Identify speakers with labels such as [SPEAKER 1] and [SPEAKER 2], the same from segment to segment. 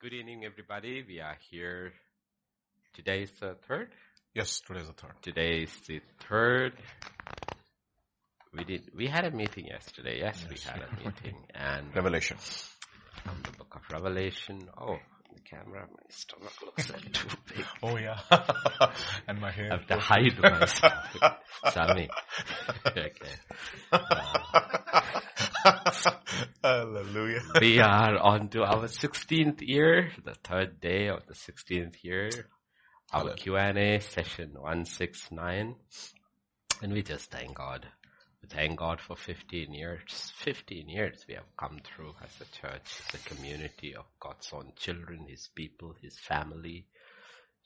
[SPEAKER 1] Good evening, everybody. We are here. Today is the third.
[SPEAKER 2] Yes, today is the third.
[SPEAKER 1] Today is the third. We did. We had a meeting yesterday. Yes, we had a meeting, and
[SPEAKER 2] Revelation.
[SPEAKER 1] from the book of Revelation. Oh, the camera. My stomach looks like too big.
[SPEAKER 2] Oh yeah. and my hair.
[SPEAKER 1] I have to hide myself. Sammy. okay.
[SPEAKER 2] Hallelujah.
[SPEAKER 1] We are on to our 16th year, the third day of the 16th year. Our Q&A session 169. And we just thank God. Thank God for 15 years. 15 years we have come through as a church, as a community of God's own children, His people, His family.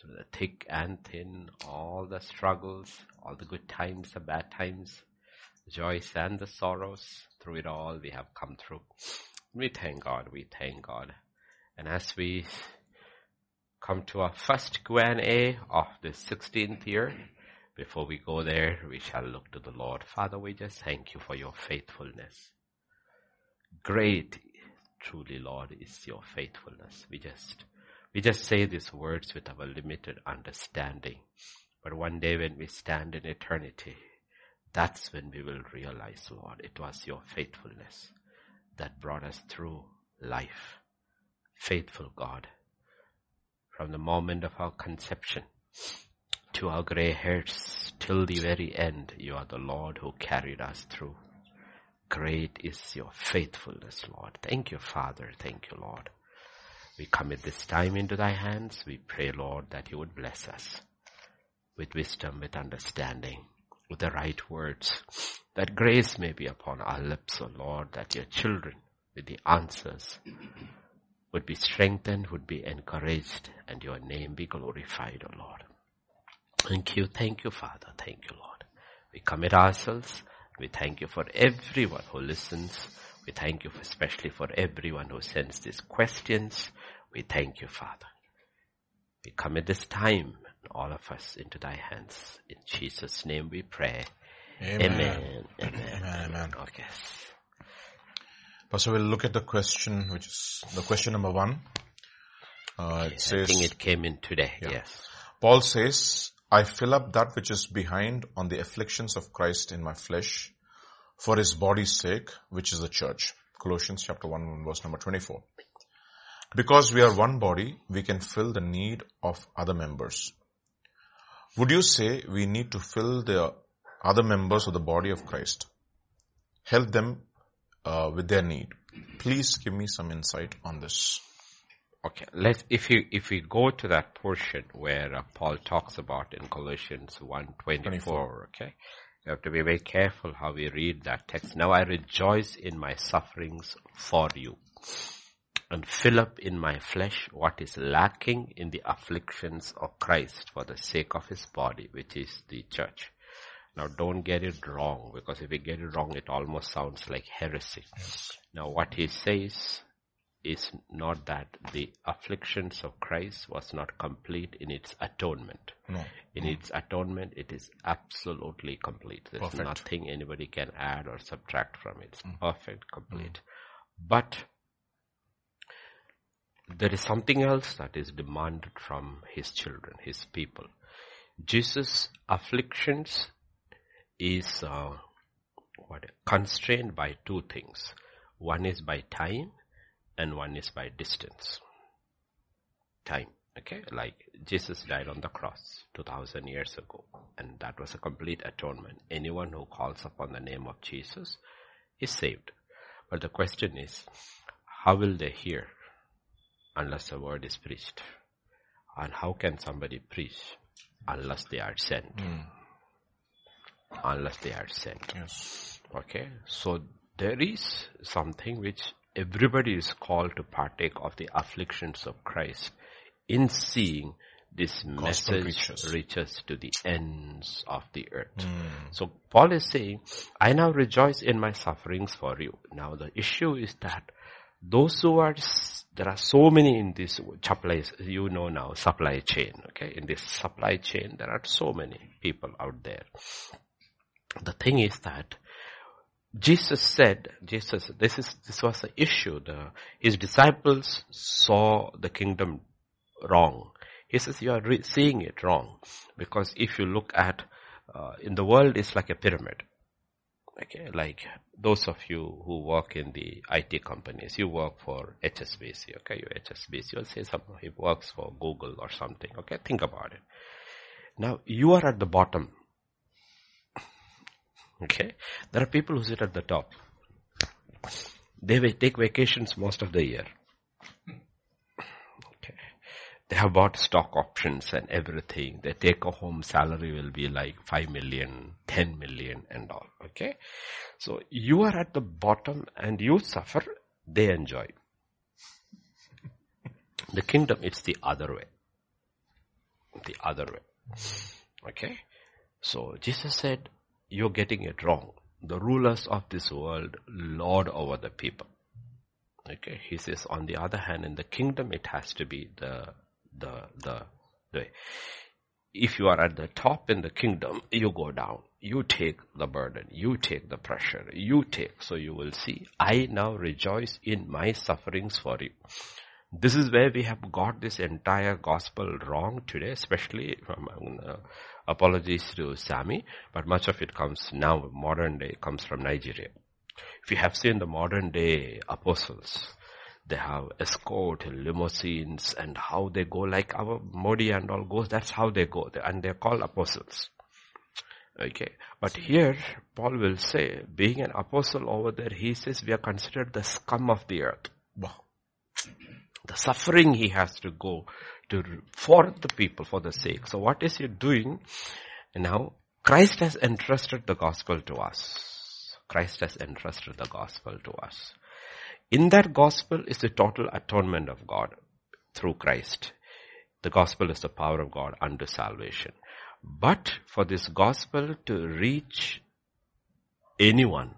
[SPEAKER 1] Through the thick and thin, all the struggles, all the good times, the bad times, the joys and the sorrows. Through it all, we have come through. We thank God. We thank God. And as we come to our first Q&A of the 16th year, before we go there, we shall look to the Lord. Father, we just thank you for your faithfulness. Great, truly, Lord, is your faithfulness. We just, we just say these words with our limited understanding. But one day when we stand in eternity, that's when we will realize, Lord, it was your faithfulness that brought us through life. Faithful God. From the moment of our conception to our gray hairs till the very end, you are the Lord who carried us through. Great is your faithfulness, Lord. Thank you, Father. Thank you, Lord. We commit this time into thy hands. We pray, Lord, that you would bless us with wisdom, with understanding, with the right words, that grace may be upon our lips, O Lord, that your children with the answers would be strengthened, would be encouraged, and your name be glorified, O Lord. Thank you, thank you, Father, thank you, Lord. We commit ourselves. We thank you for everyone who listens. We thank you for, especially for everyone who sends these questions. We thank you, Father. We commit this time, all of us, into thy hands. In Jesus' name we pray.
[SPEAKER 2] Amen.
[SPEAKER 1] Amen. Amen. Okay.
[SPEAKER 2] Pastor, we'll look at the question, which is the question number one. Uh, it
[SPEAKER 1] I
[SPEAKER 2] says,
[SPEAKER 1] think it came in today. Yes.
[SPEAKER 2] Paul says, I fill up that which is behind on the afflictions of Christ in my flesh for his body's sake, which is the church. Colossians chapter 1 verse number 24. Because we are one body, we can fill the need of other members. Would you say we need to fill the other members of the body of Christ? Help them uh, with their need. Please give me some insight on this.
[SPEAKER 1] Okay, let's if you if we go to that portion where uh, Paul talks about in Colossians 1:24, okay? You have to be very careful how we read that text. Now I rejoice in my sufferings for you and fill up in my flesh what is lacking in the afflictions of Christ for the sake of his body, which is the church. Now don't get it wrong, because if you get it wrong, it almost sounds like heresy. Now what he says is not that the afflictions of Christ was not complete in its atonement.
[SPEAKER 2] No.
[SPEAKER 1] In its atonement, it is absolutely complete. There's
[SPEAKER 2] Perfect.
[SPEAKER 1] nothing anybody can add or subtract from it. It's perfect, complete. But there is something else that is demanded from his children, his people. Jesus' afflictions is uh, what constrained by two things. One is by time, and one is by distance. Time, okay? Like Jesus died on the cross 2000 years ago, and that was a complete atonement. Anyone who calls upon the name of Jesus is saved. But the question is, how will they hear unless the word is preached? And how can somebody preach unless they are sent? Hmm. Unless they are sent.
[SPEAKER 2] Yes.
[SPEAKER 1] Okay, so there is something which everybody is called to partake of the afflictions of Christ in seeing this message
[SPEAKER 2] reaches.
[SPEAKER 1] reaches to the ends of the earth. Hmm. So Paul is saying, I now rejoice in my sufferings for you. Now the issue is that those who are, there are so many in this supply, you know now, supply chain, okay? In this supply chain, there are so many people out there. The thing is that Jesus said, Jesus, this is, this was the issue. The, his disciples saw the kingdom wrong. He says you are re- seeing it wrong. Because if you look at, uh, in the world it's like a pyramid. Okay, like those of you who work in the IT companies, you work for HSBC, okay, you HSBC, you'll say someone he works for Google or something, okay, think about it. Now, you are at the bottom Okay. There are people who sit at the top. They take vacations most of the year. Okay. They have bought stock options and everything. Their take a home salary will be like 5 million, 10 million and all. Okay. So you are at the bottom and you suffer, they enjoy. The kingdom, it's the other way. The other way. Okay. So Jesus said, you're getting it wrong. The rulers of this world lord over the people. Okay, he says on the other hand, in the kingdom it has to be the, the, the, the, if you are at the top in the kingdom, you go down. You take the burden. You take the pressure. You take. So you will see, I now rejoice in my sufferings for you. This is where we have got this entire gospel wrong today, especially from uh, apologies to Sammy, but much of it comes now, modern day, comes from Nigeria. If you have seen the modern day apostles, they have escort limousines and how they go like our Modi and all goes, that's how they go. And they're called apostles. Okay. But here, Paul will say, being an apostle over there, he says we are considered the scum of the earth. The suffering he has to go to for the people for the sake. So what is he doing? Now Christ has entrusted the gospel to us. Christ has entrusted the gospel to us. In that gospel is the total atonement of God through Christ. The gospel is the power of God unto salvation. But for this gospel to reach anyone,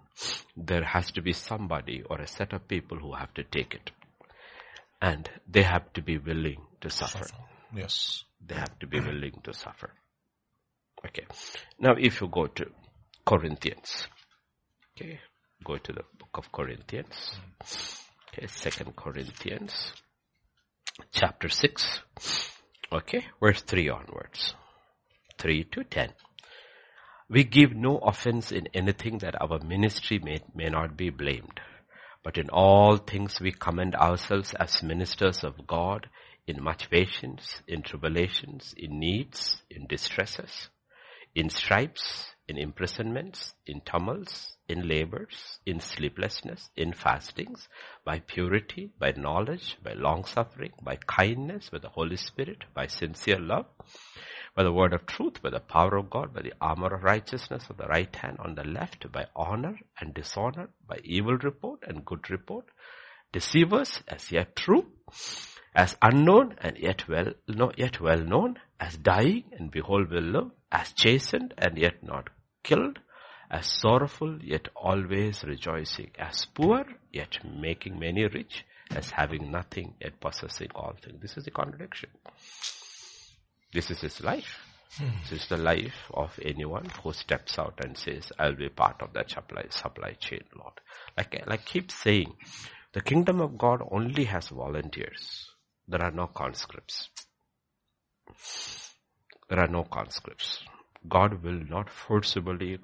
[SPEAKER 1] there has to be somebody or a set of people who have to take it. And they have to be willing to suffer. suffer.
[SPEAKER 2] Yes.
[SPEAKER 1] They have to be willing to suffer. Okay. Now if you go to Corinthians. Okay. Go to the book of Corinthians. Okay. Second Corinthians. Chapter 6. Okay. Verse 3 onwards. 3 to 10. We give no offense in anything that our ministry may, may not be blamed but in all things we commend ourselves as ministers of God in much patience, in tribulations, in needs, in distresses, in stripes, in imprisonments, in tumults, in labors, in sleeplessness, in fastings, by purity, by knowledge, by long suffering, by kindness, by the Holy Spirit, by sincere love, by the word of truth, by the power of God, by the armor of righteousness of the right hand on the left, by honor and dishonor, by evil report and good report, deceivers as yet true, as unknown and yet well, no, yet well known, as dying and behold will live, as chastened and yet not killed, as sorrowful yet always rejoicing, as poor yet making many rich, as having nothing yet possessing all things. This is the contradiction. This is his life. Hmm. This is the life of anyone who steps out and says, I'll be part of that supply, supply chain, Lord. Like, like keep saying, the kingdom of God only has volunteers. There are no conscripts. There are no conscripts. God will not forcibly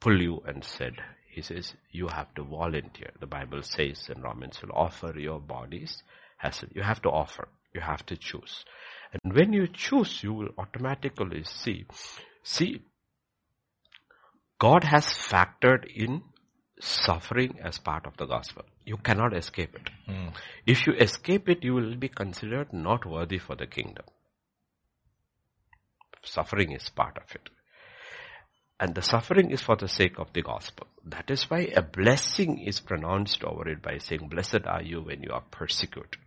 [SPEAKER 1] pull you and said, He says, you have to volunteer. The Bible says in Romans, will offer your bodies. As you have to offer. You have to choose. And when you choose, you will automatically see. See, God has factored in suffering as part of the gospel. You cannot escape it. Mm. If you escape it, you will be considered not worthy for the kingdom. Suffering is part of it. And the suffering is for the sake of the gospel. That is why a blessing is pronounced over it by saying, blessed are you when you are persecuted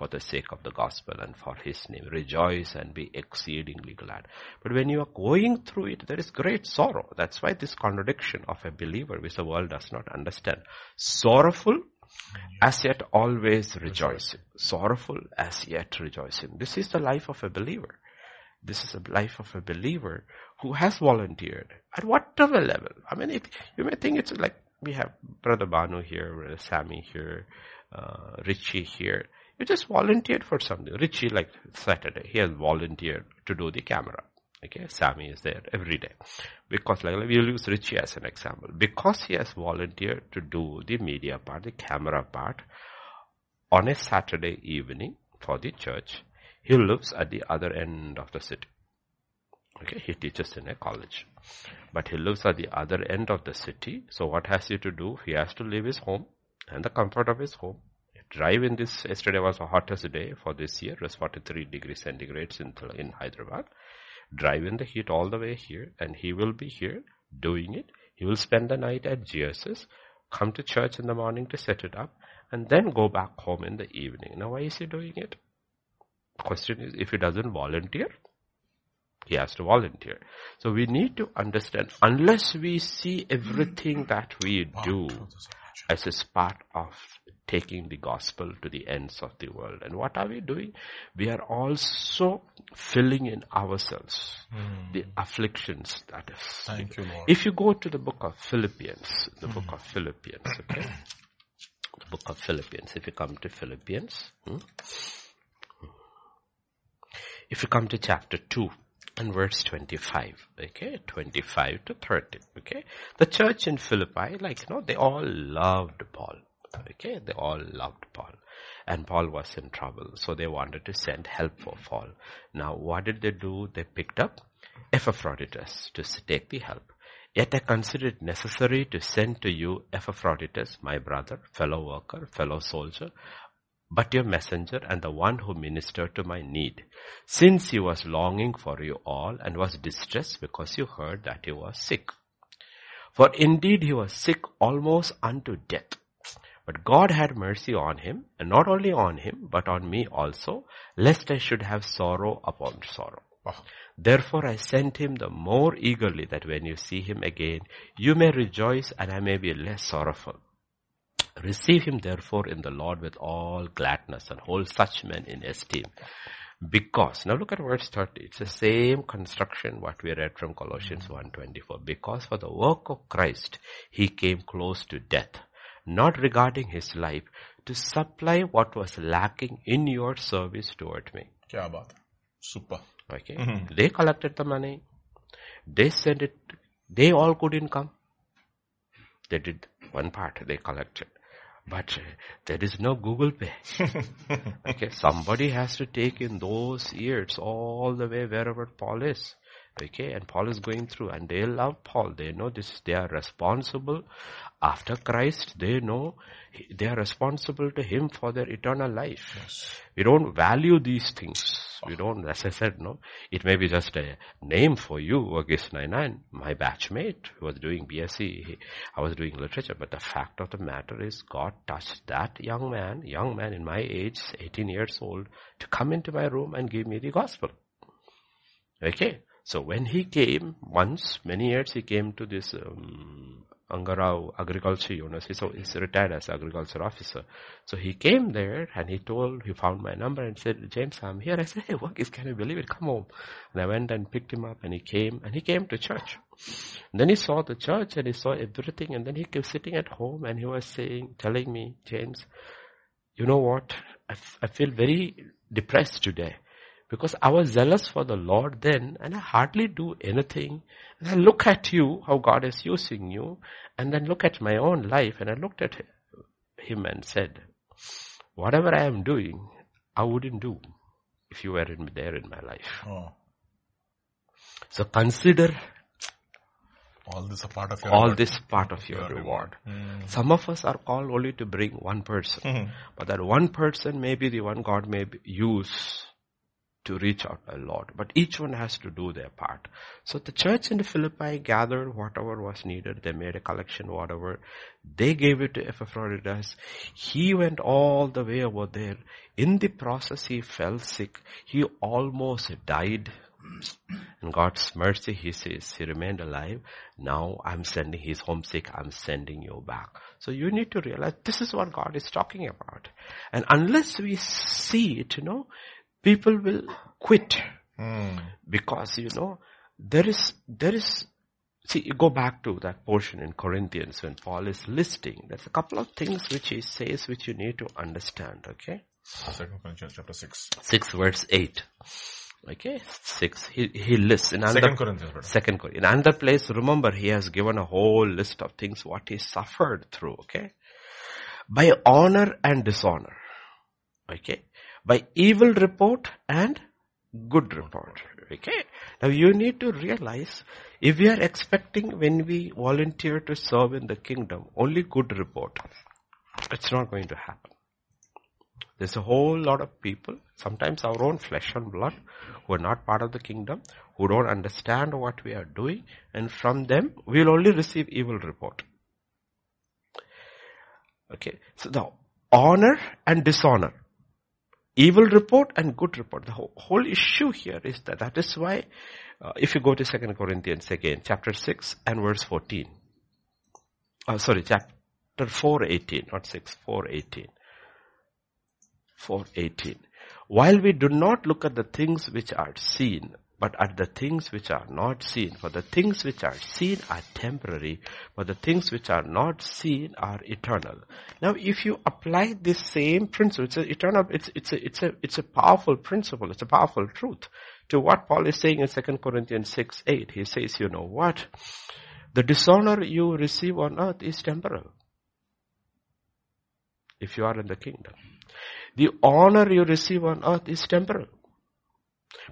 [SPEAKER 1] for the sake of the gospel and for his name. Rejoice and be exceedingly glad. But when you are going through it, there is great sorrow. That's why this contradiction of a believer which the world does not understand. Sorrowful as yet always rejoicing. Sorrowful as yet rejoicing. This is the life of a believer. This is a life of a believer who has volunteered at whatever level. I mean, you may think it's like we have Brother Banu here, Brother Sammy here, uh, Richie here. You just volunteered for something. Richie, like Saturday, he has volunteered to do the camera. Okay, Sammy is there every day. Because like, we'll use Richie as an example. Because he has volunteered to do the media part, the camera part, on a Saturday evening for the church, he lives at the other end of the city. Okay, he teaches in a college. But he lives at the other end of the city. So what has he to do? He has to leave his home and the comfort of his home. Drive in this, yesterday was the hottest day for this year. It was 43 degrees centigrade in, in Hyderabad. Drive in the heat all the way here and he will be here doing it. He will spend the night at GSS, come to church in the morning to set it up and then go back home in the evening. Now why is he doing it? Question is, if he doesn't volunteer, he has to volunteer. So we need to understand, unless we see everything that we do as is part of taking the gospel to the ends of the world. And what are we doing? We are also filling in ourselves mm. the afflictions that is.
[SPEAKER 2] Thank you, Lord.
[SPEAKER 1] If you go to the book of Philippians, the mm. book of Philippians, okay? the book of Philippians, if you come to Philippians, hmm? if you come to chapter 2, and verse 25, okay, 25 to 30, okay. The church in Philippi, like, you know, they all loved Paul, okay, they all loved Paul. And Paul was in trouble, so they wanted to send help for Paul. Now, what did they do? They picked up Epaphroditus to take the help. Yet I consider it necessary to send to you Epaphroditus, my brother, fellow worker, fellow soldier, but your messenger and the one who ministered to my need, since he was longing for you all and was distressed because you heard that he was sick. For indeed he was sick almost unto death. But God had mercy on him, and not only on him, but on me also, lest I should have sorrow upon sorrow. Oh. Therefore I sent him the more eagerly that when you see him again, you may rejoice and I may be less sorrowful. Receive him therefore in the Lord with all gladness and hold such men in esteem. Because, now look at verse 30. It's the same construction what we read from Colossians 1.24. Because for the work of Christ, he came close to death, not regarding his life, to supply what was lacking in your service toward me.
[SPEAKER 2] Kya baat. Super.
[SPEAKER 1] Okay. Mm-hmm. They collected the money. They sent it. They all couldn't come. They did one part. They collected. But uh, there is no Google Pay. okay, somebody has to take in those years all the way wherever Paul is. Okay, and Paul is going through and they love Paul. They know this, they are responsible after Christ. They know they are responsible to Him for their eternal life. Yes. We don't value these things. We don't, as I said, no. It may be just a name for you, August 99, my batchmate who was doing BSc. I was doing literature, but the fact of the matter is God touched that young man, young man in my age, 18 years old, to come into my room and give me the gospel. Okay. So when he came, once, many years he came to this um, Angarao Agriculture University, so he's retired as agriculture officer. So he came there and he told, he found my number and said, James, I'm here. I said, hey, what is, can you believe it? Come home. And I went and picked him up and he came and he came to church. And then he saw the church and he saw everything and then he kept sitting at home and he was saying, telling me, James, you know what? I, I feel very depressed today because I was zealous for the Lord then and I hardly do anything. And I look at you, how God is using you, and then look at my own life and I looked at him and said, whatever I am doing, I wouldn't do if you weren't there in my life. Oh. So consider
[SPEAKER 2] all this a part of your
[SPEAKER 1] all reward. this part of your, your reward. reward. Mm. Some of us are called only to bring one person, mm-hmm. but that one person may be the one God may use to reach out a lot. But each one has to do their part. So the church in the Philippi gathered whatever was needed. They made a collection, whatever. They gave it to Epaphroditus. He went all the way over there. In the process, he fell sick. He almost died. In God's mercy, he says, he remained alive. Now I'm sending, he's homesick, I'm sending you back. So you need to realize this is what God is talking about. And unless we see it, you know, people will quit. Mm. Because, you know, there is, there is See, you go back to that portion in Corinthians when Paul is listing. There's a couple of things which he says which you need to understand, okay?
[SPEAKER 2] Second Corinthians chapter 6.
[SPEAKER 1] 6 verse 8. Okay, 6. He, he lists in
[SPEAKER 2] Second Corinthians, brother.
[SPEAKER 1] Second Corinthians. In another place, remember, he has given a whole list of things what he suffered through, okay? By honor and dishonor. Okay? By evil report and good report. Okay? Now you need to realize if we are expecting when we volunteer to serve in the kingdom only good report, it's not going to happen. There's a whole lot of people, sometimes our own flesh and blood, who are not part of the kingdom, who don't understand what we are doing, and from them we'll only receive evil report. Okay, so the honor and dishonor, evil report and good report. The whole, whole issue here is that that is why, uh, if you go to Second Corinthians again, chapter six and verse fourteen. Oh, sorry, chapter four eighteen, not six, four eighteen. 4.18. While we do not look at the things which are seen, but at the things which are not seen. For the things which are seen are temporary, but the things which are not seen are eternal. Now, if you apply this same principle, it's a eternal, it's, it's a, it's a, it's a powerful principle, it's a powerful truth to what Paul is saying in 2 Corinthians 6, 8. He says, you know what? The dishonor you receive on earth is temporal. If you are in the kingdom. The honor you receive on earth is temporal.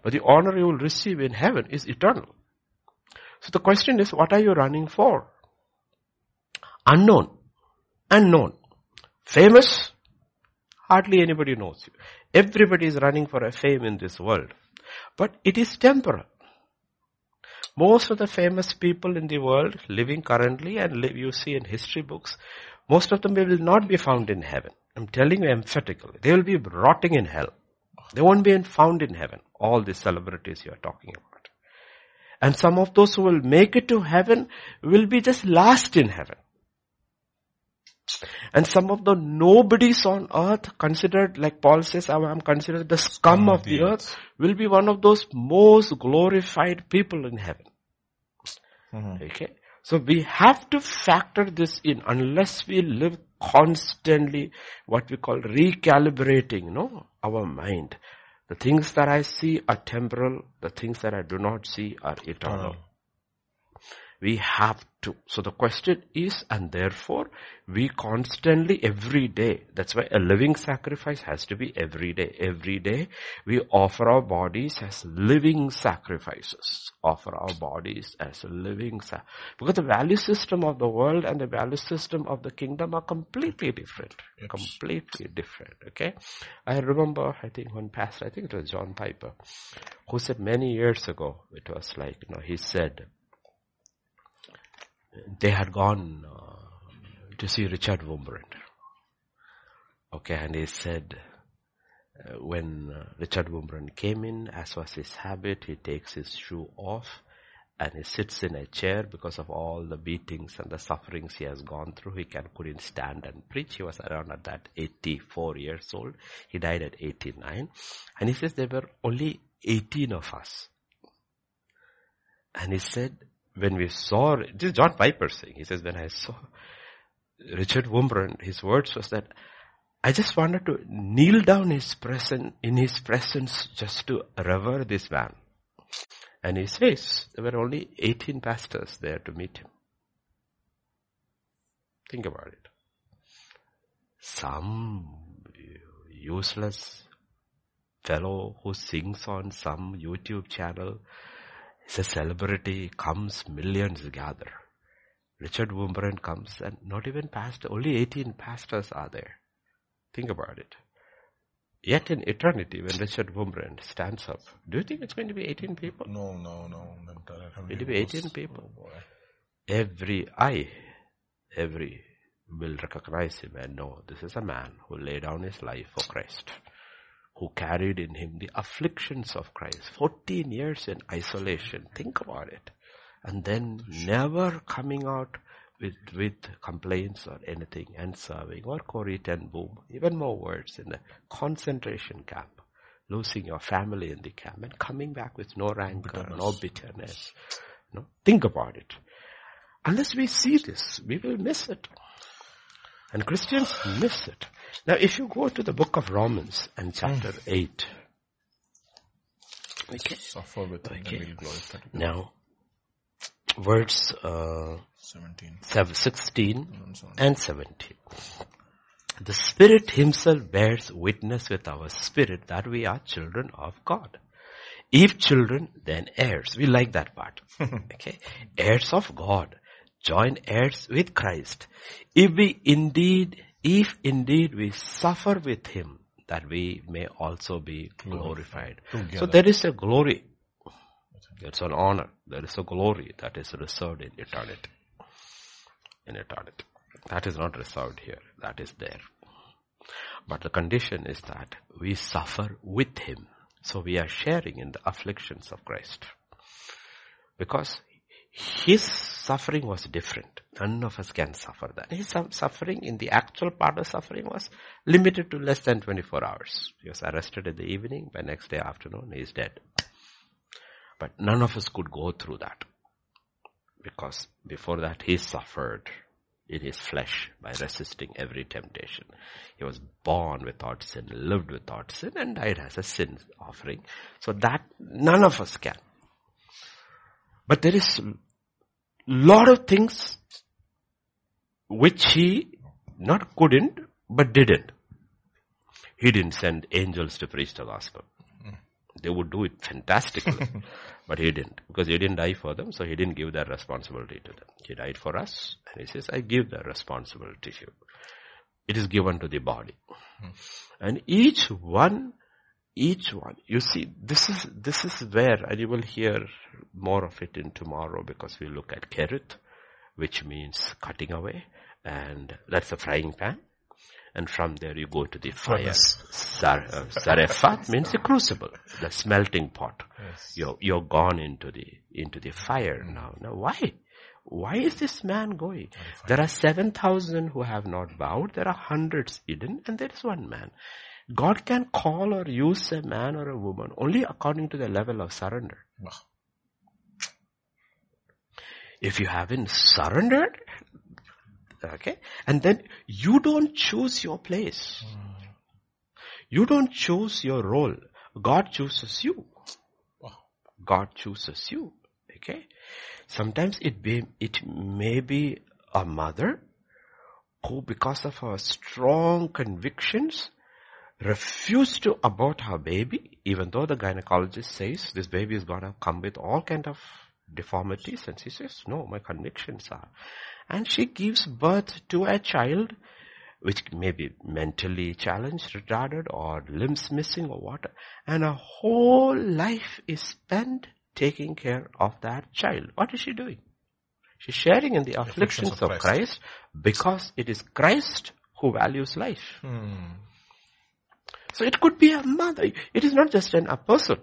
[SPEAKER 1] But the honor you will receive in heaven is eternal. So the question is, what are you running for? Unknown. Unknown. Famous? Hardly anybody knows you. Everybody is running for a fame in this world. But it is temporal. Most of the famous people in the world living currently and live you see in history books, most of them will not be found in heaven. I'm telling you emphatically. They will be rotting in hell. They won't be found in heaven. All these celebrities you are talking about. And some of those who will make it to heaven will be just last in heaven. And some of the nobodies on earth considered, like Paul says, I'm considered the scum of the earth, will be one of those most glorified people in heaven. Mm-hmm. Okay. So we have to factor this in unless we live constantly what we call recalibrating, you know, our mind. The things that I see are temporal. The things that I do not see are eternal. We have to. So the question is, and therefore, we constantly, every day, that's why a living sacrifice has to be every day. Every day, we offer our bodies as living sacrifices. Offer our bodies as living sacrifices. Because the value system of the world and the value system of the kingdom are completely different. Yes. Completely different, okay? I remember, I think one pastor, I think it was John Piper, who said many years ago, it was like, you know, he said, they had gone uh, to see Richard Wurmbrand. Okay, and he said, uh, when uh, Richard Wurmbrand came in, as was his habit, he takes his shoe off and he sits in a chair because of all the beatings and the sufferings he has gone through. He can, couldn't stand and preach. He was around at that 84 years old. He died at 89. And he says there were only 18 of us. And he said, when we saw, this is John Piper saying, he says, when I saw Richard Wurmbrand, his words was that I just wanted to kneel down his presence, in his presence just to revere this man. And he says, there were only 18 pastors there to meet him. Think about it. Some useless fellow who sings on some YouTube channel He's a celebrity, comes, millions gather. Richard Wurmbrand comes and not even pastor, only 18 pastors are there. Think about it. Yet in eternity, when Richard Wurmbrand stands up, do you think it's going to be 18 people?
[SPEAKER 2] No, no, no.
[SPEAKER 1] It will be 18 people. Oh every eye, every will recognize him and know this is a man who laid down his life for Christ who carried in him the afflictions of Christ. 14 years in isolation. Think about it. And then never coming out with, with complaints or anything and serving or Corrie ten Boom. Even more words in the concentration camp. Losing your family in the camp and coming back with no rancor, bitterness. no bitterness. No? Think about it. Unless we see this, we will miss it. And Christians miss it. Now if you go to the book of Romans and chapter mm. 8.
[SPEAKER 2] Okay. Suffer with okay.
[SPEAKER 1] Now, words uh, 17. 16 and 17. The Spirit Himself bears witness with our spirit that we are children of God. If children, then heirs. We like that part. okay. Heirs of God. Join heirs with Christ. If we indeed, if indeed we suffer with Him, that we may also be glorified. Together. So there is a glory. It's an honor. There is a glory that is reserved in eternity. In eternity. That is not reserved here. That is there. But the condition is that we suffer with Him. So we are sharing in the afflictions of Christ. Because His suffering was different. None of us can suffer that. His suffering in the actual part of suffering was limited to less than 24 hours. He was arrested in the evening. By next day afternoon, he is dead. But none of us could go through that. Because before that, he suffered in his flesh by resisting every temptation. He was born without sin, lived without sin, and died as a sin offering. So that none of us can. But there is lot of things which he not couldn't, but didn't. He didn't send angels to preach the gospel. They would do it fantastically. but he didn't. Because he didn't die for them, so he didn't give that responsibility to them. He died for us, and he says, I give that responsibility to you. It is given to the body. Hmm. And each one, each one, you see, this is, this is where, and you will hear more of it in tomorrow because we look at kerith, which means cutting away, and that's a frying pan and from there you go to the fire. Zar, uh, zarephath means the crucible, the smelting pot. Yes. You're, you're gone into the, into the fire mm. now. Now why? Why is this man going? There are 7,000 who have not bowed. There are hundreds hidden and there is one man. God can call or use a man or a woman only according to the level of surrender. If you haven't surrendered, Okay? And then you don't choose your place. Hmm. You don't choose your role. God chooses you. God chooses you. Okay? Sometimes it be, it may be a mother who because of her strong convictions refused to abort her baby even though the gynecologist says this baby is gonna come with all kind of deformities and she says no my convictions are and she gives birth to a child which may be mentally challenged, retarded, or limbs missing or what, and her whole life is spent taking care of that child. What is she doing? She's sharing in the afflictions, of, Christ. Christ. because it is Christ who values life. Hmm. So it could be a mother. It is not just an, a person.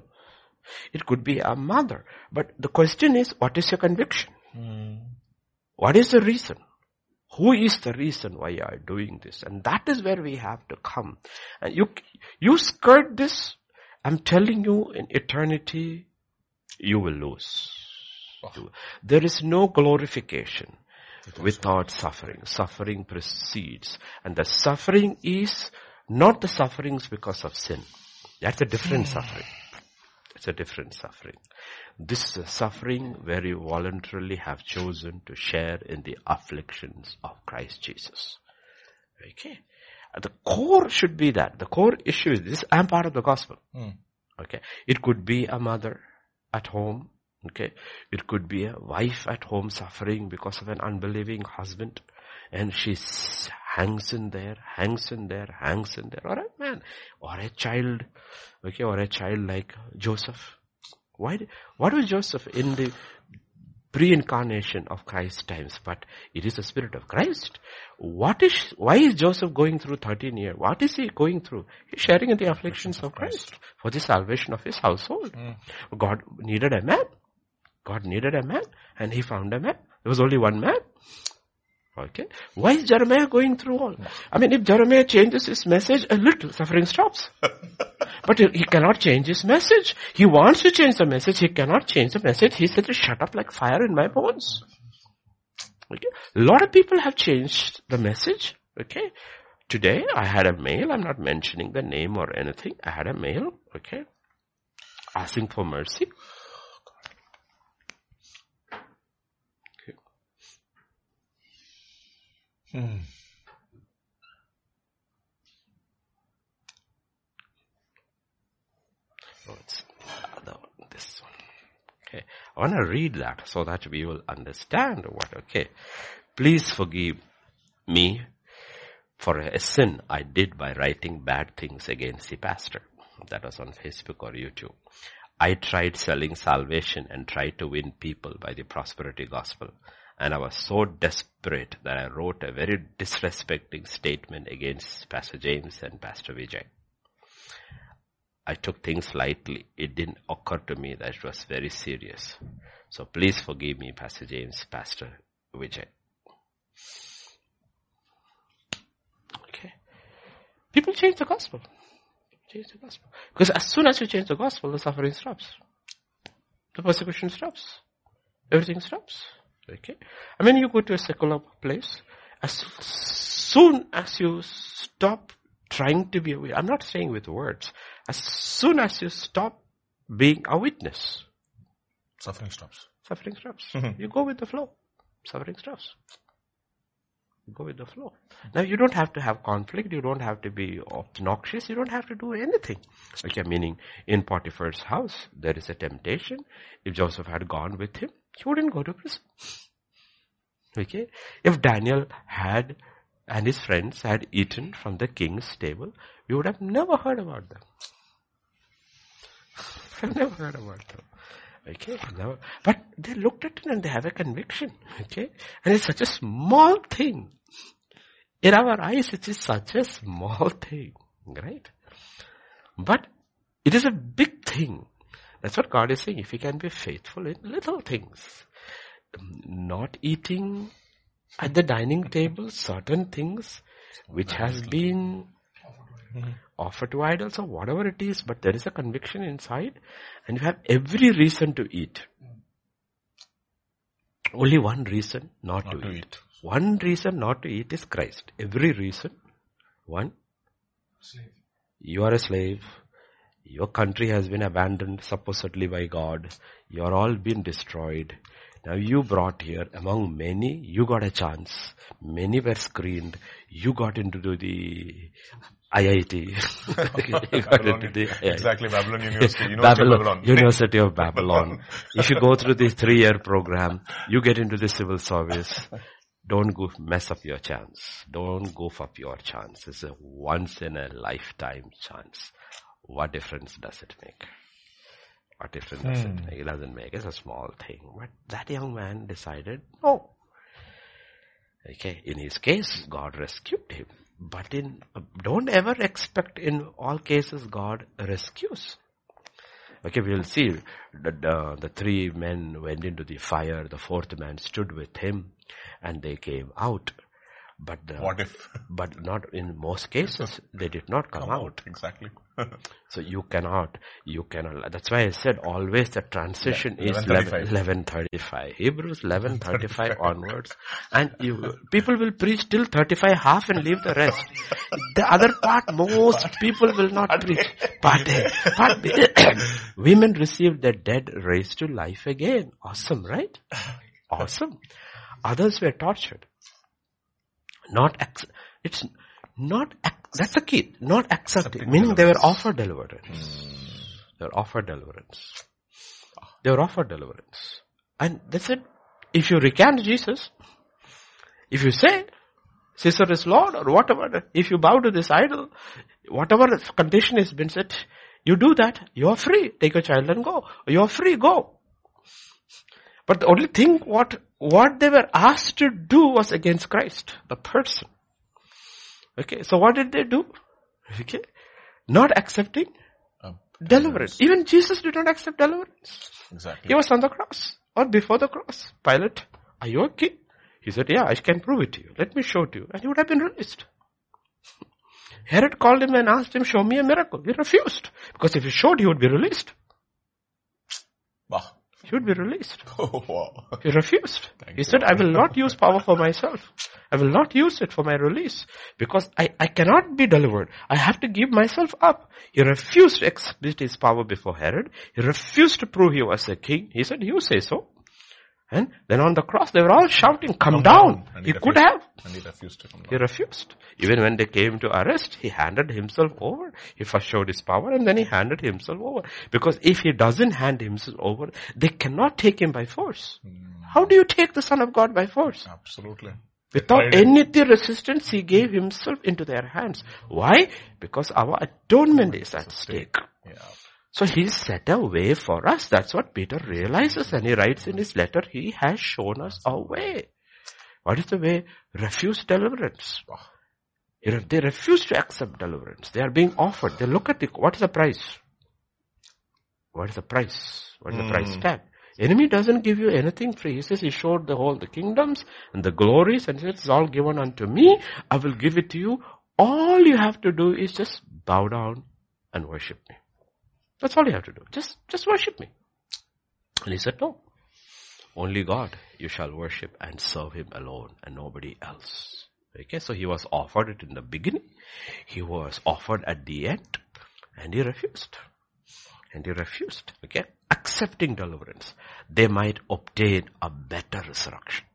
[SPEAKER 1] It could be a mother. But the question is, what is your conviction? Hmm. What is the reason? Who is the reason why you are doing this? And that is where we have to come. And you, you skirt this, I'm telling you in eternity, you will lose. Oh. There is no glorification without suffering. Suffering precedes. And the suffering is not the sufferings because of sin. That's a different suffering. It's a different suffering. This is a suffering where you voluntarily have chosen to share in the afflictions of Christ Jesus. Okay. The core should be that. The core issue is this, I'm part of the gospel. Mm. Okay. It could be a mother at home. Okay. It could be a wife at home suffering because of an unbelieving husband. And she hangs in there, hangs in there, hangs in there. Or a man. Or a child. Okay. Or a child like Joseph. Why, what was Joseph in the pre-incarnation of Christ times, but it is the Spirit of Christ. What is, why is Joseph going through 13 years? What is he going through? He's sharing in the afflictions of Christ for the salvation of his household. Mm. God needed a man. God needed a man and he found a man. There was only one man. Okay. Why is Jeremiah going through all? I mean, if Jeremiah changes his message a little, suffering stops. but he cannot change his message. He wants to change the message. He cannot change the message. He said, shut up like fire in my bones. Okay. A lot of people have changed the message. Okay. Today I had a mail. I'm not mentioning the name or anything. I had a mail. Okay. Asking for mercy.
[SPEAKER 2] Hmm.
[SPEAKER 1] So it's uh, this one. Okay. I want to read that so that we will understand what, okay. Please forgive me for a sin I did by writing bad things against the pastor. That was on Facebook or YouTube. I tried selling salvation and tried to win people by the prosperity gospel. And I was so desperate that I wrote a very disrespecting statement against Pastor James and Pastor Vijay. I took things lightly. It didn't occur to me that it was very serious. So please forgive me, Pastor James, Pastor Vijay. Okay. People change the gospel. Change the gospel. Because as soon as you change the gospel, the suffering stops. The persecution stops. Everything stops. Okay. And when you go to a secular place, as soon as you stop trying to be a I'm not saying with words. As soon as you stop being a witness,
[SPEAKER 2] Suffering stops.
[SPEAKER 1] suffering stops. Mm-hmm. You go with the flow. Suffering stops. You go with the flow. Now you don't have to have conflict. You don't have to be obnoxious. You don't have to do anything. Okay, meaning in Potiphar's house, there is a temptation. If Joseph had gone with him, he wouldn't go to prison. Okay. If Daniel had and his friends had eaten from the king's table, we would have never heard about them. I've never heard about them. Okay, never. But they looked at it and they have a conviction. Okay, and it's such a small thing. In our eyes, it is such a small thing, right? But it is a big thing. That's what God is saying. If you can be faithful in little things, not eating at the dining table certain things which has been offered to idols or whatever it is, but there is a conviction inside and you have every reason to eat. Only one reason not,
[SPEAKER 2] Not
[SPEAKER 1] to,
[SPEAKER 2] to
[SPEAKER 1] eat.
[SPEAKER 2] eat.
[SPEAKER 1] One reason not to eat is Christ. Every reason, one, you are a slave. Your country has been abandoned supposedly by God. You are all been destroyed. Now you brought here among many, you got a chance. Many were screened. You got into the IIT. you got into the IIT.
[SPEAKER 2] Exactly, Babylon University. University
[SPEAKER 1] Babylon,
[SPEAKER 2] Babylon.
[SPEAKER 1] University of Babylon. if you go through the three-year program, you get into the civil service. Don't go mess up your chance. Don't goof up your chance. It's a once in a lifetime chance. What difference does it make? What difference does it hmm. make? It doesn't make. It's a small thing. But that young man decided, no. Okay, in his case, God rescued him. But in, don't ever expect in all cases God rescues. Okay, we'll see that the, the three men went into the fire, the fourth man stood with him, and they came out. But the,
[SPEAKER 2] What if?
[SPEAKER 1] but not in most cases, they did not come, out.
[SPEAKER 2] Exactly.
[SPEAKER 1] So you cannot, you cannot, that's why I said always the transition
[SPEAKER 2] Yeah,
[SPEAKER 1] is
[SPEAKER 2] 11:35.
[SPEAKER 1] 1135. Hebrews 1135 onwards. And you, people will preach till 35 half and leave the rest. The other part, most people will not preach. But, but women received the dead raised to life again. Awesome, right? Awesome. Others were tortured. Not, ac- it's not, that's the key. Not accepting. Meaning they were offered hmm. deliverance. They were offered deliverance. They were offered deliverance. And they said, if you recant Jesus, if you say, Caesar is Lord or whatever, if you bow to this idol, whatever condition has been set, you do that, you are free. Take your child and go. You are free, go. But the only thing what, what they were asked to do was against Christ, the person. Okay, so what did they do? Okay, not accepting
[SPEAKER 2] Um,
[SPEAKER 1] deliverance. Even Jesus did not accept deliverance.
[SPEAKER 2] Exactly.
[SPEAKER 1] He was on the cross or before the cross. Pilate, are you okay? He said, yeah, I can prove it to you. Let me show it to you. And he would have been released. Herod called him and asked him, show me a miracle. He refused. Because if he showed, he would be released.
[SPEAKER 2] Bah.
[SPEAKER 1] He would be released.
[SPEAKER 2] Oh, wow.
[SPEAKER 1] He refused.
[SPEAKER 2] Thank
[SPEAKER 1] he said, I will not use power for myself. I will not use it for my release because I, I cannot be delivered. I have to give myself up. He refused to exhibit his power before Herod. He refused to prove he was a king. He said, you say so. And then on the cross, they were all shouting, come, down.
[SPEAKER 2] And
[SPEAKER 1] He
[SPEAKER 2] he
[SPEAKER 1] could have.
[SPEAKER 2] And he refused to come
[SPEAKER 1] He refused. Even when they came to arrest, he handed himself over. He first showed his power and then he handed himself over. Because if he doesn't hand himself over, they cannot take him by force. Hmm. How do you take the Son of God by force?
[SPEAKER 2] Absolutely.
[SPEAKER 1] Without any resistance, he gave himself into their hands. Why? Because our atonement is at stake.
[SPEAKER 2] Yeah.
[SPEAKER 1] So he set a way for us. That's what Peter realizes and he writes in his letter, he has shown us a way. What is the way? Refuse deliverance. You know, they refuse to accept deliverance. They are being offered. They look at the, what is the price? What is the price? What is the price
[SPEAKER 2] Hmm.
[SPEAKER 1] tag? Enemy doesn't give you anything free. He says he showed the whole, the kingdoms and the glories and it's all given unto me. I will give it to you. All you have to do is just bow down and worship me. That's all you have to do. Just, just worship me. And he said, no. Only God you shall worship and serve him alone and nobody else. Okay, so he was offered it in the beginning. He was offered at the end and he refused. And he refused. Okay, accepting deliverance. They might obtain a better resurrection.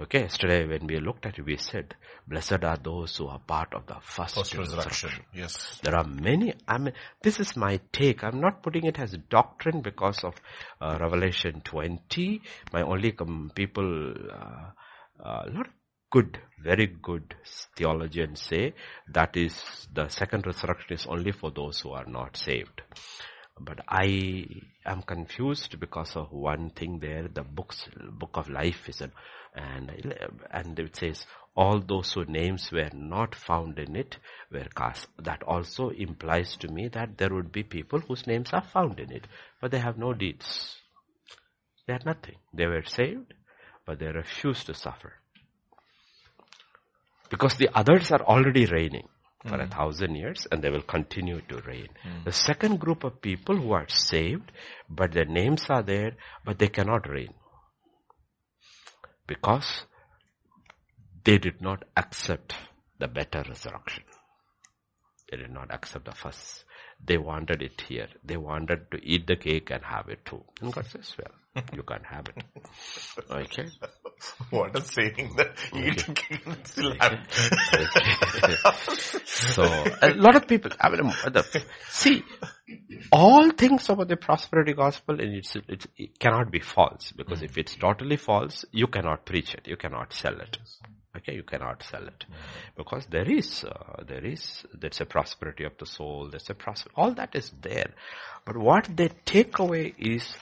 [SPEAKER 1] Okay, yesterday when we looked at it, we said, blessed are those who are part of the first,
[SPEAKER 2] First
[SPEAKER 1] resurrection.
[SPEAKER 2] resurrection. Yes.
[SPEAKER 1] There are many, I mean, this is my take. I'm not putting it as doctrine because of uh, Revelation 20. My only com- people, uh, uh, lot of good, very good theologians say that is, the second resurrection is only for those who are not saved. But I am confused because of one thing there, the books, book of life is an, and, and it says, all those whose names were not found in it were cast. That also implies to me that there would be people whose names are found in it, but they have no deeds. They had nothing. They were saved, but they refused to suffer. Because the others are already reigning for a mm. thousand years and they will continue to reign. Mm. The second group of people who are saved, but their names are there, but they cannot reign. Because they did not accept the better resurrection. They did not accept the first. They wanted it here. They wanted to eat the cake and have it too. And God says, well, you can't have it. Okay.
[SPEAKER 2] What a saying that eat a cake and still have
[SPEAKER 1] so a lot of people, I mean, the, see, all things about the prosperity gospel, and it's, it's, it cannot be false because if it's totally false, you cannot preach it, you cannot sell it. Okay, you cannot sell it because there is, uh, there is, there's a prosperity of the soul. There's a prosperity. All that is there, but what they take away is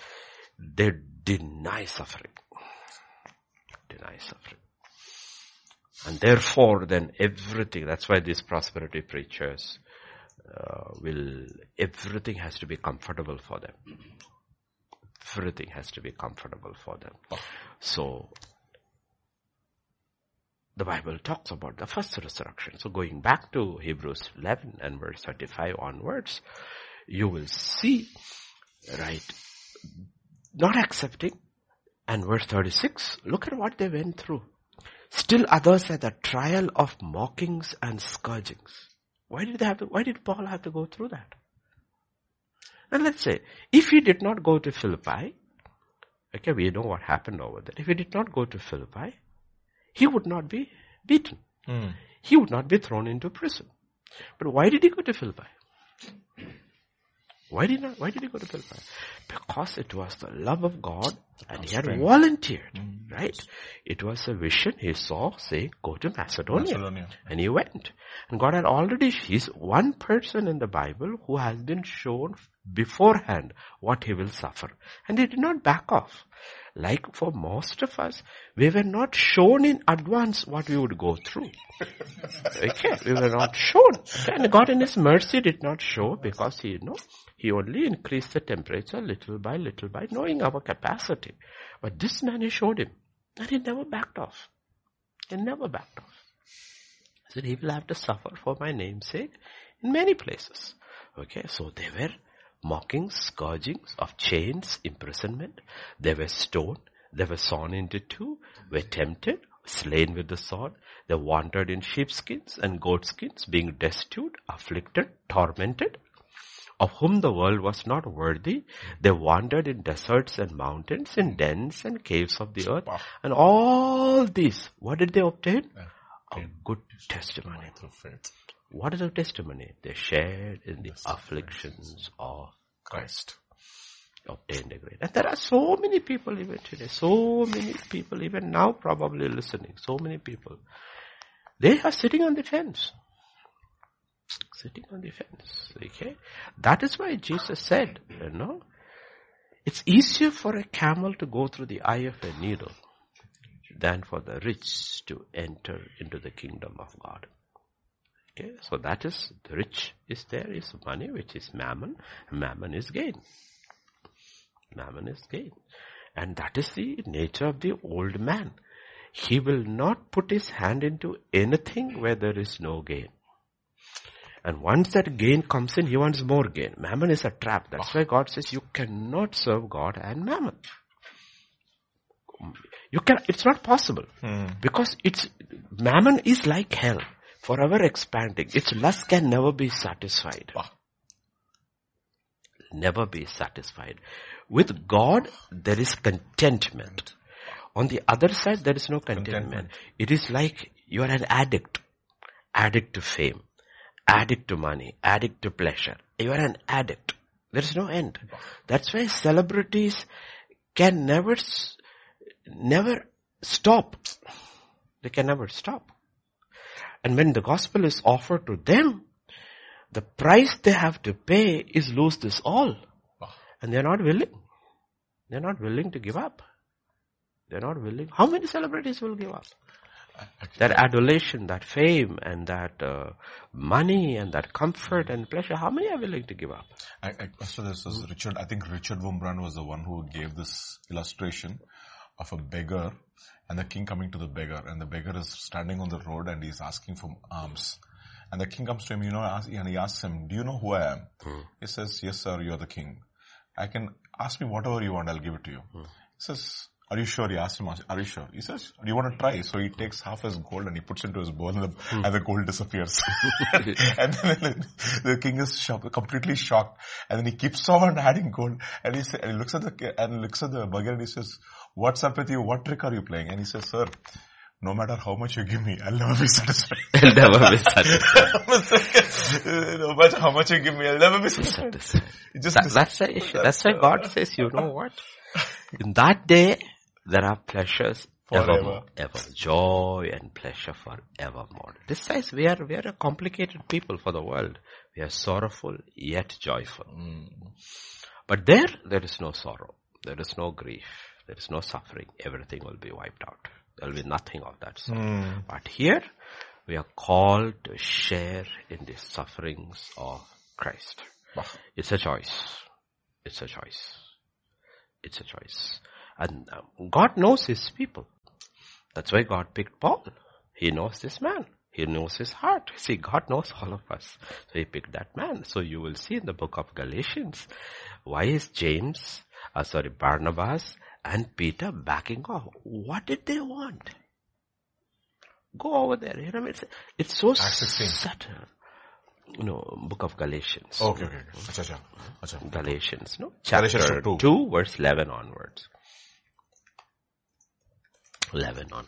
[SPEAKER 1] they deny suffering. Deny suffering. And therefore then everything, that's why these prosperity preachers uh, will, everything has to be comfortable for them. Everything has to be comfortable for them. So, the Bible talks about the first resurrection. So going back to Hebrews 11 and verse 35 onwards, you will see, right, not accepting, and verse 36, look at what they went through. Still others had the trial of mockings and scourgings. Why did they have to, why did Paul have to go through that? And let's say, if he did not go to Philippi, okay, we know what happened over there. If he did not go to Philippi, he would not be beaten.
[SPEAKER 2] Mm.
[SPEAKER 1] He would not be thrown into prison. But why did he go to Philippi? Why did not, why did he go to Philippi? Because it was the love of God and he had volunteered, mm. right? It was a vision he saw say, go to Macedonia.
[SPEAKER 2] Macedonia.
[SPEAKER 1] And he went. And God had already, he's one person in the Bible who has been shown beforehand what he will suffer. And he did not back off. Like for most of us, we were not shown in advance what we would go through. Okay, we were not shown. And God in His mercy did not show because He, you know, He only increased the temperature little by little by knowing our capacity. But this man He showed him, and he never backed off. He never backed off. He said, He will have to suffer for my name's sake in many places. Okay, so they were mockings, scourgings, of chains, imprisonment. They were stoned. They were sawn into two, were tempted, slain with the sword. They wandered in sheepskins and goatskins, being destitute, afflicted, tormented, of whom the world was not worthy. They wandered in deserts and mountains, in dens and caves of the earth. And all these, what did they obtain? A good testimony. What is the testimony? They shared in the afflictions of
[SPEAKER 2] Christ.
[SPEAKER 1] obtained a great. And there are so many people even today, so many people even now probably listening, so many people. They are sitting on the fence. Sitting on the fence. Okay. That is why Jesus said, you know, it's easier for a camel to go through the eye of a needle than for the rich to enter into the kingdom of God. Okay, so that is, the rich is there is money, which is mammon. Mammon is gain. Mammon is gain. And that is the nature of the old man. He will not put his hand into anything where there is no gain. And once that gain comes in, he wants more gain. Mammon is a trap. That's why God says you cannot serve God and mammon. You can, it's not possible. Hmm. Because it's, mammon is like hell. Forever expanding. Its lust can never be satisfied.
[SPEAKER 2] Wow.
[SPEAKER 1] Never be satisfied. With God, there is contentment. On the other side, there is no contentment.
[SPEAKER 2] Contentment.
[SPEAKER 1] It is like you are an addict. Addict to fame. Addict to money. Addict to pleasure. You are an addict. There is no end. That's why celebrities can never, never stop. They can never stop. And when the gospel is offered to them, the price they have to pay is lose this all. And they're not willing. They're not willing to give up. They're not willing. How many celebrities will give up? That adulation, that fame, and that uh, money, and that comfort and pleasure, how many are willing to give up?
[SPEAKER 2] I, I, so this was Richard, I think Richard Wurmbrand was the one who gave this illustration of a beggar and the king coming to the beggar and the beggar is standing on the road and he's asking for alms. And the king comes to him, you know, and he asks him, do you know who I am? Hmm. He says, yes sir, you're the king. I can, ask me whatever you want, I'll give it to you. Hmm. He says, are you sure? He asks him, are you sure? He says, do you want to try? So he takes half his gold and he puts into his bowl and the, hmm. and the gold disappears. and then the king is shocked, completely shocked. And then he keeps on adding gold and he, say, and he looks at the, and looks at the beggar and he says, what's up with you? What trick are you playing? And he says, sir, no matter how much you give me, I'll never be satisfied.
[SPEAKER 1] I'll never be satisfied.
[SPEAKER 2] no matter how much you give me, I'll never be satisfied. Just,
[SPEAKER 1] That- that's the issue. That's why God says, you know what? In that day, there are pleasures
[SPEAKER 2] Forever.
[SPEAKER 1] evermore, ever. Joy and pleasure forevermore. This says we are, we are a complicated people for the world. We are sorrowful yet joyful. Mm. But there, there is no sorrow. There is no grief. There is no suffering. Everything will be wiped out. There will be nothing of that sort. But here, we are called to share in the sufferings of Christ.
[SPEAKER 2] Wow.
[SPEAKER 1] It's a choice. It's a choice. It's a choice. And um, God knows his people. That's why God picked Paul. He knows this man. He knows his heart. See, God knows all of us. So he picked that man. So you will see in the book of Galatians, why is James, uh, sorry, Barnabas and Peter backing off? What did they want? Go over there. You know, it's, it's so
[SPEAKER 2] Acts 16.
[SPEAKER 1] subtle. You know, book of Galatians.
[SPEAKER 2] Okay, okay, okay. Acha, acha. Acha.
[SPEAKER 1] Galatians, no? Chapter
[SPEAKER 2] Galatians 2.
[SPEAKER 1] 2, verse 11 onwards. 11 on.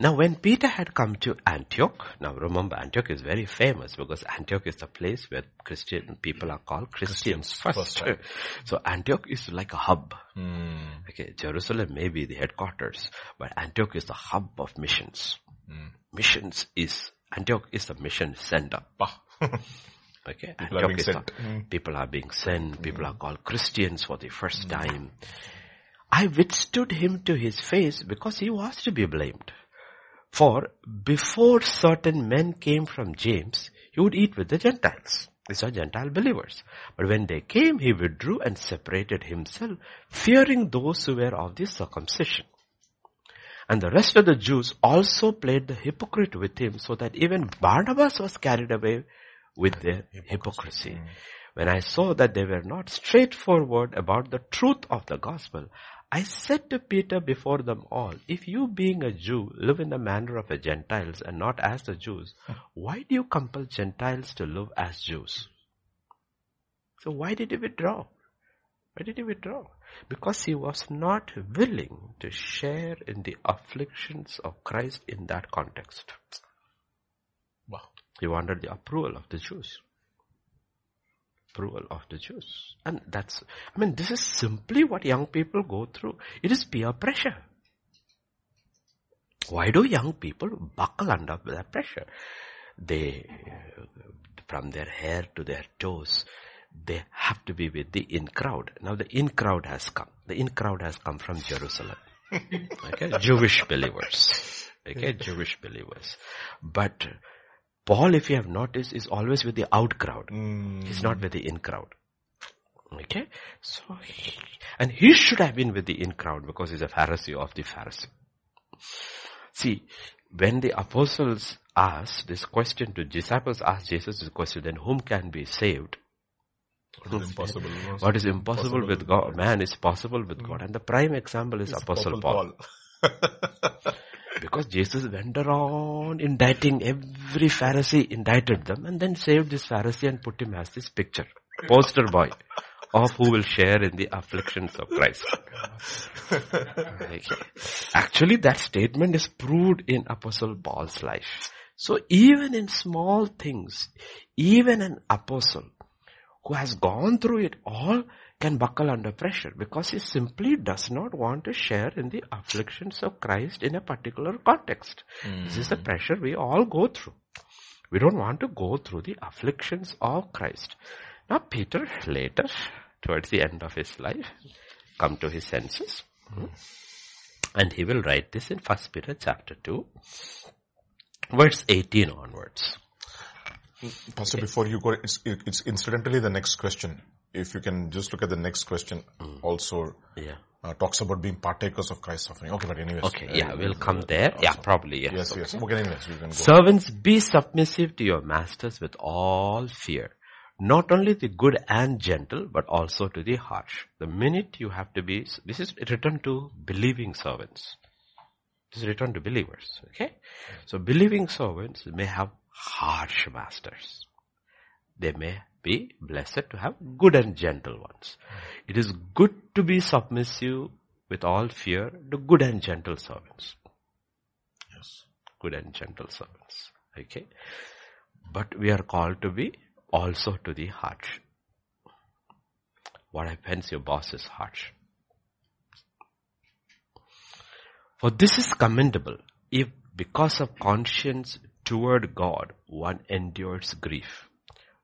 [SPEAKER 1] Now when Peter had come to Antioch, now remember Antioch is very famous because Antioch is the place where Christian people are called Christians,
[SPEAKER 2] Christians,
[SPEAKER 1] first.
[SPEAKER 2] first,
[SPEAKER 1] so Antioch is like a hub.
[SPEAKER 2] Hmm.
[SPEAKER 1] Okay, Jerusalem may be the headquarters, but Antioch is the hub of missions.
[SPEAKER 2] Hmm.
[SPEAKER 1] Missions is, Antioch is the mission center. Okay,
[SPEAKER 2] People are being
[SPEAKER 1] is the- people are being sent. People are called Christians for the first time. I withstood him to his face because he was to be blamed. For before certain men came from James, he would eat with the Gentiles. These are Gentile believers. But when they came, he withdrew and separated himself, fearing those who were of the circumcision. And the rest of the Jews also played the hypocrite with him so that even Barnabas was carried away with their hypocrisy. When I saw that they were not straightforward about the truth of the gospel, I said to Peter before them all, if you being a Jew live in the manner of the Gentiles and not as the Jews, why do you compel Gentiles to live as Jews? So why did he withdraw? Why did he withdraw? Because he was not willing to share in the afflictions of Christ in that context.
[SPEAKER 2] Wow.
[SPEAKER 1] He wanted the approval of the Jews approval of the Jews. And that's, I mean, this is simply what young people go through. It is peer pressure. Why do young people buckle under that pressure? They, from their hair to their toes, they have to be with the in crowd. Now the in crowd has come. The in crowd has come from Jerusalem. okay, Jewish believers. Okay, Jewish believers. But Paul, if you have noticed, is always with the out crowd.
[SPEAKER 2] Mm.
[SPEAKER 1] He's not with the in crowd. Okay? So, he, and he should have been with the in crowd because he's a Pharisee of the Pharisee. See, when the apostles asked this question to disciples asked Jesus this question, then whom can be saved?
[SPEAKER 2] What is impossible?
[SPEAKER 1] What is impossible with God, man is possible with God. And the prime example is
[SPEAKER 2] It's
[SPEAKER 1] Apostle
[SPEAKER 2] Paul.
[SPEAKER 1] Paul. Because Jesus went around indicting every Pharisee, indicted them, and then saved this Pharisee and put him as this picture, poster boy of who will share in the afflictions of Christ. Okay. Actually, that statement is proved in Apostle Paul's life. So even in small things, even an apostle who has gone through it all can buckle under pressure because he simply does not want to share in the afflictions of Christ in a particular context. This is the pressure we all go through. We don't want to go through the afflictions of Christ. Now Peter later, towards the end of his life, come to his senses. Hmm. And he will write this in 1 Peter chapter 2, verse 18 onwards.
[SPEAKER 2] Pastor, before you go, it's, it's incidentally the next question. If you can just look at the next question, mm. also
[SPEAKER 1] Yeah.
[SPEAKER 2] uh, talks about being partakers of Christ's suffering. Okay, but anyways.
[SPEAKER 1] Okay, yeah, uh, we'll come uh, there. Yeah, probably, yes.
[SPEAKER 2] Yes, yes. Okay, anyways, we can go.
[SPEAKER 1] Servants, be submissive to your masters with all fear. Not only the good and gentle, but also to the harsh. The minute you have to be, this is written to believing servants. This is written to believers, okay? So believing servants may have harsh masters. They may be blessed to have good and gentle ones. It is good to be submissive with all fear to good and gentle servants
[SPEAKER 2] Yes.
[SPEAKER 1] good and gentle servants. Okay. But we are called to be also to the harsh. What happens your boss is harsh. For this is commendable if because of conscience toward God one endures grief,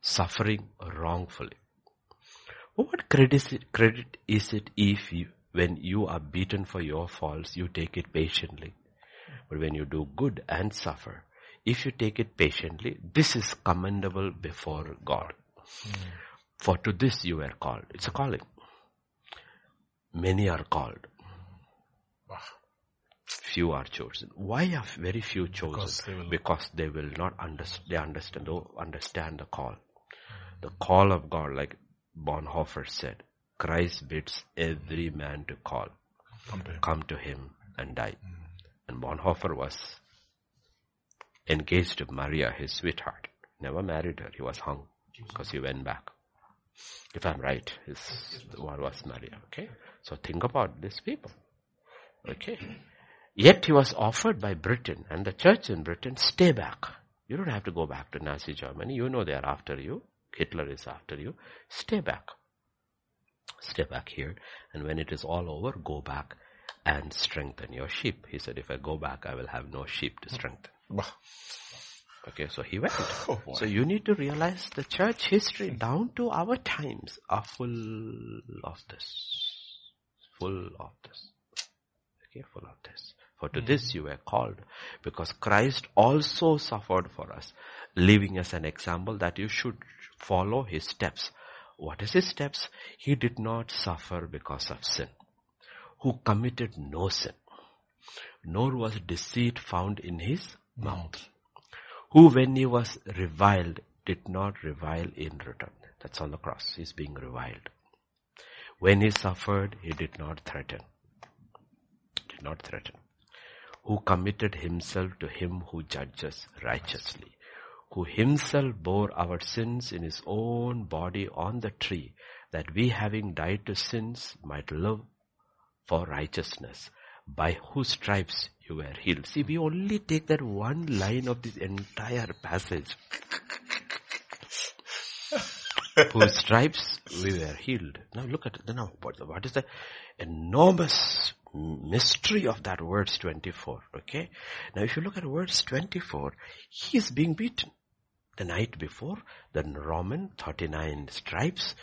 [SPEAKER 1] suffering wrongfully. What credit is it, credit is it if you, when you are beaten for your faults, you take it patiently? But when you do good and suffer, if you take it patiently, this is commendable before God. For to this you were called. It's a calling. Many are called. Few are chosen. Why are very few chosen?
[SPEAKER 2] Because they will-
[SPEAKER 1] Because they will not understand, they understand, understand the call. The call of God, like Bonhoeffer said, Christ bids every man to call
[SPEAKER 2] Come to him.
[SPEAKER 1] come to him and die. Hmm. And Bonhoeffer was engaged to Maria, his sweetheart. Never married her. He was hung because he went back. If I'm right, his one was Maria. Okay. So think about these people. Okay. Yet he was offered by Britain and the church in Britain, stay back. You don't have to go back to Nazi Germany. You know they are after you. Hitler is after you. Stay back. Stay back here. And when it is all over, go back and strengthen your sheep. He said, if I go back, I will have no sheep to strengthen. Okay, so he went.
[SPEAKER 2] Oh,
[SPEAKER 1] so you need to realize the church history down to our times are full of this. Full of this. Okay, full of this. For to hmm. this you were called because Christ also suffered for us, leaving us an example that you should follow his steps. What is his steps? He did not suffer because of sin, who committed no sin, nor was deceit found in his mouth, who when he was reviled did not revile in return. That's on the cross. He's being reviled. When he suffered, he did not threaten. Did not threaten. Who committed himself to him who judges righteously. Who himself bore our sins in his own body on the tree, that we having died to sins might live for righteousness, by whose stripes you were healed. See, we only take that one line of this entire passage. whose stripes we were healed. Now look at it. Now, what, what is the enormous mystery of that verse 24? Okay. Now if you look at verse 24, he is being beaten. The night before, the Roman 39 stripes,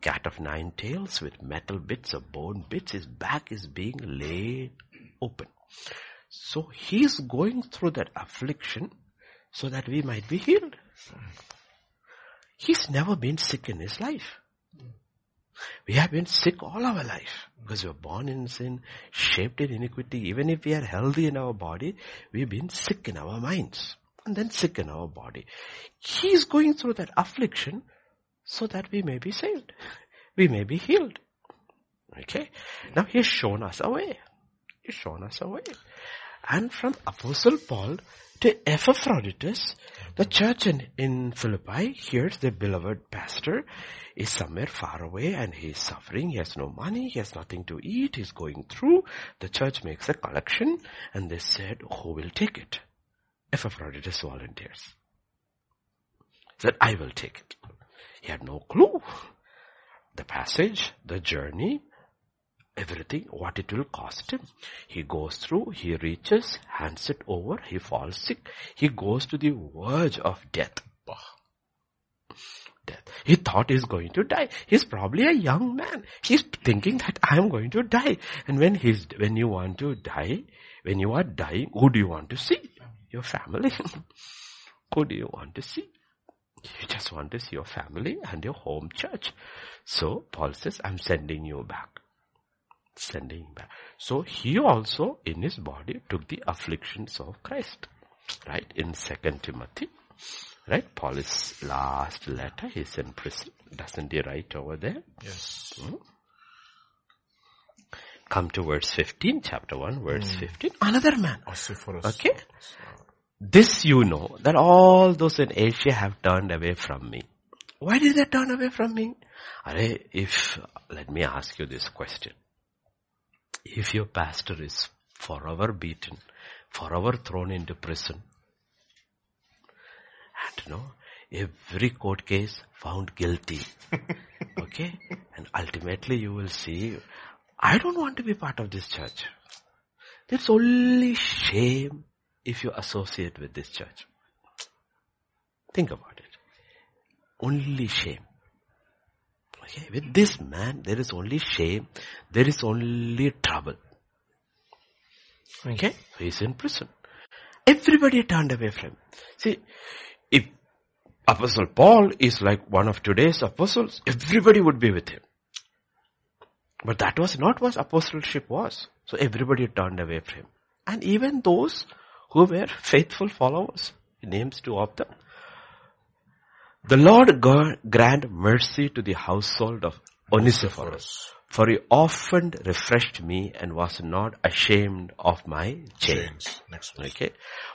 [SPEAKER 1] cat of nine tails with metal bits of bone bits, his back is being laid open. So he's going through that affliction so that we might be healed. He's never been sick in his life. We have been sick all our life because we were born in sin, shaped in iniquity. Even if we are healthy in our body, we've been sick in our minds and then sick in our body. He's going through that affliction so that we may be saved. We may be healed. Okay. Now he has shown us a way. He's shown us a way. And from Apostle Paul to Epaphroditus, the church in, in Philippi hears the beloved pastor is somewhere far away and he is suffering. He has no money. He has nothing to eat. He's going through. The church makes a collection and they said, who will take it? Epaphroditus volunteers. Said, I will take it. He had no clue. The passage, the journey, everything, what it will cost him. He goes through, he reaches, hands it over, he falls sick. He goes to the verge of death. Death. He thought he's going to die. He's probably a young man. He's thinking that I'm going to die. And when he's, when you want to die, when you are dying, who do you want to see? Your family. who do you want to see? You just want to see your family and your home church. So Paul says, I'm sending you back sending back. So he also in his body took the afflictions of Christ. Right? In second Timothy. Right? Paul's last letter, he's in prison. Doesn't he write over there?
[SPEAKER 2] Yes.
[SPEAKER 1] Hmm? Come to verse 15, chapter 1, verse 15. Another man. Okay? This you know, that all those in Asia have turned away from me. Why did they turn away from me? If, let me ask you this question if your pastor is forever beaten, forever thrown into prison, and you know, every court case found guilty, okay, and ultimately you will see, I don't want to be part of this church. There's only shame if you associate with this church. Think about it. Only shame. Okay, with this man, there is only shame. There is only trouble. Okay, he's in prison. Everybody turned away from him. See, if Apostle Paul is like one of today's apostles, everybody would be with him. But that was not what apostleship was. So everybody turned away from him. And even those who were faithful followers, he names two of them, the Lord God grant mercy to the household of Onesiphorus, for he often refreshed me and was not ashamed of my chains.
[SPEAKER 2] Next
[SPEAKER 1] Okay.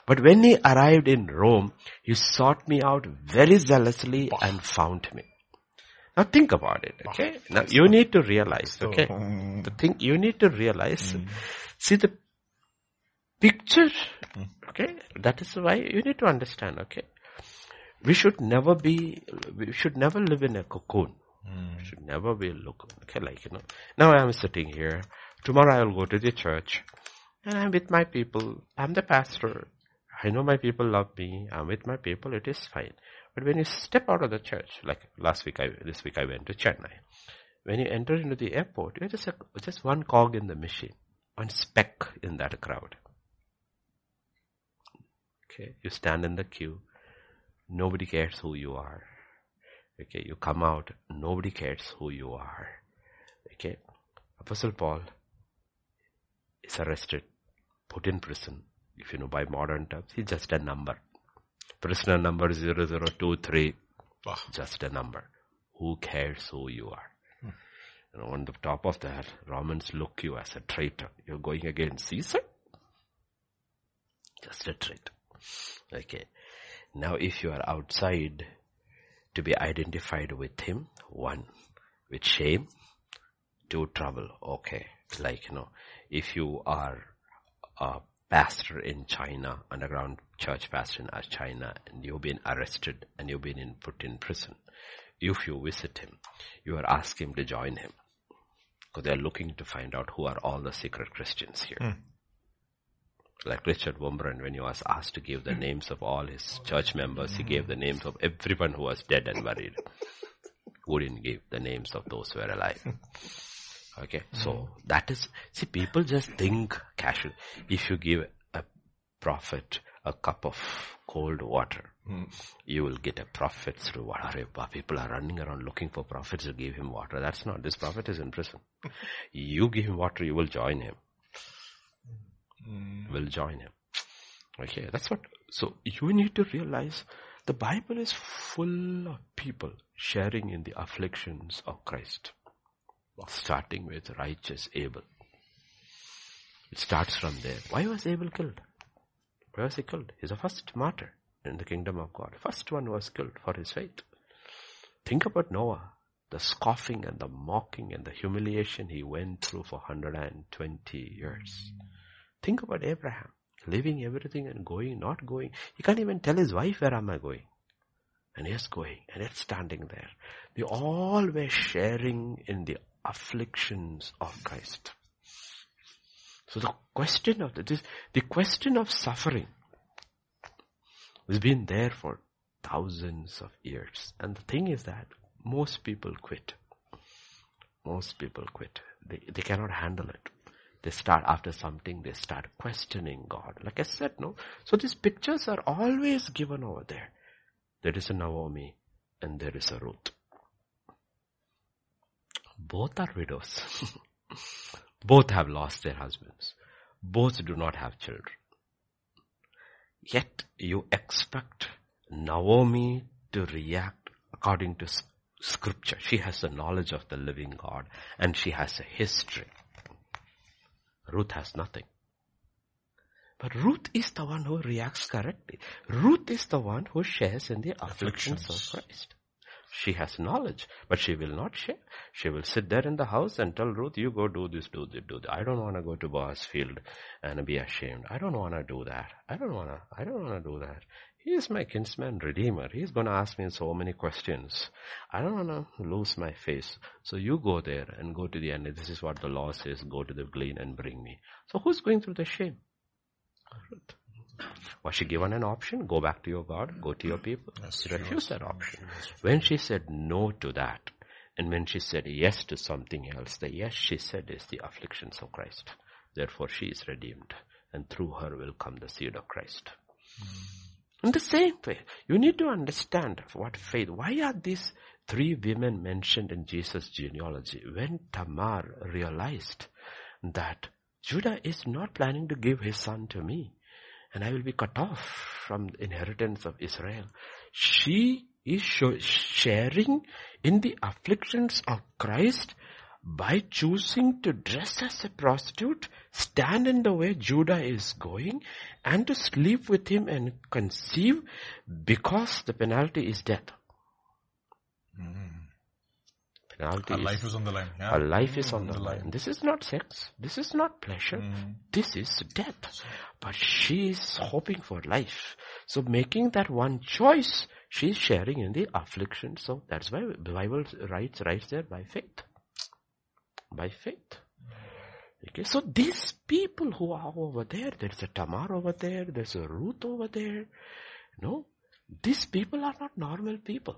[SPEAKER 1] But when he arrived in Rome, he sought me out very zealously and found me. Now think about it, okay? Now you need to realize, okay? Hmm. The thing you need to realize, hmm. see the picture, okay? That is why you need to understand, okay? we should never be, we should never live in a cocoon. Mm. should never be a look okay, like you know. Now I am sitting here. Tomorrow I will go to the church, and I'm with my people. I'm the pastor. I know my people love me. I'm with my people. It is fine. But when you step out of the church, like last week, I this week I went to Chennai. When you enter into the airport, you're just a, just one cog in the machine, one speck in that crowd. Okay, you stand in the queue. Nobody cares who you are. Okay, you come out, nobody cares who you are. Okay, Apostle Paul is arrested, put in prison. If you know by modern terms, he's just a number. Prisoner number 0023, just a number. Who cares who you are? Hmm. And on the top of that, Romans look you as a traitor. You're going against Caesar? Just a traitor. Okay. Now if you are outside to be identified with him, one, with shame, two, trouble. Okay. Like, you know, if you are a pastor in China, underground church pastor in China, and you've been arrested and you've been in, put in prison, if you visit him, you are asking him to join him. Because they are looking to find out who are all the secret Christians here. Mm. Like Richard Wurmbrand, when he was asked to give the hmm. names of all his church members, he gave the hmm. names of everyone who was dead and buried. Who didn't give the names of those who were alive. Okay, hmm. so that is, see people just think casual. If you give a prophet a cup of cold water, mm. you will get a prophet through water. People are running around looking for prophets to give him water. That's not, this prophet is in prison. you give him water, you will join him. Mm. Will join him. Okay, that's what, so you need to realize the Bible is full of people sharing in the afflictions of Christ. Starting with righteous Abel. It starts from there. Why was Abel killed? Why was he killed? He's the first martyr in the kingdom of God. First one was killed for his faith. Think about Noah. The scoffing and the mocking and the humiliation he went through for 120 years. Think about Abraham. Leaving everything and going, not going. He can't even tell his wife, where am I going? And he's going and it's standing there. They all were sharing in the afflictions of Christ. So the question of this, the question of suffering has been there for thousands of years. And the thing is that most people quit. Most people quit. They, they cannot handle it. They start after something, they start questioning God. Like I said, no. So these pictures are always given over there. There is a Naomi and there is a Ruth. Both are widows. Both have lost their husbands. Both do not have children. Yet you expect Naomi to react according to scripture. She has the knowledge of the living God and she has a history. Ruth has nothing. But Ruth is the one who reacts correctly. Ruth is the one who shares in the afflictions, afflictions. of Christ. She has knowledge, but she will not share. She will sit there in the house and tell Ruth, you go do this, do this, do that. I don't want to go to Boaz field and be ashamed. I don't want to do that. I don't want to, I don't want to do that. He is my kinsman redeemer. He's going to ask me so many questions. I don't want to lose my face. So you go there and go to the end. This is what the law says. Go to the glean and bring me. So who's going through the shame? Ruth. Was she given an option? Go back to your God, go to your people. Yes, she refused that option. When she said no to that, and when she said yes to something else, the yes she said is the afflictions of Christ. Therefore she is redeemed, and through her will come the seed of Christ. Mm. In the same way, you need to understand what faith, why are these three women mentioned in Jesus' genealogy? When Tamar realized that Judah is not planning to give his son to me, and I will be cut off from the inheritance of Israel. She is sharing in the afflictions of Christ by choosing to dress as a prostitute, stand in the way Judah is going, and to sleep with him and conceive because the penalty is death. Mm
[SPEAKER 2] penalty. Our life is on the line. Yeah.
[SPEAKER 1] Life is on, on the, the line. line. This is not sex. This is not pleasure. Mm. This is death. But she is hoping for life. So making that one choice, she is sharing in the affliction. So that's why the Bible writes, writes there by faith. By faith. Okay, so these people who are over there, there's a Tamar over there, there's a Ruth over there. No, these people are not normal people.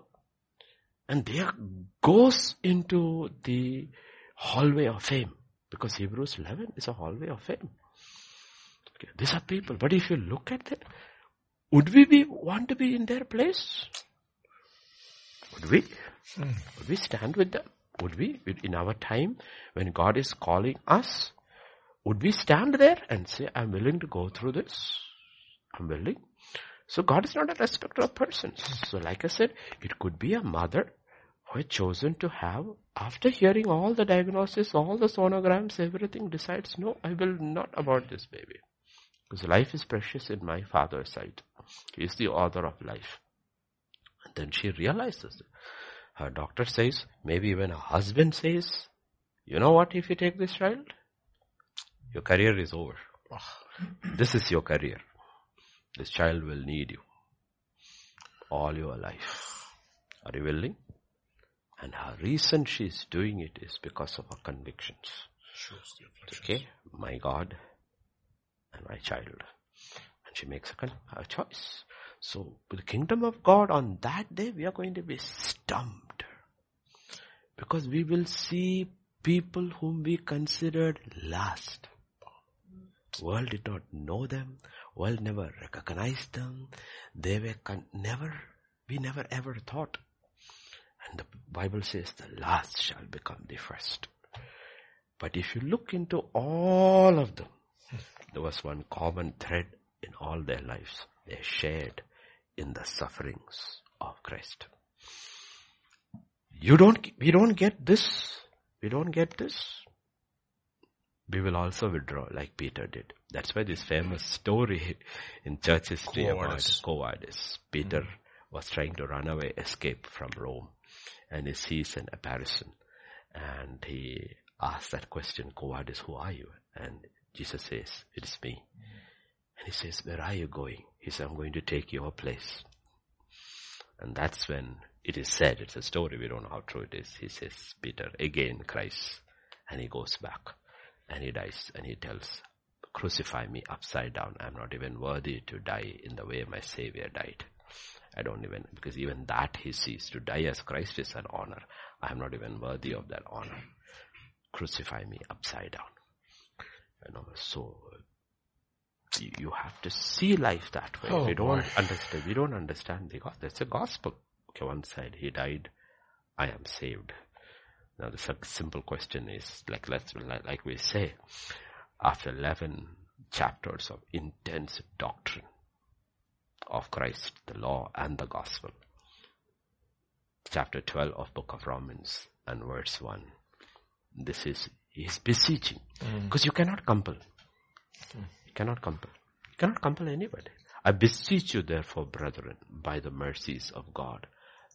[SPEAKER 1] And they are, goes into the hallway of fame. Because Hebrews 11 is a hallway of fame. Okay, these are people. But if you look at them, would we be, want to be in their place? Would we? Mm. Would we stand with them? Would we? In our time, when God is calling us, would we stand there and say, I'm willing to go through this? I'm willing. So God is not a respecter of persons. So like I said, it could be a mother who had chosen to have, after hearing all the diagnosis, all the sonograms, everything, decides, no, I will not abort this baby. Because life is precious in my father's sight. He is the author of life. And then she realizes, her doctor says, maybe even her husband says, you know what if you take this child? Your career is over. This is your career. This child will need you all your life. Are you willing? And her reason she is doing it is because of her convictions. Okay, my God and my child. And she makes a, a choice. So, with the kingdom of God on that day, we are going to be stumped. Because we will see people whom we considered last. World did not know them. World never recognized them. They were con- never, we never ever thought and the Bible says the last shall become the first. But if you look into all of them, there was one common thread in all their lives. They shared in the sufferings of Christ. You don't, we don't get this. We don't get this. We will also withdraw like Peter did. That's why this famous story in church history about Quo Peter mm-hmm. was trying to run away, escape from Rome and he sees an apparition and he asks that question, Vadis, who are you? And Jesus says, it is me. And he says, where are you going? He says, I'm going to take your place. And that's when it is said, it's a story, we don't know how true it is. He says, Peter, again Christ. And he goes back and he dies and he tells, crucify me upside down. I'm not even worthy to die in the way my Savior died. I don't even, because even that he sees. To die as Christ is an honor. I am not even worthy of that honor. Crucify me upside down. You know, so you, have to see life that way. Oh, we don't boy. understand, we don't understand because that's a gospel. Okay, one side, he died, I am saved. Now the simple question is, like let's, like, we say, after 11 chapters of intense doctrine, of Christ, the law and the gospel. Chapter 12 of book of Romans and verse 1. This is, he's beseeching. Because mm. you cannot compel. Mm. You cannot compel. You cannot compel anybody. I beseech you therefore, brethren, by the mercies of God,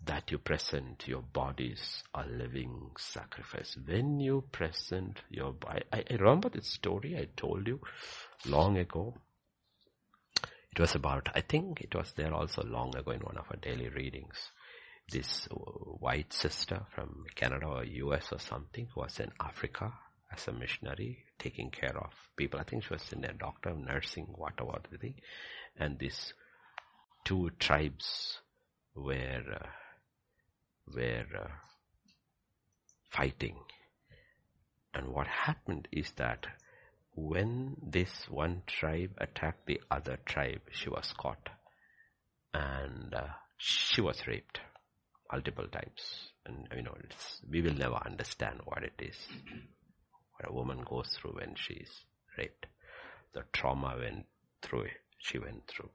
[SPEAKER 1] that you present your bodies a living sacrifice. When you present your body, I, I remember this story I told you long ago it was about, I think it was there also long ago in one of our daily readings. This white sister from Canada or US or something who was in Africa as a missionary taking care of people. I think she was in a doctor, nursing, whatever thing. And these two tribes were, uh, were uh, fighting. And what happened is that when this one tribe attacked the other tribe, she was caught. And uh, she was raped multiple times. And you know, we will never understand what it is. What a woman goes through when she is raped. The trauma went through. She went through.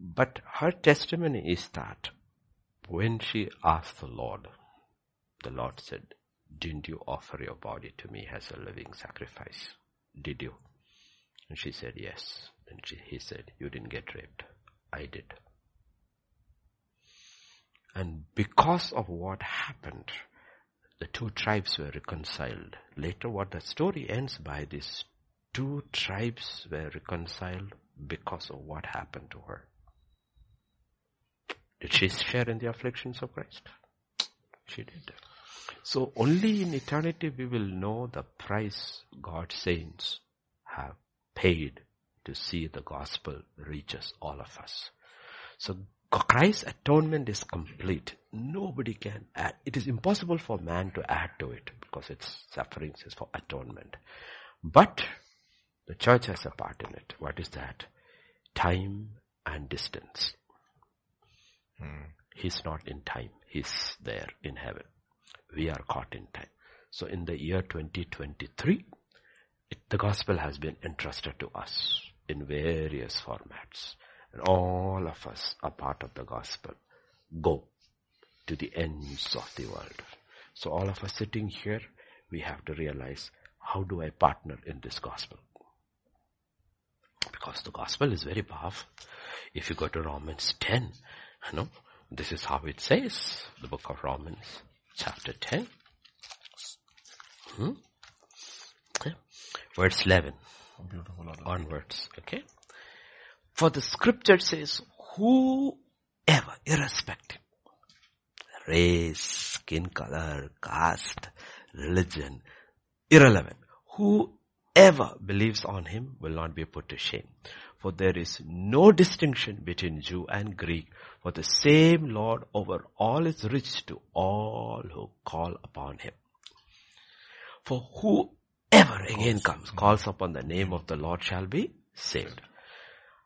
[SPEAKER 1] But her testimony is that when she asked the Lord, the Lord said, didn't you offer your body to me as a living sacrifice? Did you? And she said, yes. And she, he said, you didn't get raped. I did. And because of what happened, the two tribes were reconciled. Later what the story ends by these two tribes were reconciled because of what happened to her. Did she share in the afflictions of Christ? She did. So only in eternity we will know the price God's saints have paid to see the gospel reaches all of us. So Christ's atonement is complete. Nobody can add. It is impossible for man to add to it because its sufferings is for atonement. But the church has a part in it. What is that? Time and distance. Hmm. He's not in time. He's there in heaven we are caught in time. So in the year 2023, it, the gospel has been entrusted to us in various formats. And all of us are part of the gospel. Go. to the ends of the world. So all of us sitting here, we have to realize, how do I partner in this gospel? Because the gospel is very powerful. If you go to Romans 10, know, this is how it says, the book of Romans, chapter 10. Hmm? Okay. Verse 11.
[SPEAKER 2] Beautiful.
[SPEAKER 1] Onwards. Okay. For the scripture says, whoever, irrespective, race, skin color, caste, religion, irrelevant, whoever believes on him will not be put to shame. For there is no distinction between Jew and Greek, for the same Lord over all is rich to all who call upon him. For whoever again comes, calls upon the name of the Lord shall be saved.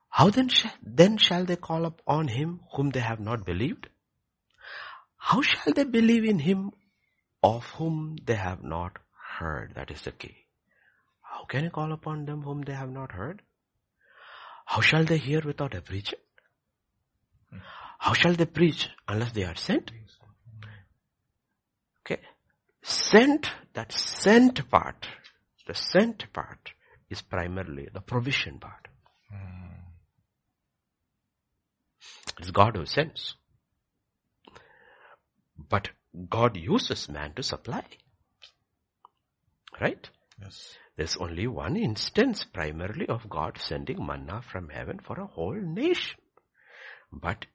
[SPEAKER 1] How then, sh- then shall they call upon him whom they have not believed? How shall they believe in him of whom they have not heard? That is the key. How can you call upon them whom they have not heard? How shall they hear without a preacher? How shall they preach unless they are sent? Okay. Sent, that sent part, the sent part is primarily the provision part. It's God who sends. But God uses man to supply. Right?
[SPEAKER 2] Yes.
[SPEAKER 1] There's only one instance primarily of God sending manna from heaven for a whole nation. But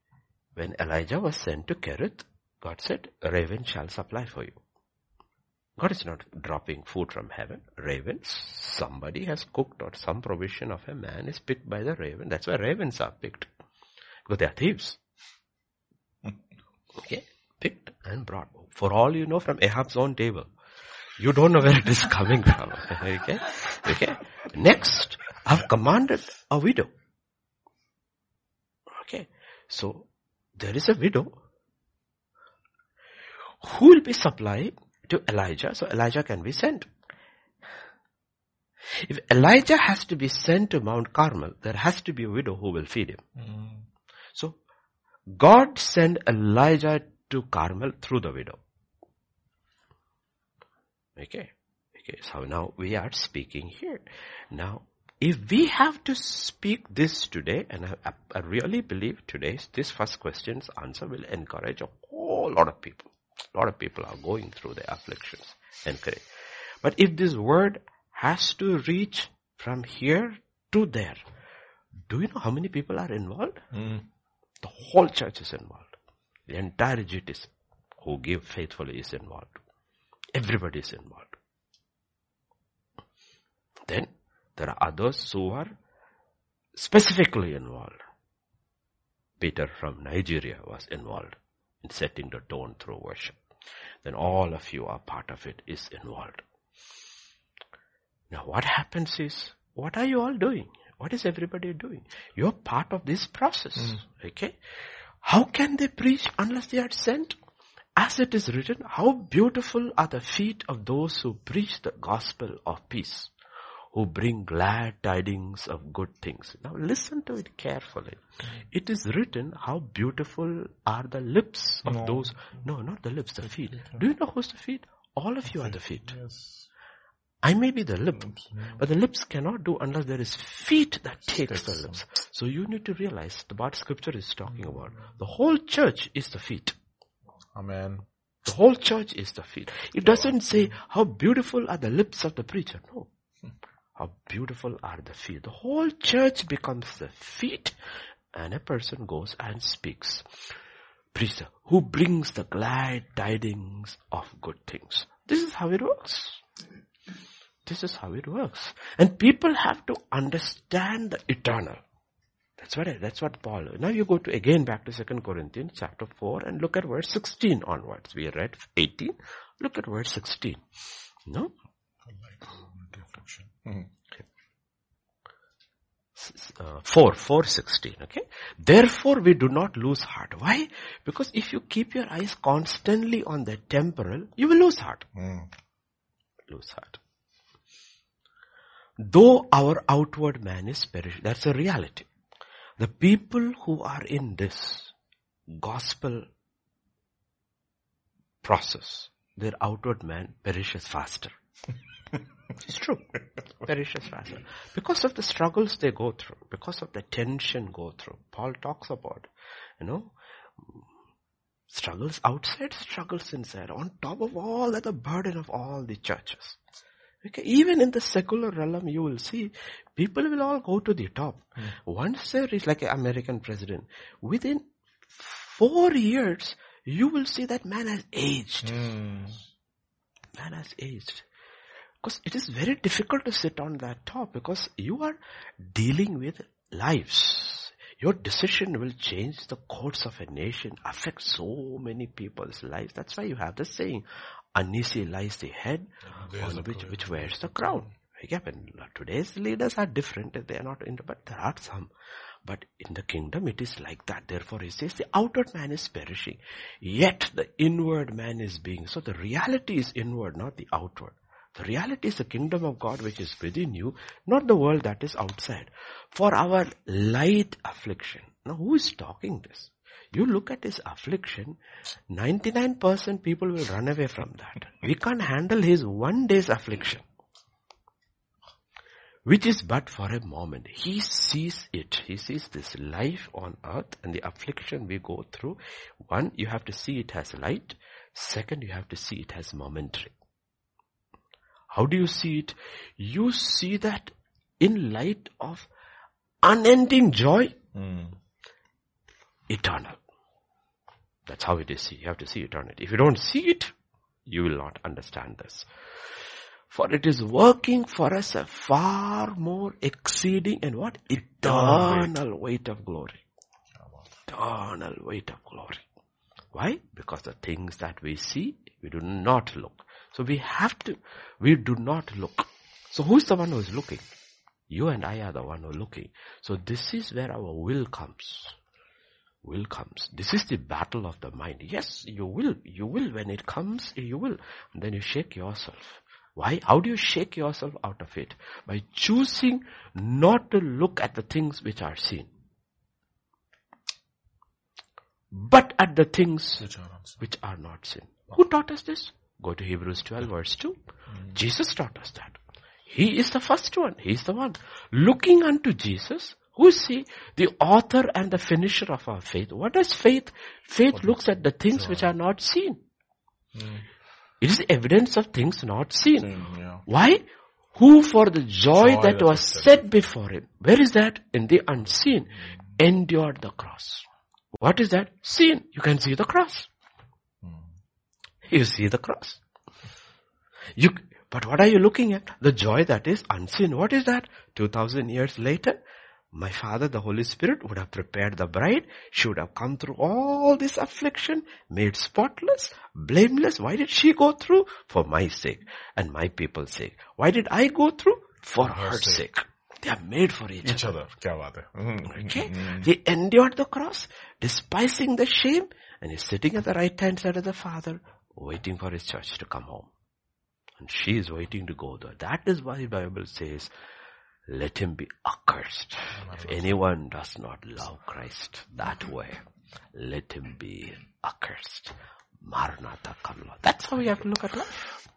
[SPEAKER 1] when Elijah was sent to Kerith, God said, raven shall supply for you. God is not dropping food from heaven. Ravens, somebody has cooked or some provision of a man is picked by the raven. That's why ravens are picked. Because they are thieves. Okay? Picked and brought. For all you know from Ahab's own table. You don't know where it is coming from. Okay? Okay? Next, I've commanded a widow. Okay? So, there is a widow who will be supplied to Elijah so Elijah can be sent. If Elijah has to be sent to Mount Carmel, there has to be a widow who will feed him. Hmm. So, God sent Elijah to Carmel through the widow. Okay. Okay. So now we are speaking here. Now, if we have to speak this today, and I, I really believe today's, this first question's answer will encourage a whole lot of people. A lot of people are going through their afflictions. Encourage. But if this word has to reach from here to there, do you know how many people are involved? Hmm. The whole church is involved. The entire GTs who give faithfully is involved. Everybody is involved. Then there are others who are specifically involved. Peter from Nigeria was involved in setting the tone through worship. Then all of you are part of it is involved. Now what happens is, what are you all doing? What is everybody doing? You're part of this process. Mm. Okay? How can they preach unless they are sent? As it is written, how beautiful are the feet of those who preach the gospel of peace, who bring glad tidings of good things. Now listen to it carefully. It is written, how beautiful are the lips of
[SPEAKER 2] No.
[SPEAKER 1] those, no, not the lips, the feet. Do you know who's the feet? All of you are the feet.
[SPEAKER 2] Yes.
[SPEAKER 1] I may be the lip, but the lips cannot do unless there is feet that takes the lips. So you need to realize the what scripture is talking about. The whole church is the feet.
[SPEAKER 2] Amen.
[SPEAKER 1] The whole church is the feet. It doesn't say how beautiful are the lips of the preacher. No. How beautiful are the feet. The whole church becomes the feet and a person goes and speaks. Preacher, who brings the glad tidings of good things. This is how it works. This is how it works. And people have to understand the eternal. That's what, that's what Paul, now you go to again back to 2 Corinthians chapter 4 and look at verse 16 onwards. We read 18. Look at verse 16. No?
[SPEAKER 2] Mhm.
[SPEAKER 1] uh, 4, 416, okay? Therefore we do not lose heart. Why? Because if you keep your eyes constantly on the temporal, you will lose heart.
[SPEAKER 2] Mm.
[SPEAKER 1] Lose heart. Though our outward man is perishing, that's a reality. The people who are in this gospel process, their outward man perishes faster. it's true. Perishes faster. Because of the struggles they go through, because of the tension go through. Paul talks about, you know, struggles outside, struggles inside, on top of all the burden of all the churches. Okay, even in the secular realm, you will see people will all go to the top. Mm. Once there is like an American president, within four years, you will see that man has aged. Mm. Man has aged. Because it is very difficult to sit on that top because you are dealing with lives. Your decision will change the course of a nation, affect so many people's lives. That's why you have the saying, uneasy lies the head on which, which wears the crown. And today's leaders are different. They are not, into, but there are some. But in the kingdom it is like that. Therefore he says the outward man is perishing. Yet the inward man is being. So the reality is inward, not the outward. The reality is the kingdom of God which is within you, not the world that is outside. For our light affliction. Now who is talking this? You look at his affliction, 99% people will run away from that. We can't handle his one day's affliction. Which is but for a moment. He sees it. He sees this life on earth and the affliction we go through. One, you have to see it as light. Second, you have to see it as momentary. How do you see it? You see that in light of unending joy, mm. Eternal. That's how it is. You have to see eternity. If you don't see it, you will not understand this. For it is working for us a far more exceeding and what? Eternal weight of glory. Eternal weight of glory. Why? Because the things that we see, we do not look. So we have to, we do not look. So who is the one who is looking? You and I are the one who are looking. So this is where our will comes will comes. This is the battle of the mind. Yes, you will. You will. When it comes, you will. And then you shake yourself. Why? How do you shake yourself out of it? By choosing not to look at the things which are seen. But at the things which are, which are not seen. Who taught us this? Go to Hebrews 12 verse 2. Mm. Jesus taught us that. He is the first one. He is the one. Looking unto Jesus, who is he? The author and the finisher of our faith. What does faith? Faith what looks at the things which are not seen. Mm. It is evidence of things not seen. Mm, yeah. Why? Who for the joy, joy that, that, was set before him. Where is that? In the unseen. Mm. Endured the cross. What is that? Seen. You can see the cross. Hmm. You see the cross. You, but what are you looking at? The joy that is unseen. What is that? 2000 years later, my father, the Holy Spirit, would have prepared the bride. She would have come through all this affliction, made spotless, blameless. Why did she go through? For my sake and my people's sake. Why did I go through? For her, her sake. sake. They are made for each, each other.
[SPEAKER 2] other.
[SPEAKER 1] Mm-hmm. Okay. Mm-hmm. He endured the cross, despising the shame, and he's sitting at the right hand side of the Father, waiting for his church to come home. And she is waiting to go there. That is why the Bible says, let him be accursed. If anyone does not love Christ that way, let him be accursed. Maranatha Lord. That's how we have to look at life.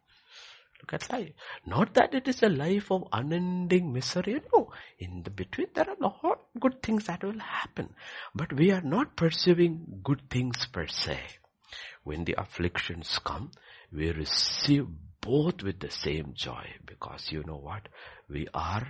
[SPEAKER 1] Look at life. Not that it is a life of unending misery. No. In the between there are a lot of good things that will happen. But we are not pursuing good things per se. When the afflictions come, we receive both with the same joy because you know what? We are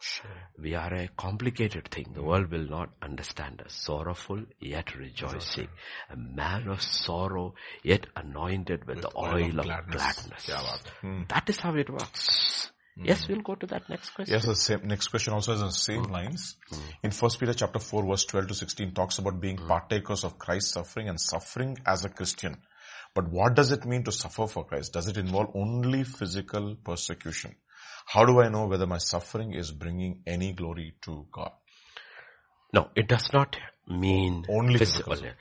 [SPEAKER 1] Sure. We are a complicated thing. The world will not understand us. Sorrowful yet rejoicing. A man of sorrow yet anointed with, with the oil, oil of gladness. gladness. Yeah, hmm. That is how it works. Mm. Yes, we'll go to that next question.
[SPEAKER 2] Yes, the same, next question also is on the same mm. lines. Mm. In 1 Peter chapter 4 verse 12 to 16 talks about being hmm. partakers of Christ's suffering and suffering as a Christian. But what does it mean to suffer for Christ? Does it involve only physical persecution? How do I know whether my suffering is bringing any glory to God?
[SPEAKER 1] No, it does not mean only physical. physical.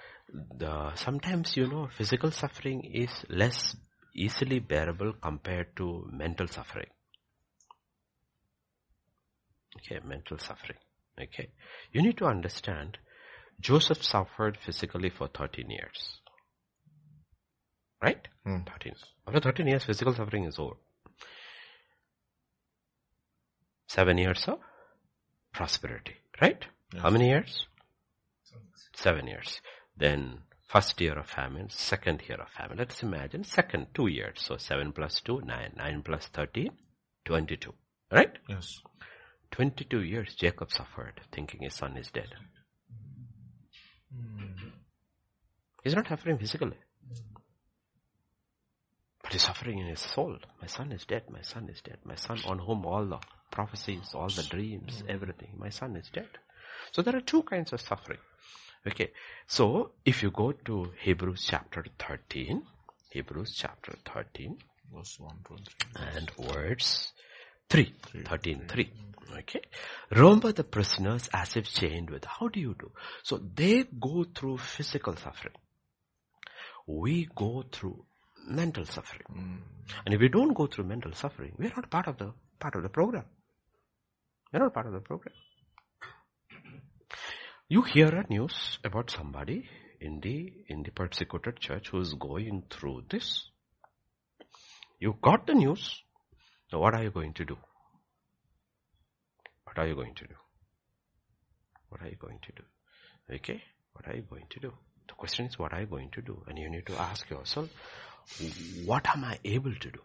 [SPEAKER 1] The, sometimes, you know, physical suffering is less easily bearable compared to mental suffering. Okay, mental suffering. Okay. You need to understand, Joseph suffered physically for 13 years. Right?
[SPEAKER 2] Hmm.
[SPEAKER 1] 13. After 13 years, physical suffering is over. Seven years of prosperity. Right? How many years? Seven years. Then first year of famine, second year of famine. Let's imagine second two years. So 7 plus 2, 9. 9 plus 13, 22. Right?
[SPEAKER 2] Yes.
[SPEAKER 1] 22 years Jacob suffered thinking his son is dead. Hmm. He's not suffering physically. But he's suffering in his soul. My son is dead. My son is dead. My son on whom all the prophecies, all the dreams, hmm. everything. My son is dead. So there are two kinds of suffering. Okay. So if you go to Hebrews chapter 13, Hebrews chapter 13
[SPEAKER 2] Verse 1, 2, and 3.
[SPEAKER 1] and words 3, 13, 3. Hmm. Okay. Remember the prisoners as if chained with. How do you do? So they go through physical suffering. We go through mental suffering. Hmm. And if we don't go through mental suffering, we're not part of the, part of the program. We're not part of the program. You hear a news about somebody in the, in the persecuted church who is going through this. You got the news. Now what are you going to do? What are you going to do? What are you going to do? Okay? What are you going to do? The question is, what are you going to do? And you need to ask yourself, what am I able to do?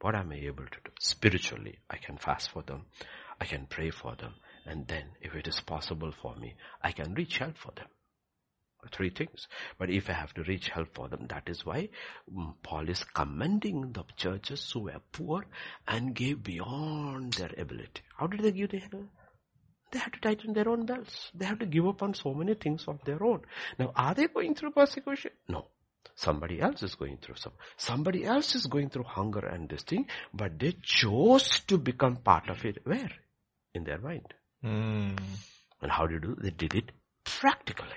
[SPEAKER 1] What am I able to do? Spiritually, I can fast for them. I can pray for them. And then, if it is possible for me, I can reach help for them. Three things. But if I have to reach help for them, that is why mm, Paul is commending the churches who were poor and gave beyond their ability. How did they give the help? They had to tighten their own belts. They have to give up on so many things of their own. Now, are they going through persecution? No. Somebody else is going through some. Somebody else is going through hunger and this thing, but they chose to become part of it. Where? In their mind.
[SPEAKER 2] Mm.
[SPEAKER 1] And how did they do? They did it practically.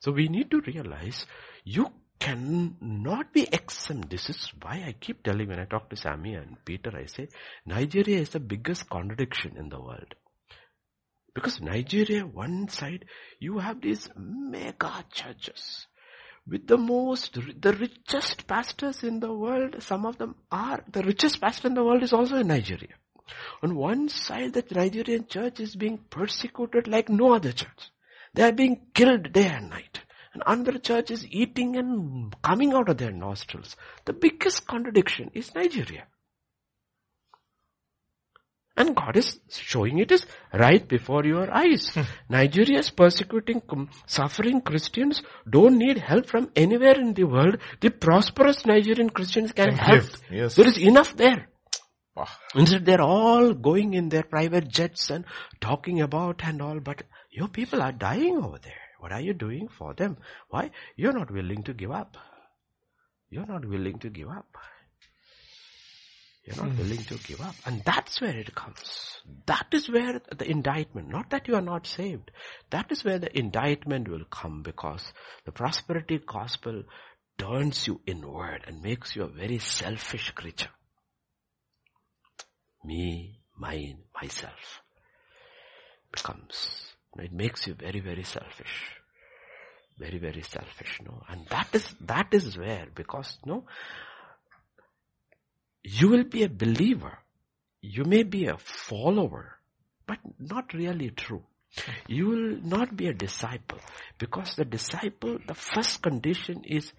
[SPEAKER 1] So we need to realize you cannot be exempt. This is why I keep telling when I talk to Sammy and Peter, I say Nigeria is the biggest contradiction in the world. Because Nigeria, one side, you have these mega churches with the most, the richest pastors in the world. Some of them are, the richest pastor in the world is also in Nigeria. On one side, the Nigerian church is being persecuted like no other church. They are being killed day and night. And another church is eating and coming out of their nostrils. The biggest contradiction is Nigeria. And God is showing it is right before your eyes. Hmm. Nigeria is persecuting, um, suffering Christians don't need help from anywhere in the world. The prosperous Nigerian Christians can
[SPEAKER 2] Can
[SPEAKER 1] help.
[SPEAKER 2] yes.
[SPEAKER 1] There is enough there.
[SPEAKER 2] Wow.
[SPEAKER 1] Instead they're all going in their private jets and talking about and all, but your people are dying over there. What are you doing for them? Why? You're not willing to give up. You're not willing to give up. You're not hmm. willing to give up. And that's where it comes. That is where the indictment, not that you are not saved. That is where the indictment will come because the prosperity gospel turns you inward and makes you a very selfish creature. Me, mine, myself becomes, it makes you very, very selfish. Very, very selfish, no? And that is, that is where, because, no, you will be a believer. You may be a follower, but not really true. You will not be a disciple because the disciple, the first condition is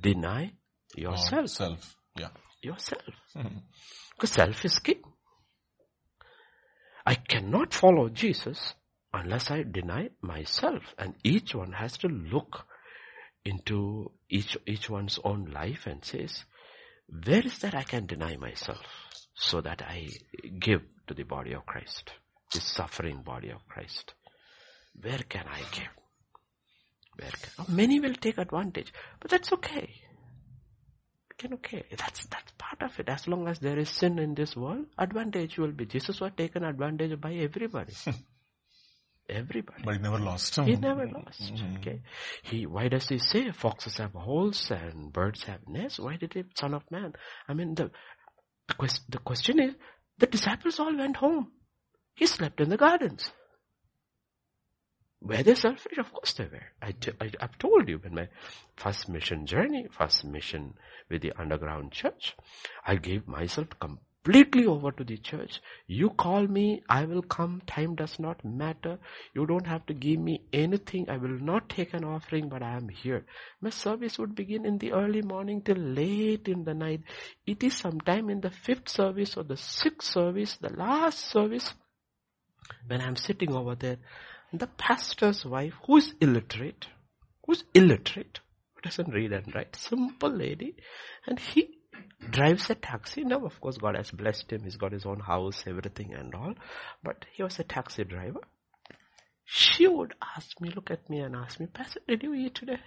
[SPEAKER 1] deny yourself.
[SPEAKER 2] Self. Yeah.
[SPEAKER 1] Yourself. Hmm. Because self is king. I cannot follow Jesus unless I deny myself. And each one has to look into each, each one's own life and says, where is that I can deny myself so that I give to the body of Christ, the suffering body of Christ? Where can I give? Where can, oh, many will take advantage, but that's okay. Can okay. That's that's part of it. As long as there is sin in this world, advantage will be. Jesus was taken advantage by everybody. everybody.
[SPEAKER 2] But he never lost. Him.
[SPEAKER 1] He never lost. Mm-hmm. Okay. He, why does he say foxes have holes and birds have nests? Why did he, son of man? I mean, the, the, quest, the question is, the disciples all went home. He slept in the gardens. Were they selfish? Of course they were. I, I, I've told you in my first mission journey, first mission with the underground church, I gave myself completely over to the church. You call me, I will come. Time does not matter. You don't have to give me anything. I will not take an offering, but I am here. My service would begin in the early morning till late in the night. It is sometime in the fifth service or the sixth service, the last service, when I'm sitting over there, the pastor's wife, who is illiterate, who's illiterate, doesn't read and write, simple lady, and he drives a taxi. Now, of course, God has blessed him. He's got his own house, everything and all. But he was a taxi driver. She would ask me, look at me and ask me, Pastor, did you eat today?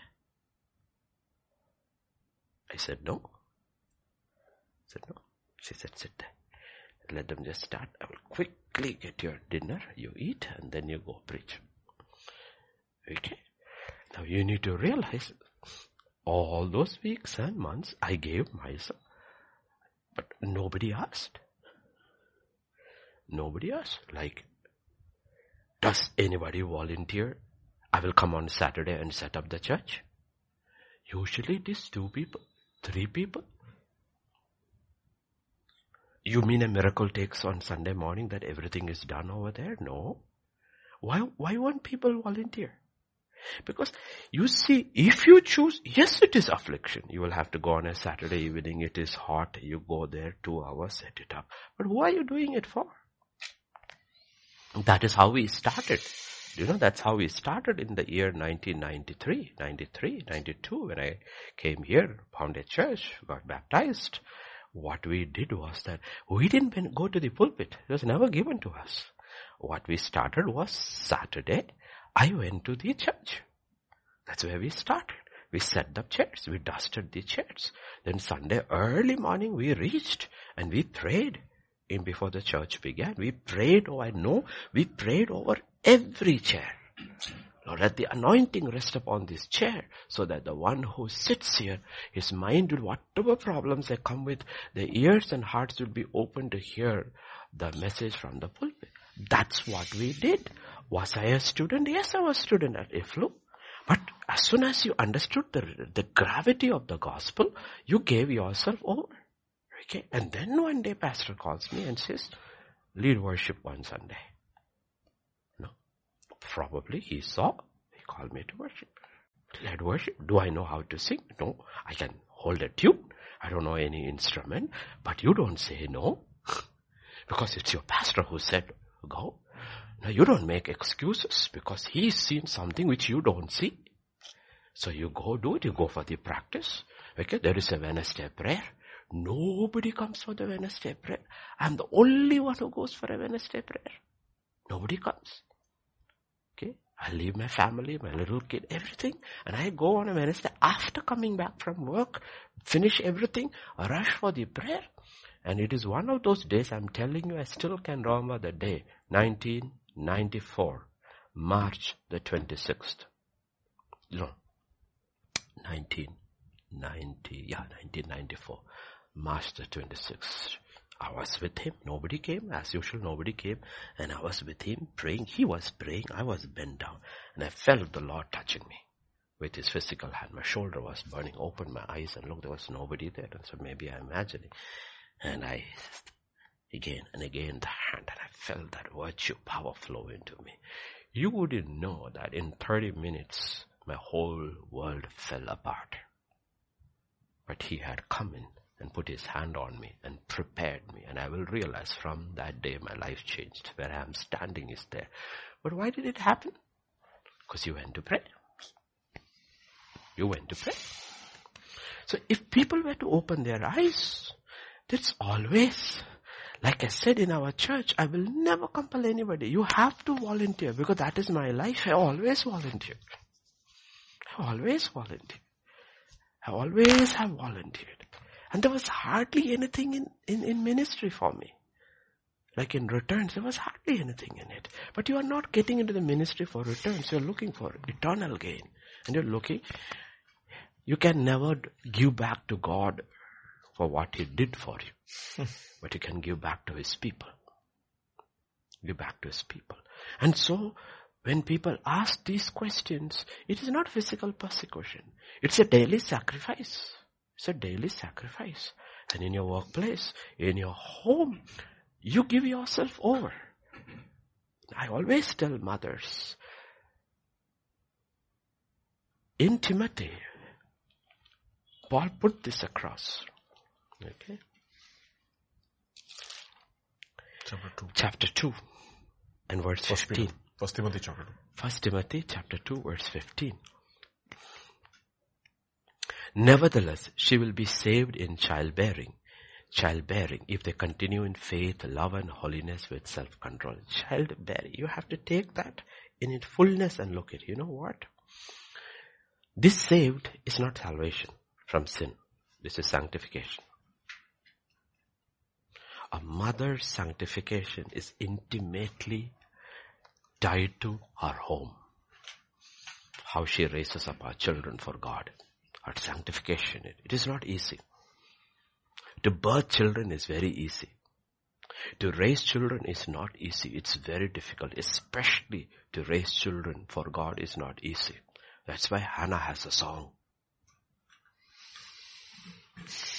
[SPEAKER 1] I said, no. I said, no. She said, sit there. Let them just start. I will quickly get your dinner. You eat and then you go preach. Okay. Now you need to realize all those weeks and months I gave myself. But nobody asked. Nobody asked. Like, does anybody volunteer? I will come on Saturday and set up the church. Usually is two people, three people. You mean a miracle takes on Sunday morning that everything is done over there? No. Why, why won't people volunteer? Because you see, if you choose, yes, it is affliction. You will have to go on a Saturday evening. It is hot. You go there two hours, set it up. But who are you doing it for? That is how we started. You know, that's how we started in the year 1993, 93, 92 when I came here, found a church, got baptized what we did was that we didn't go to the pulpit. It was never given to us. What we started was Saturday. I went to the church. That's where we started. We set up chairs. We dusted the chairs. Then Sunday early morning we reached and we prayed in before the church began. We prayed, oh I know, we prayed over every chair. Lord, let the anointing rest upon this chair so that the one who sits here, his mind will, whatever problems they come with, the ears and hearts will be open to hear the message from the pulpit. That's what we did. Was I a student? Yes, I was a student at IFLU. But as soon as you understood the, the gravity of the gospel, you gave yourself over. Okay. And then one day pastor calls me and says, lead worship one Sunday. No. Probably he saw, he called me to worship. Led worship. Do I know how to sing? No. I can hold a tune. I don't know any instrument. But you don't say no. because it's your pastor who said go. Now you don't make excuses because he's seen something which you don't see. So you go do it, you go for the practice. Okay, there is a Wednesday prayer. Nobody comes for the Wednesday prayer. I'm the only one who goes for a Wednesday prayer. Nobody comes. Okay. I leave my family, my little kid, everything, and I go on a Wednesday after coming back from work, finish everything, rush for the prayer. And it is one of those days, I'm telling you, I still can remember the day, 1994, March the 26th. No, 1990, yeah, 1994, March the 26th. I was with him. Nobody came. As usual, nobody came. And I was with him praying. He was praying. I was bent down. And I felt the Lord touching me with his physical hand. My shoulder was burning. Opened my eyes and looked. There was nobody there. And so maybe I'm imagining. And I, again and again, the hand. And I felt that virtue power flow into me. You wouldn't know that in 30 minutes, my whole world fell apart. But he had come in and put his hand on me and prepared me. And I will realize from that day my life changed. Where I am standing is there. But why did it happen? Because you went to pray. You went to pray. So if people were to open their eyes, that's always, like I said in our church, I will never compel anybody. You have to volunteer because that is my life. I always volunteer. I always volunteer. I always have volunteered. And there was hardly anything in, in, in ministry for me. Like in returns, there was hardly anything in it. But you are not getting into the ministry for returns. You're looking for eternal gain. And you're looking, you can never give back to God for what He did for you. but he can give back to His people. Give back to His people. And so, when people ask these questions, it is not physical persecution. It's a daily sacrifice. It's a daily sacrifice. And in your workplace, in your home, you give yourself over. I always tell mothers, in Timothy, Paul put this across. Okay.
[SPEAKER 2] Chapter 2.
[SPEAKER 1] Chapter 2 and verse
[SPEAKER 2] First
[SPEAKER 1] 15.
[SPEAKER 2] Peter. First Timothy chapter 2.
[SPEAKER 1] First Timothy chapter 2 verse 15. Nevertheless, she will be saved in childbearing. Childbearing, if they continue in faith, love and holiness with self-control. Childbearing, you have to take that in its fullness and look at it. You know what? This saved is not salvation from sin. This is sanctification. A mother's sanctification is intimately tied to her home. How she raises up her children for God. Her sanctification. It is not easy. To birth children is very easy. To raise children is not easy. It's very difficult. Especially to raise children for God is not easy. That's why Hannah has a song.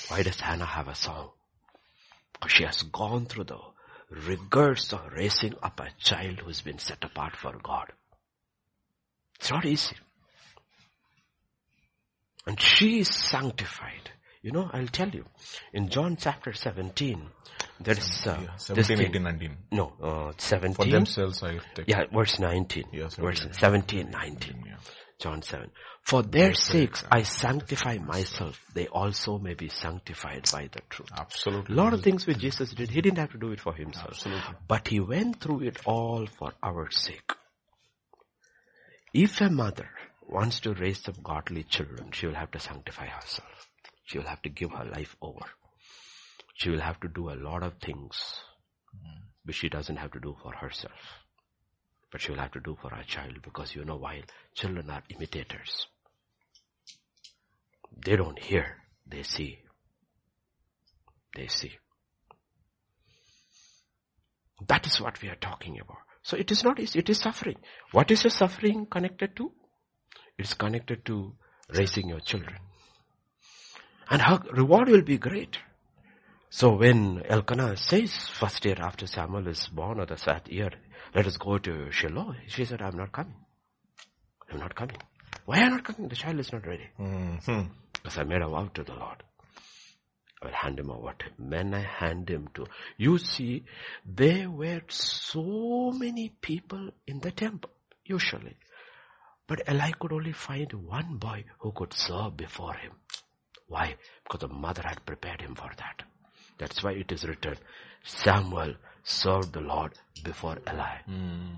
[SPEAKER 1] Why does Hannah have a song? She has gone through the rigors of raising up a child who's been set apart for God. It's not easy. And she is sanctified. You know, I'll tell you, in John chapter 17, there is, uh,
[SPEAKER 2] 17, 18, 19.
[SPEAKER 1] No, uh, 17.
[SPEAKER 2] For themselves I take.
[SPEAKER 1] Yeah, verse 19.
[SPEAKER 2] Yeah,
[SPEAKER 1] verse
[SPEAKER 2] 17.
[SPEAKER 1] 17, 19.
[SPEAKER 2] Yeah.
[SPEAKER 1] John 7. For their sakes I sanctify myself. They also may be sanctified by the truth.
[SPEAKER 2] Absolutely.
[SPEAKER 1] A lot of things which Jesus did, he didn't have to do it for himself.
[SPEAKER 2] Absolutely.
[SPEAKER 1] But he went through it all for our sake. If a mother wants to raise up godly children, she will have to sanctify herself. She will have to give her life over. She will have to do a lot of things mm. which she doesn't have to do for herself. But she will have to do for her child because you know why? Children are imitators. They don't hear, they see. They see. That is what we are talking about. So it is not easy, it is suffering. What is your suffering connected to? It's connected to raising your children. And her reward will be great. So when Elkanah says first year after Samuel is born or the third year, let us go to Shiloh, she said, I'm not coming. I'm not coming. Why am I not coming? The child is not ready.
[SPEAKER 2] hmm
[SPEAKER 1] Because I made a vow to the Lord. I will hand him over to him. When I hand him to, you see, there were so many people in the temple, usually. But Eli could only find one boy who could serve before him. Why? Because the mother had prepared him for that. That's why it is written, Samuel served the Lord before Eli. Hmm.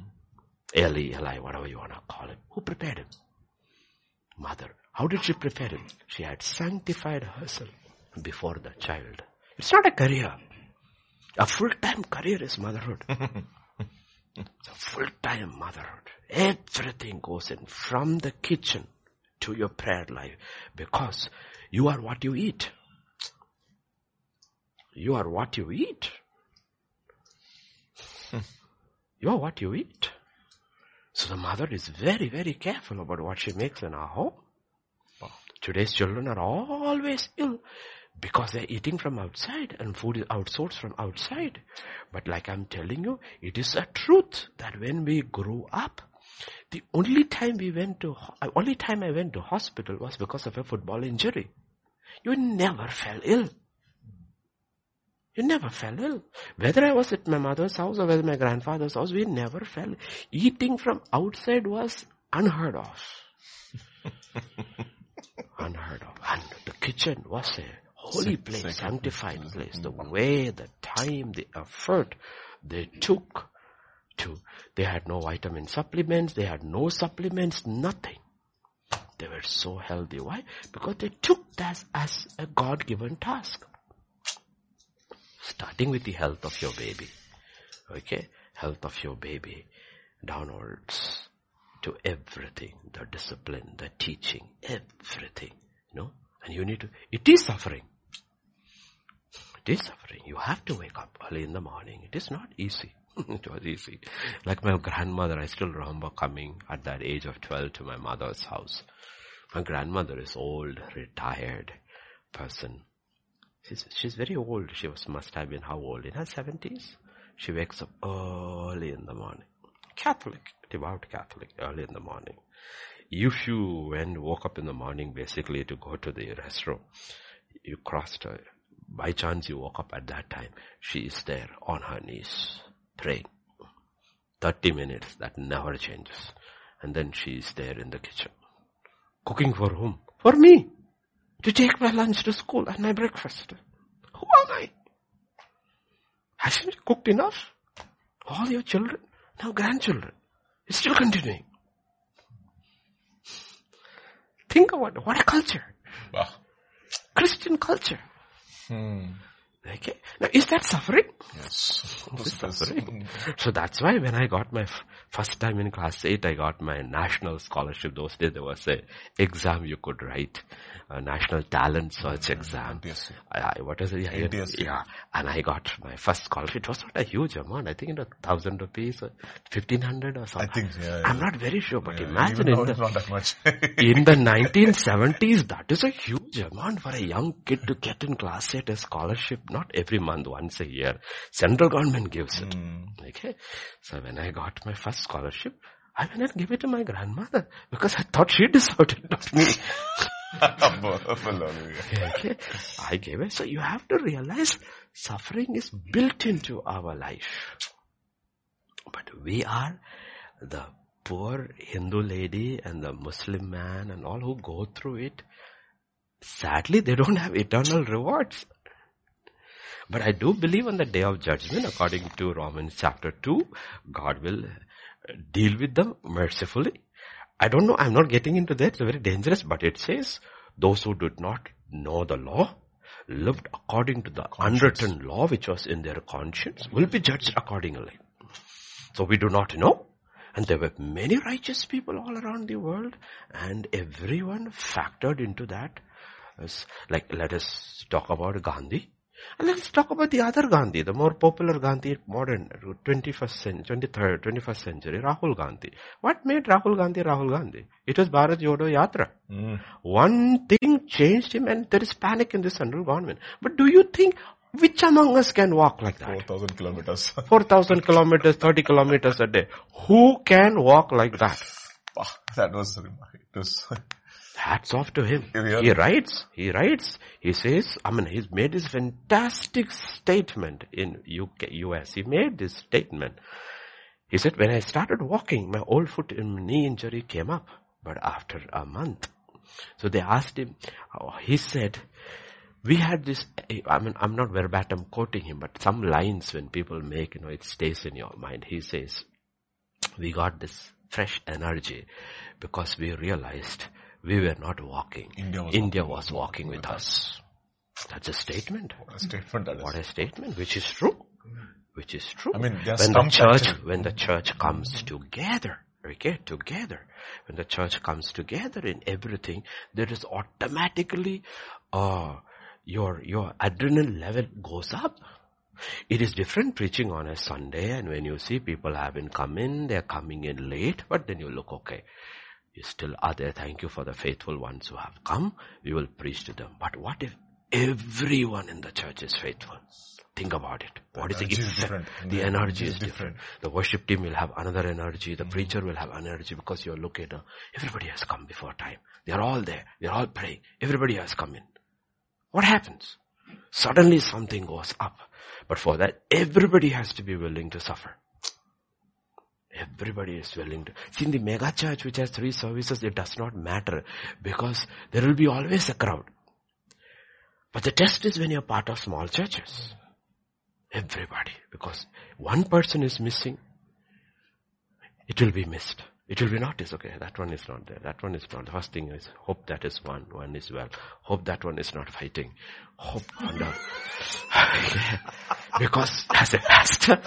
[SPEAKER 1] Eli, Eli, whatever you want to call him. Who prepared him? Mother. How did she prepare him? She had sanctified herself before the child. It's not a career. A full-time career is motherhood. it's a full-time motherhood. Everything goes in from the kitchen to your prayer life because you are what you eat. You are what you eat. Hmm. You are what you eat. So the mother is very, very careful about what she makes in her home. Today's children are always ill because they're eating from outside and food is outsourced from outside. But like I'm telling you, it is a truth that when we grew up, the only time we went to, uh, only time I went to hospital was because of a football injury. You never fell ill. You never fell ill. Whether I was at my mother's house or whether my grandfather's house, we never fell. Eating from outside was unheard of. unheard of. And the kitchen was a holy place, sanctified place. The way, the time, the effort they took to, they had no vitamin supplements, they had no supplements, nothing. They were so healthy. Why? Because they took that as a God-given task. Starting with the health of your baby. Okay? Health of your baby. Downwards to everything. The discipline, the teaching, everything. You know? And you need to, it is suffering. It is suffering. You have to wake up early in the morning. It is not easy. it was easy. Like my grandmother, I still remember coming at that age of 12 to my mother's house. My grandmother is old, retired person. She's, she's very old. She was, must have been how old? In her 70s? She wakes up early in the morning. Catholic, devout Catholic, early in the morning. If you went, woke up in the morning basically to go to the restroom, you crossed her. By chance you woke up at that time. She is there on her knees, praying. 30 minutes, that never changes. And then she is there in the kitchen. Cooking for whom? For me. To take my lunch to school and my breakfast. Who am I? Hasn't you cooked enough? All your children, now grandchildren. It's still continuing. Think about it. What a culture.
[SPEAKER 2] Wow.
[SPEAKER 1] Christian culture.
[SPEAKER 2] Hmm.
[SPEAKER 1] Okay. Now is that suffering?
[SPEAKER 2] Yes.
[SPEAKER 1] Suffering? So that's why when I got my f- first time in class 8, I got my national scholarship. Those days there was a exam you could write, a national talent search mm-hmm. exam.
[SPEAKER 2] NTSC.
[SPEAKER 1] I, what is it? Yeah, yeah. And I got my first scholarship. It was not a huge amount. I think it was thousand rupees or fifteen hundred or something.
[SPEAKER 2] I think, yeah.
[SPEAKER 1] I'm
[SPEAKER 2] yeah.
[SPEAKER 1] not very sure, but
[SPEAKER 2] Yeah,
[SPEAKER 1] imagine in the,
[SPEAKER 2] not that much.
[SPEAKER 1] in the 1970s, that is a huge amount for a young kid to get in class 8 a scholarship, not every month, once a year. Central government gives it.
[SPEAKER 2] Hmm.
[SPEAKER 1] Okay. So when I got my first scholarship, I went and gave it to my grandmother because I thought she deserved it, not me. Okay. I gave it. So you have to realize suffering is built into our life. But we are the poor Hindu lady and the Muslim man and all who go through it. Sadly, they don't have eternal rewards. But I do believe on the day of judgment, according to Romans chapter 2, God will uh, deal with them mercifully. I don't know, I'm not getting into that, it's very dangerous, but it says, those who did not know the law, lived according to the unwritten law which was in their conscience, will be judged accordingly. So we do not know. And there were many righteous people all around the world and everyone factored into that. As, like let us talk about Gandhi. And let's talk about the other Gandhi, the more popular Gandhi, modern, 21st century, 23rd, 21st century, Rahul Gandhi. What made Rahul Gandhi Rahul Gandhi? It was Bharat Jodo Yatra.
[SPEAKER 2] Hmm.
[SPEAKER 1] One thing changed him and there is panic in the central government. But do you think which among us can walk like that?
[SPEAKER 2] 4,000 kilometers.
[SPEAKER 1] 4,000 kilometers, 30 kilometers a day. Who can walk like that?
[SPEAKER 2] Wow, that was, was,
[SPEAKER 1] Hats off to him. He writes, he writes, he says, I mean, he's made this fantastic statement in UK, US. He made this statement. He said, when I started walking, my old foot and knee injury came up, but after a month. So they asked him, oh, he said, we had this, I mean, I'm not verbatim quoting him, but some lines when people make, you know, it stays in your mind. He says, we got this fresh energy because we realized we were not walking.
[SPEAKER 2] India was
[SPEAKER 1] India was walking with us. That's a statement.
[SPEAKER 2] what a statement that is.
[SPEAKER 1] What a statement, which is true. Which is true.
[SPEAKER 2] I mean,
[SPEAKER 1] when the church,
[SPEAKER 2] factor-
[SPEAKER 1] when the church comes together, okay, together, when the church comes together in everything, there is automatically, uh, your, your adrenaline level goes up. It is different preaching on a Sunday and when you see people haven't come in, they're coming in late, but then you look okay. You still are there. Thank you for the faithful ones who have come. We will preach to them. But what if everyone in the church is faithful? Think about it. What is the
[SPEAKER 2] energy is
[SPEAKER 1] effect?
[SPEAKER 2] different.
[SPEAKER 1] The
[SPEAKER 2] The
[SPEAKER 1] energy is
[SPEAKER 2] is
[SPEAKER 1] different.
[SPEAKER 2] different.
[SPEAKER 1] The worship team will have another energy. The preacher will have energy because you're looking at, uh, everybody has come before time. They are all there. They are all praying. Everybody has come in. What happens? Suddenly something goes up. But for that, everybody has to be willing to suffer. Everybody is willing to. See, in the mega church which has three services, it does not matter because there will be always a crowd. But the test is when you're part of small churches. Everybody. Because one person is missing, it will be missed. It will be noticed. Okay, that one is not there. That one is not. The first thing is hope that is one. One is well. Hope that one is not fighting. Hope wonder. because as a pastor,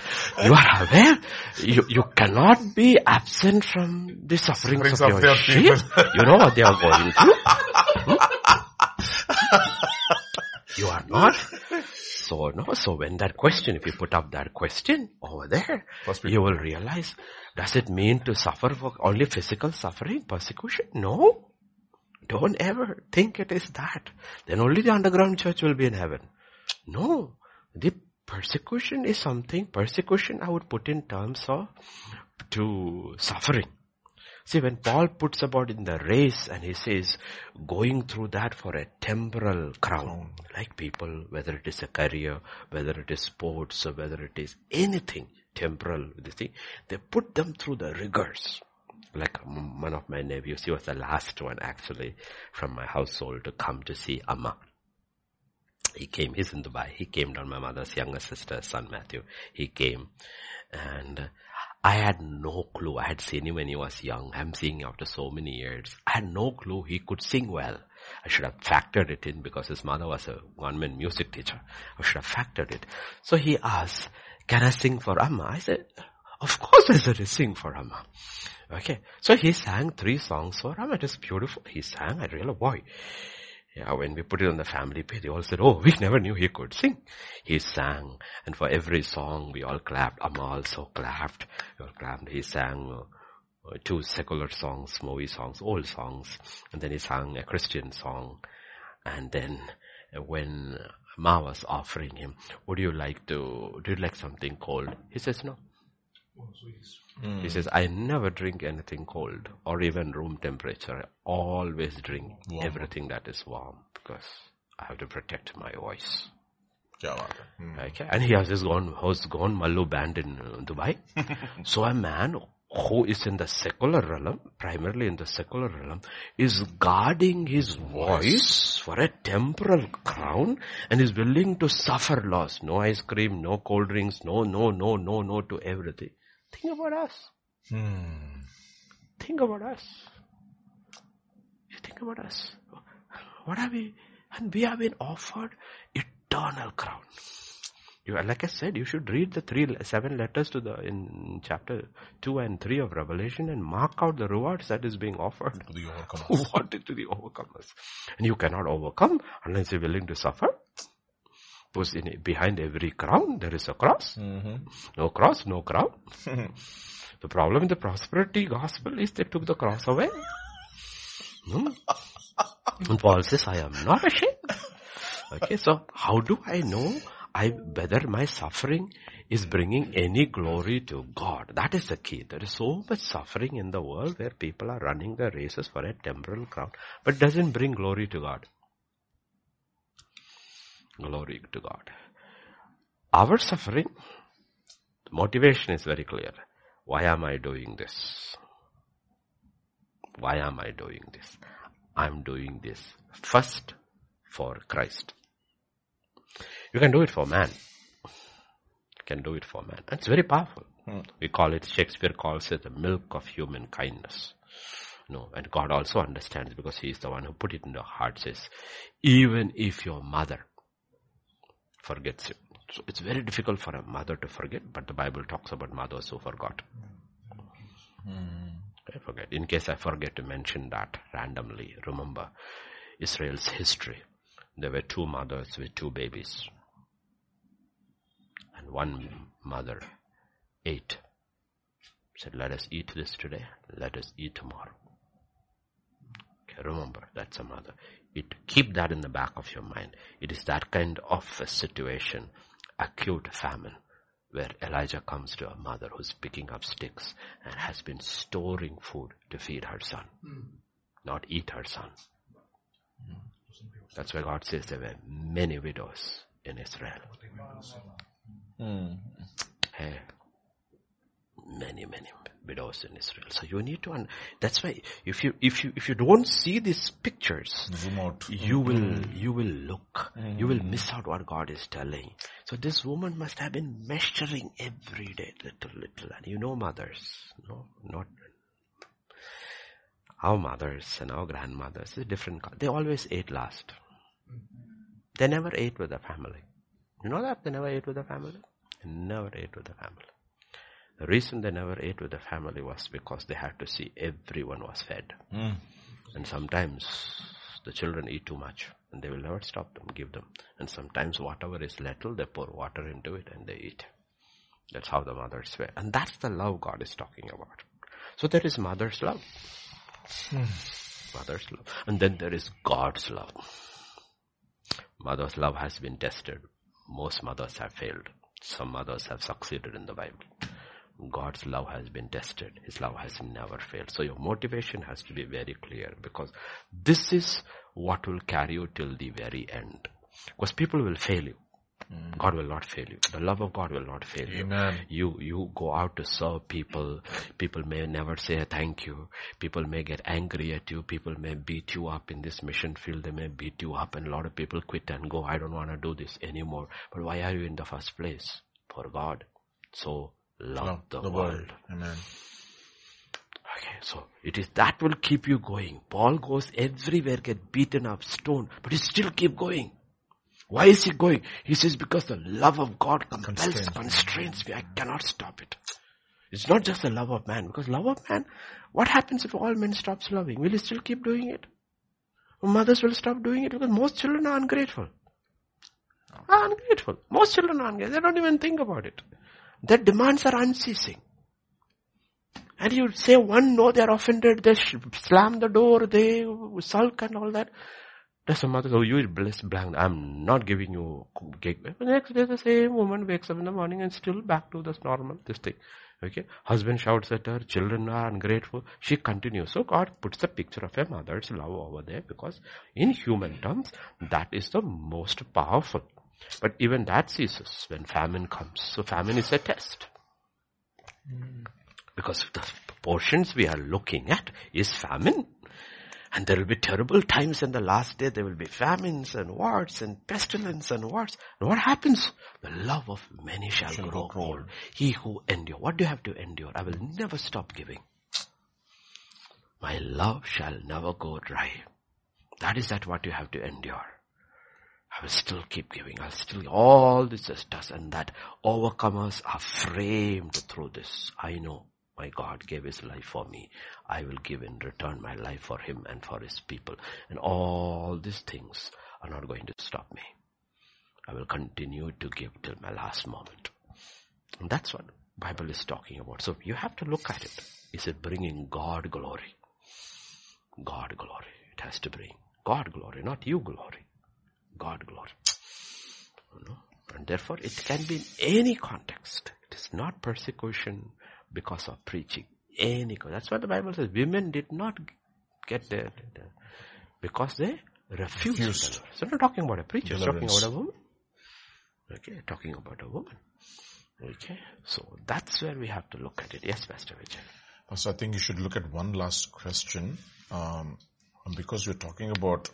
[SPEAKER 1] you are aware, you, you cannot be absent from the sufferings,
[SPEAKER 2] Sufferings
[SPEAKER 1] of,
[SPEAKER 2] of
[SPEAKER 1] your
[SPEAKER 2] your
[SPEAKER 1] sheep.
[SPEAKER 2] people.
[SPEAKER 1] you know what they are going through. Hmm? you are not. So, no, so when that question, if you put up that question over there, you will realize, does it mean to suffer for only physical suffering, persecution? No. Don't ever think it is that. Then only the underground church will be in heaven. No. The persecution is something, persecution I would put in terms of to suffering. See, when Paul puts about in the race and he says, going through that for a temporal crown, hmm. like people, whether it is a career, whether it is sports, or whether it is anything temporal, thing, they put them through the rigors. Like one of my nephews, he was the last one actually from my household to come to see Amma. He came, he's in Dubai. He came down, my mother's younger sister, son Matthew. He came and I had no clue. I had seen him when he was young. I'm seeing after so many years. I had no clue he could sing well. I should have factored it in because his mother was a government music teacher. I should have factored it. So he asked, can I sing for Amma? I said, of course I said, sing for Amma. Okay. So he sang three songs for Amma. It was beautiful. He sang. I realized, boy, yeah, when we put it on the family page, they all said, oh, we never knew he could sing. He sang, and for every song we all clapped. Amma also clapped. We all clapped. He sang uh, two secular songs, movie songs, old songs, and then he sang a Christian song. And then uh, when Ma was offering him, would you like to, do you like something cold? He says, no. Mm. He says, I never drink anything cold or even room temperature. I always drink warm. everything that is warm because I have to protect my voice. Mm. Okay. And he has his gone, has gone Mallu band in uh, Dubai. so a man who is in the secular realm, primarily in the secular realm, is guarding his voice for a temporal crown and is willing to suffer loss. No ice cream, no cold drinks, no, no, no, no, no to everything. Think about us. Hmm. Think about us. You think about us. What have we, and we have been offered eternal crown. You, like I said, you should read the three, seven letters to the, in chapter two and three of Revelation and mark out the rewards that is being offered.
[SPEAKER 2] To the overcomers.
[SPEAKER 1] what to the overcomers? And you cannot overcome unless you're willing to suffer. Because in, behind every crown, there is a cross. Mm-hmm. No cross, no crown. the problem in the prosperity gospel is they took the cross away. Hmm? And Paul says, I am not ashamed. Okay, so how do I know I, whether my suffering is bringing any glory to God? That is the key. There is so much suffering in the world where people are running the races for a temporal crown, but doesn't bring glory to God. Glory to God. Our suffering, motivation is very clear. Why am I doing this? Why am I doing this? I'm doing this first for Christ. You can do it for man. You can do it for man. It's very powerful. Hmm. We call it, Shakespeare calls it the milk of human kindness. No, and God also understands because He is the one who put it in the heart says, even if your mother forgets you. So it's very difficult for a mother to forget, but the Bible talks about mothers who forgot. Mm. I forget. In case I forget to mention that randomly, remember Israel's history. There were two mothers with two babies. And one mother ate. Said, let us eat this today. Let us eat tomorrow. Okay, remember, that's a mother. It, keep that in the back of your mind. It is that kind of a situation, acute famine, where Elijah comes to a mother who's picking up sticks and has been storing food to feed her son, mm. not eat her son. Mm. That's why God says there were many widows in Israel. Mm. Hey, many, many widows in Israel. So you need to, un- that's why if you, if you, if you don't see these pictures, you will, mm. you will look, mm. you will miss out what God is telling. So this woman must have been measuring every day, little, little, and you know mothers, no, not, our mothers and our grandmothers is different. They always ate last. They never ate with the family. You know that? They never ate with the family? They never ate with the family. The reason they never ate with the family was because they had to see everyone was fed. Mm. And sometimes the children eat too much. And they will never stop them, give them. And sometimes whatever is little, they pour water into it and they eat. That's how the mothers were. And that's the love God is talking about. So there is mother's love. Mother's love. And then there is God's love. Mother's love has been tested. Most mothers have failed. Some mothers have succeeded in the Bible. God's love has been tested. His love has never failed. So your motivation has to be very clear because this is what will carry you till the very end. Because people will fail you. Hmm. God will not fail you. The love of God will not fail
[SPEAKER 2] Amen.
[SPEAKER 1] you. You, you go out to serve people. People may never say thank you. People may get angry at you. People may beat you up in this mission field. They may beat you up and a lot of people quit and go, I don't want to do this anymore. But why are you in the first place? For God. So love,
[SPEAKER 2] Love
[SPEAKER 1] the,
[SPEAKER 2] the
[SPEAKER 1] world.
[SPEAKER 2] world. Amen.
[SPEAKER 1] Okay, so it is that will keep you going. Paul goes everywhere, get beaten up, stoned, but he still keep going. Why is he going? He says because the love of God compels,
[SPEAKER 2] Constrains.
[SPEAKER 1] constrains me. I cannot stop it. It's not just the love of man, because love of man, what happens if all men stops loving? Will he still keep doing it? Mothers will stop doing it because most children are ungrateful. Are ungrateful. Most children are ungrateful. They don't even think about it. Their demands are unceasing. And you say one no, they're offended, they slam the door, they sulk and all that. Some mother, oh, you bless blank, I'm not giving you cake. The next day the same woman wakes up in the morning and still back to this normal, this thing. Okay. Husband shouts at her, children are ungrateful. She continues. So God puts the picture of a mother's love over there because in human terms, that is the most powerful. But even that ceases when famine comes. So famine is a test. Because the portions we are looking at is famine. And there will be terrible times in the last day. There will be famines and wars and pestilence and wars. And what happens? The love of many shall,
[SPEAKER 2] Shall
[SPEAKER 1] grow
[SPEAKER 2] grow
[SPEAKER 1] cold. He who endure. What do you have to endure? I will never stop giving. My love shall never go dry. That is that what you have to endure. I will still keep giving. I'll still, all this is does and that overcomers are framed through this. I know my God gave his life for me. I will give in return my life for him and for his people. And all these things are not going to stop me. I will continue to give till my last moment. And that's what Bible is talking about. So you have to look at it. Is it bringing God glory? God glory. It has to bring God glory, not you glory. God glory. You know? And therefore it can be in any context. It is not persecution because of preaching. Any, that's what the Bible says. Women did not get there because they refused.
[SPEAKER 2] Refused.
[SPEAKER 1] the Lord. So not talking about a preacher, it's talking about a woman. Okay, talking about a woman. Okay, so that's where we have to look at it. Yes, Pastor Vijay.
[SPEAKER 2] Pastor, I think you should look at one last question, um, because we're talking about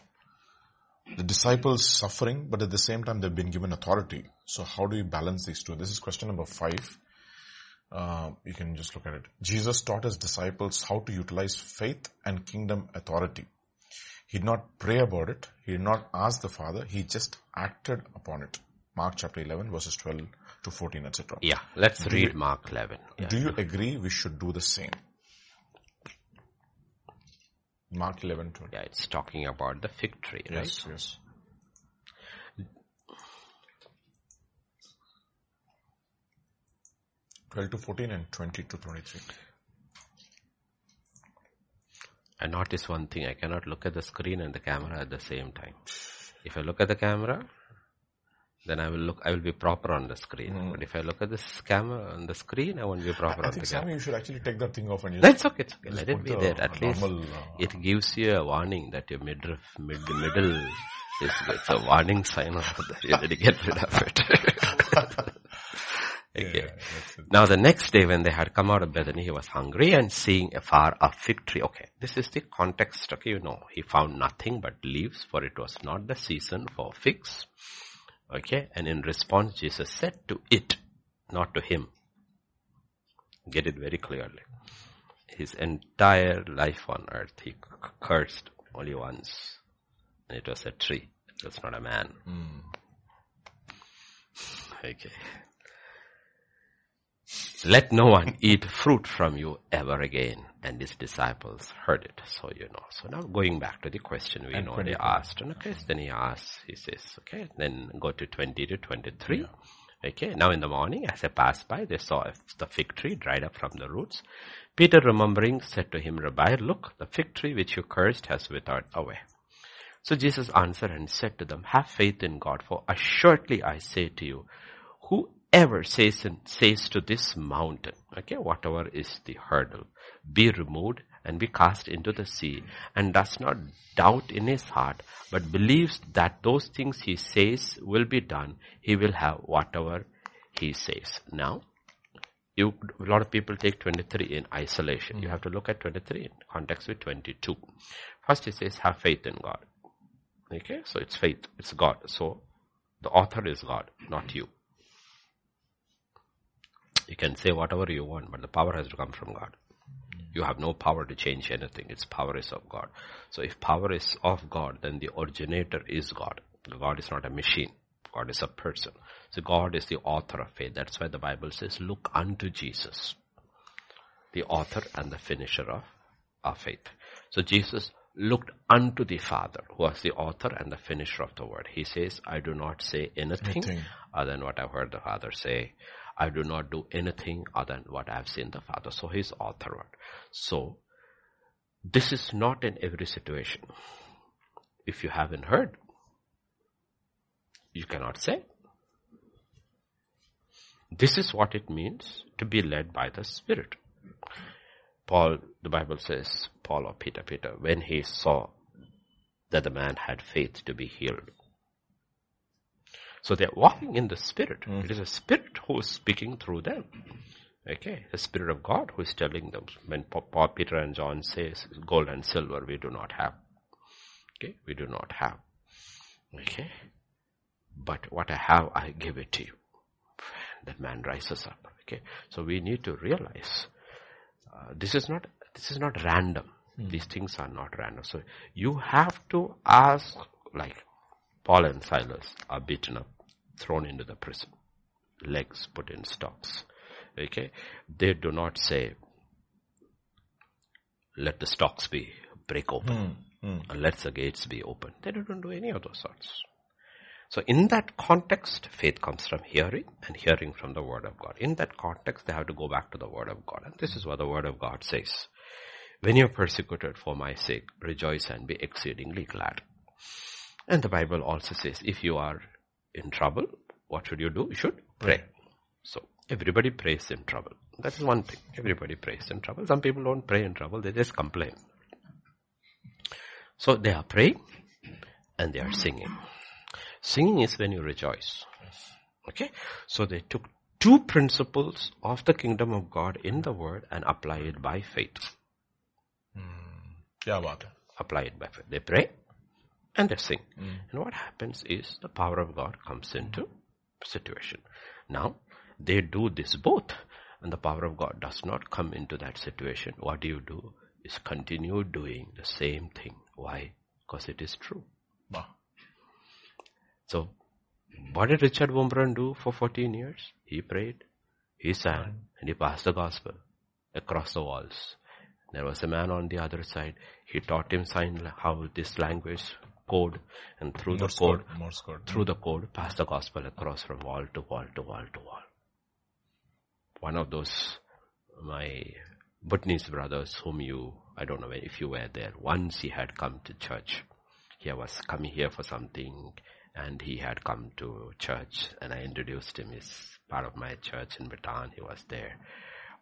[SPEAKER 2] the disciples suffering, but at the same time they've been given authority. So how do you balance these two? This is question number five. Uh, you can just look at it. Jesus taught his disciples how to utilize faith and kingdom authority. He did not pray about it. He did not ask the Father. He just acted upon it. Mark chapter 11 verses 12 to 14, etc.
[SPEAKER 1] Yeah, let's read Mark 11. Yeah.
[SPEAKER 2] Do you agree we should do the same? Mark 11, 12.
[SPEAKER 1] yeah, it's talking about the fig tree, right?
[SPEAKER 2] Yes, yes. Twelve to fourteen and twenty to twenty-three.
[SPEAKER 1] I notice one thing, I cannot look at the screen and the camera at the same time. If I look at the camera, then I will look, I will be proper on the screen. But if I look at this camera on the screen, I won't be proper
[SPEAKER 2] I
[SPEAKER 1] on the
[SPEAKER 2] think
[SPEAKER 1] camera.
[SPEAKER 2] Sammy, you should actually take that thing off and.
[SPEAKER 1] That's okay, it's okay. Let it be
[SPEAKER 2] the
[SPEAKER 1] there. At least
[SPEAKER 2] normal, uh,
[SPEAKER 1] it gives you a warning that your midriff, mid, the middle is, it's a warning sign of that you need to get rid of it. okay.
[SPEAKER 2] Yeah.
[SPEAKER 1] Now the next day when they had come out of Bethany, he was hungry and seeing afar a fig tree. Okay, this is the context. Okay, you know, he found nothing but leaves for it was not the season for figs. Okay, and in response Jesus said to it, not to him. Get it very clearly. His entire life on earth, he cursed only once. And it was a tree. It was not a man. Hmm. Okay. Let no one eat fruit from you ever again. And his disciples heard it. So you know. So now going back to the question we
[SPEAKER 2] And
[SPEAKER 1] know they asked. And okay, then he asks, he says, okay, then go to 20 to 23. Okay, now in the morning as they passed by, they saw the fig tree dried up from the roots. Peter remembering said to him, Rabbi, look, the fig tree which you cursed has withered away. So Jesus answered and said to them, have faith in God, for assuredly I say to you, whoever says, and says to this mountain, okay, whatever is the hurdle, be removed and be cast into the sea, and does not doubt in his heart, but believes that those things he says will be done, he will have whatever he says. Now, you, a lot of people take 23 in isolation. You mm. have to look at 23 in context with 22. First he says, have faith in God. Okay, so it's faith, it's God. So the author is God, not you. You can say whatever you want, but the power has to come from God. You have no power to change anything. Its power is of God. So if power is of God, then the originator is God. God is not a machine. God is a person. So God is the author of faith. That's why the Bible says, look unto Jesus, the author and the finisher of our faith. So Jesus looked unto the Father, who was the author and the finisher of the word. He says, I do not say anything,
[SPEAKER 2] Anything.
[SPEAKER 1] other than what I've heard the Father say. I do not do anything other than what I've seen the Father. So he's author. word. So this is not in every situation. If you haven't heard, you cannot say. This is what it means to be led by the Spirit. Paul, the Bible says, Paul or Peter, Peter, when he saw that the man had faith to be healed. So they're walking in the Spirit. It is a Spirit who is speaking through them. Okay, the Spirit of God who is telling them. When Paul, Peter and John says, gold and silver we do not have. Okay, we do not have. Okay, but what I have, I give it to you. That man rises up. Okay, so we need to realize uh, this is not this is not random. These things are not random. So you have to ask, like Paul and Silas are beaten up, thrown into the prison, legs put in stocks. Okay, they do not say, "Let the stocks be break open, hmm, hmm. and let the gates be open." They don't do any of those sorts. So in that context, faith comes from hearing and hearing from the word of God. In that context, they have to go back to the word of God. And this is what the word of God says. When you're persecuted for my sake, rejoice and be exceedingly glad. And the Bible also says, if you are in trouble, what should you do? You should pray. So everybody prays in trouble. That is one thing. Everybody prays in trouble. Some people don't pray in trouble. They just complain. So they are praying and they are singing. Singing is when you rejoice. Okay? So they took two principles of the kingdom of God in the word and apply it by faith.
[SPEAKER 2] Hmm. Yeah,
[SPEAKER 1] Apply it by faith. They pray and they sing. And what happens is the power of God comes into situation. Now, they do this both and the power of God does not come into that situation. What do you do is continue doing the same thing. Why? Because it is true.
[SPEAKER 2] वाह
[SPEAKER 1] So, what did Richard Wurmbrand do for 14 years? He prayed, he sang, and he passed the gospel across the walls. There was a man on the other side. He taught him sign how this language code, and through the code,
[SPEAKER 2] code, Morse code.
[SPEAKER 1] through the code, passed the gospel across from wall to wall to wall to wall. One of those, my Bhutanese brothers whom you, I don't know if you were there, once he had come to church. He was coming here for something and he had come to church and I introduced him. He's part of my church in Bhutan. He was there.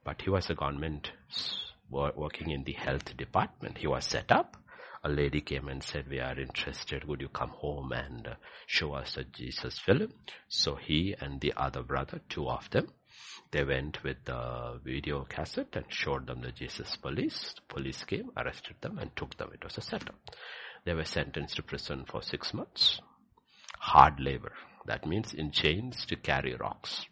[SPEAKER 1] But he was a government working in the health department. He was set up. A lady came and said, we are interested. Would you come home and uh, show us a Jesus film? So he and the other brother, two of them, they went with the video cassette and showed them the Jesus police. Police came, arrested them and took them. It was a setup. They were sentenced to prison for six months. Hard labor. That means in chains to carry rocks.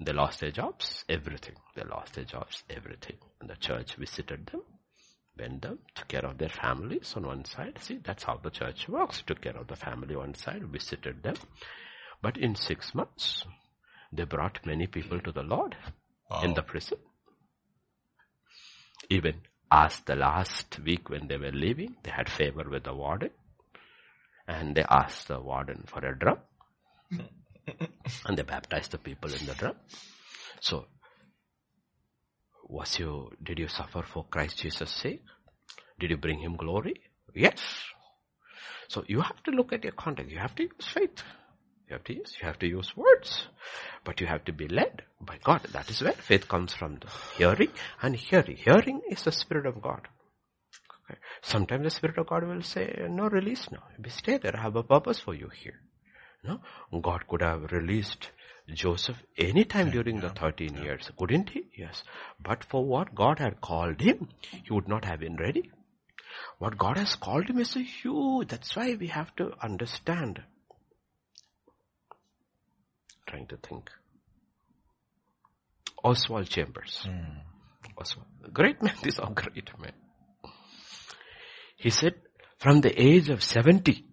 [SPEAKER 1] They lost their jobs, everything. They lost their jobs, everything. And the church visited them, went them, took care of their families on one side. See, that's how the church works. Took care of the family on one side, visited them. But in six months, They brought many people to the Lord
[SPEAKER 2] Wow.
[SPEAKER 1] in the prison. Even as the last week when they were leaving, they had favor with the warden. And they asked the warden for a drum. and they baptized the people in the drum. So, was you, did you suffer for Christ Jesus' sake? Did you bring him glory? Yes. So you have to look at your context. You have to use faith. You have to use, you have to use words. But you have to be led by God. That is where faith comes from. The hearing and hearing. Hearing is the Spirit of God. Okay. Sometimes the Spirit of God will say, no, release now. Stay there. I have a purpose for you here. No? God could have released Joseph anytime during the 13 years, couldn't he? Yes. But for what God had called him, he would not have been ready. What God has called him is a huge, that's why we have to understand. Trying to think. Oswald Chambers. Hmm. Oswald. Great man, these are great men. He said, from the age of 70,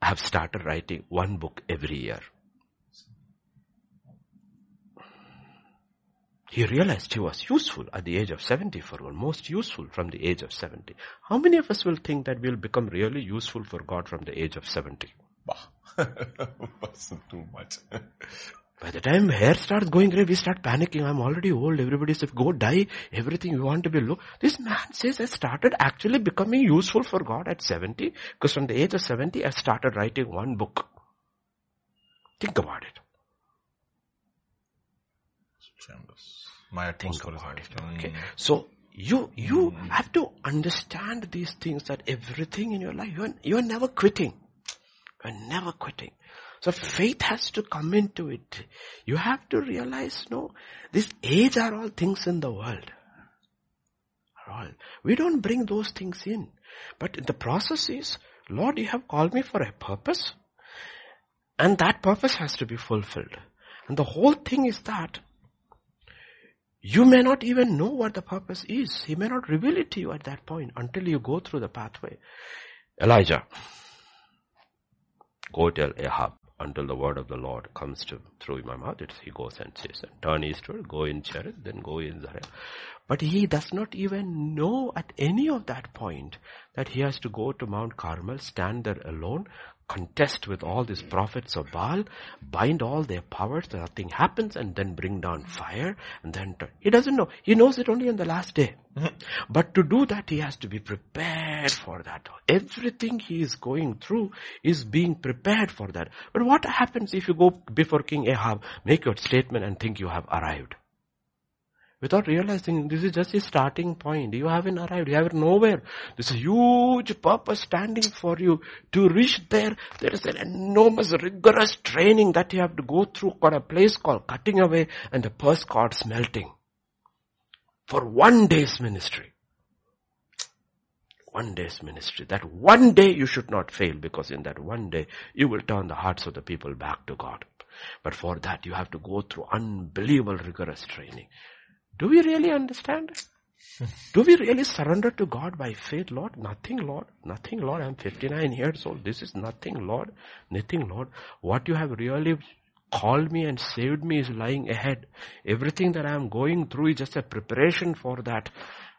[SPEAKER 1] I have started writing one book every year. He realized he was useful at the age of 74, or most useful from the age of 70. How many of us will think that we'll become really useful for God from the age of 70?
[SPEAKER 2] Bah. Wasn't too much.
[SPEAKER 1] By the time hair starts going gray, we start panicking. I'm already old. Everybody says, go die. Everything you want to be low. This man says I started actually becoming useful for God at 70 because from the age of 70, I started writing one book. Think about it.
[SPEAKER 2] Chambers. My
[SPEAKER 1] Think
[SPEAKER 2] is
[SPEAKER 1] about it. Okay.
[SPEAKER 2] Mm.
[SPEAKER 1] So you, you have to understand these things that everything in your life, you're, you're never quitting. You're never quitting. So faith has to come into it. You have to realize, no, this age are all things in the world. Are all. We don't bring those things in. But the process is, Lord, you have called me for a purpose. And that purpose has to be fulfilled. And the whole thing is that you may not even know what the purpose is. He may not reveal it to you at that point until you go through the pathway. Elijah, go tell Ahab until the word of the Lord comes to through my mouth. It's, he goes and says, turn eastward, go in Cherith, then go in Zarephath. But he does not even know at any of that point that he has to go to Mount Carmel, stand there alone, contest with all these prophets of Baal, bind all their powers, that nothing happens, and then bring down fire, and then turn. He doesn't know. He knows it only on the last day. Mm-hmm. But to do that, he has to be prepared for that. Everything he is going through is being prepared for that. But what happens if you go before King Ahab, make your statement and think you have arrived? Without realizing this is just a starting point. You haven't arrived. You haven't nowhere. There's a huge purpose standing for you. To reach there, there is an enormous rigorous training that you have to go through called a place called cutting away and a purse called smelting. For one day's ministry. One day's ministry. That one day you should not fail because in that one day you will turn the hearts of the people back to God. But for that you have to go through unbelievable rigorous training. Do we really understand? Do we really surrender to God by faith, Lord? Nothing, Lord. Nothing, Lord. I'm 59 years old. This is nothing, Lord. Nothing, Lord. What you have really called me and saved me is lying ahead. Everything that I am going through is just a preparation for that.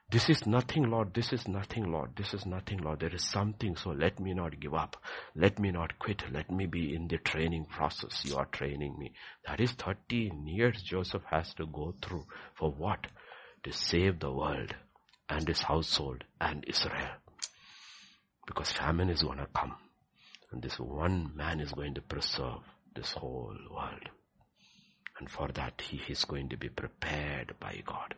[SPEAKER 1] This is nothing, Lord. This is nothing, Lord. This is nothing, Lord. There is something, so let me not give up. Let me not quit. Let me be in the training process. You are training me. That is 13 years Joseph has to go through. For what? To save the world and his household and Israel. Because famine is to come. And this one man is going to preserve this whole world. And for that, he is going to be prepared by God.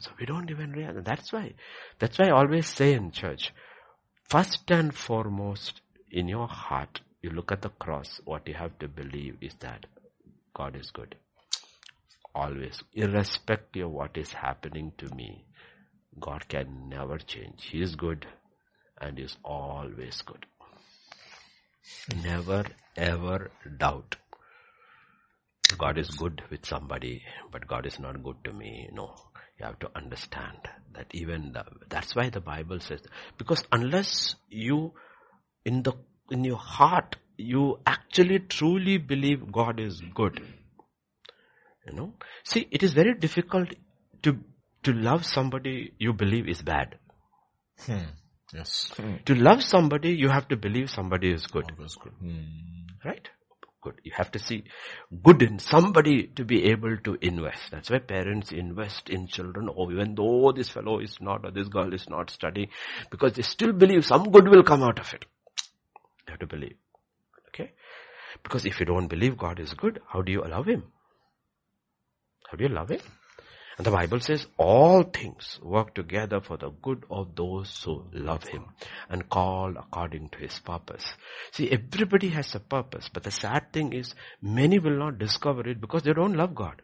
[SPEAKER 1] So we don't even realize. That's why, that's why I always say in church, first and foremost, in your heart, you look at the cross, what you have to believe is that God is good. Always, irrespective of what is happening to me, God can never change. He is good and is always good. Never ever doubt. God is good with somebody, but God is not good to me. No. You have to understand that even the, that's why the Bible says, because unless you, in the, in your heart, you actually truly believe God is good, You know? See, it is very difficult to, to love somebody you believe is bad.
[SPEAKER 2] Hmm. Yes.
[SPEAKER 1] To love somebody, you have to believe somebody is good.
[SPEAKER 2] Always good. Hmm.
[SPEAKER 1] Right? Good. You have to see good in somebody to be able to invest. That's why parents invest in children, or even though this fellow is not, or this girl is not studying, because they still believe some good will come out of it. You have to believe. Okay? Because if you don't believe God is good, how do you love Him? How do you love Him? And the Bible says all things work together for the good of those who love Him and called according to His purpose. See, everybody has a purpose, but the sad thing is many will not discover it because they don't love God.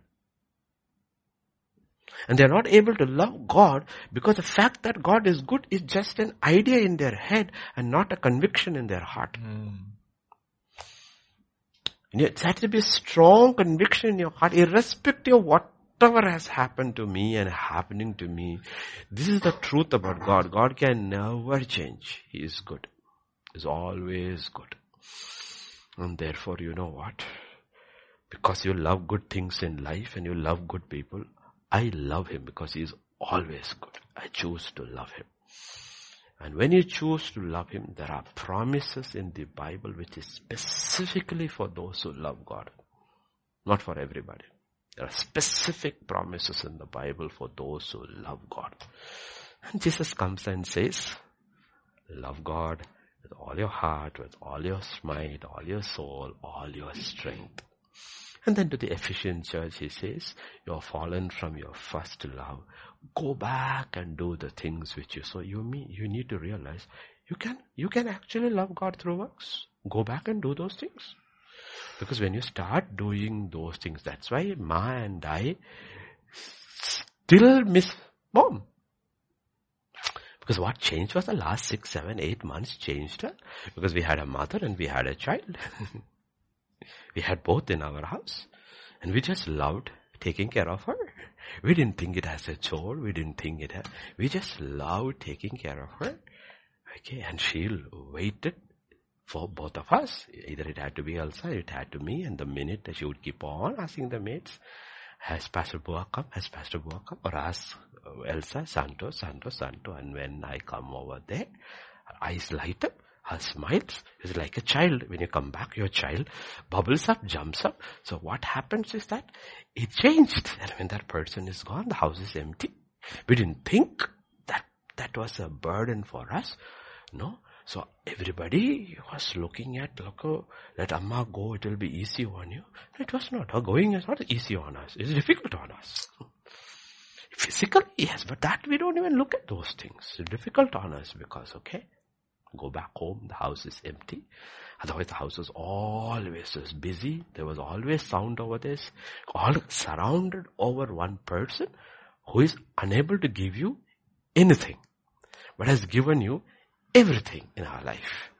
[SPEAKER 1] And they're not able to love God because the fact that God is good is just an idea in their head and not a conviction in their heart. Hmm. And it has to be a strong conviction in your heart, irrespective of whatever has happened to me and happening to me. This is the truth about God. God can never change. He is good. He is always good. And therefore, you know what? Because you love good things in life and you love good people, I love Him because He is always good. I choose to love Him. And when you choose to love Him, there are promises in the Bible which is specifically for those who love God. Not for everybody. There are specific promises in the Bible for those who love God. And Jesus comes and says, love God with all your heart, with all your might, all your soul, all your strength. And then to the Ephesian church, he says, you are fallen from your first love. Go back and do the things which you so You mean, you need to realize you can, you can actually love God through works. Go back and do those things. Because when you start doing those things, that's why Ma and I still miss mom. Because what changed was the last six, seven, eight months changed her. Because we had a mother and we had a child. we had both in our house. And we just loved taking care of her. We didn't think it as a chore. We didn't think it, as, we just loved taking care of her. Okay, and she waited for both of us. Either it had to be Elsa, it had to me, and the minute that she would keep on asking the maids, has Pastor Boa come? Has Pastor Boa come? Or ask uh, Elsa, Santo, Santo, Santo. And when I come over there, her eyes light up, her smiles is like a child. When you come back, your child bubbles up, jumps up. So what happens is that it changed. And when that person is gone, the house is empty. We didn't think that that was a burden for us. No. So everybody was looking at, look, oh, let Amma go, it will be easy on you. It was not. Her going is not easy on us. It's difficult on us. Physically, yes, but that we don't even look at those things. It's difficult on us because, okay, go back home, the house is empty. Otherwise the house was always was busy. There was always sound over this. All surrounded over one person who is unable to give you anything, but has given you everything in our life.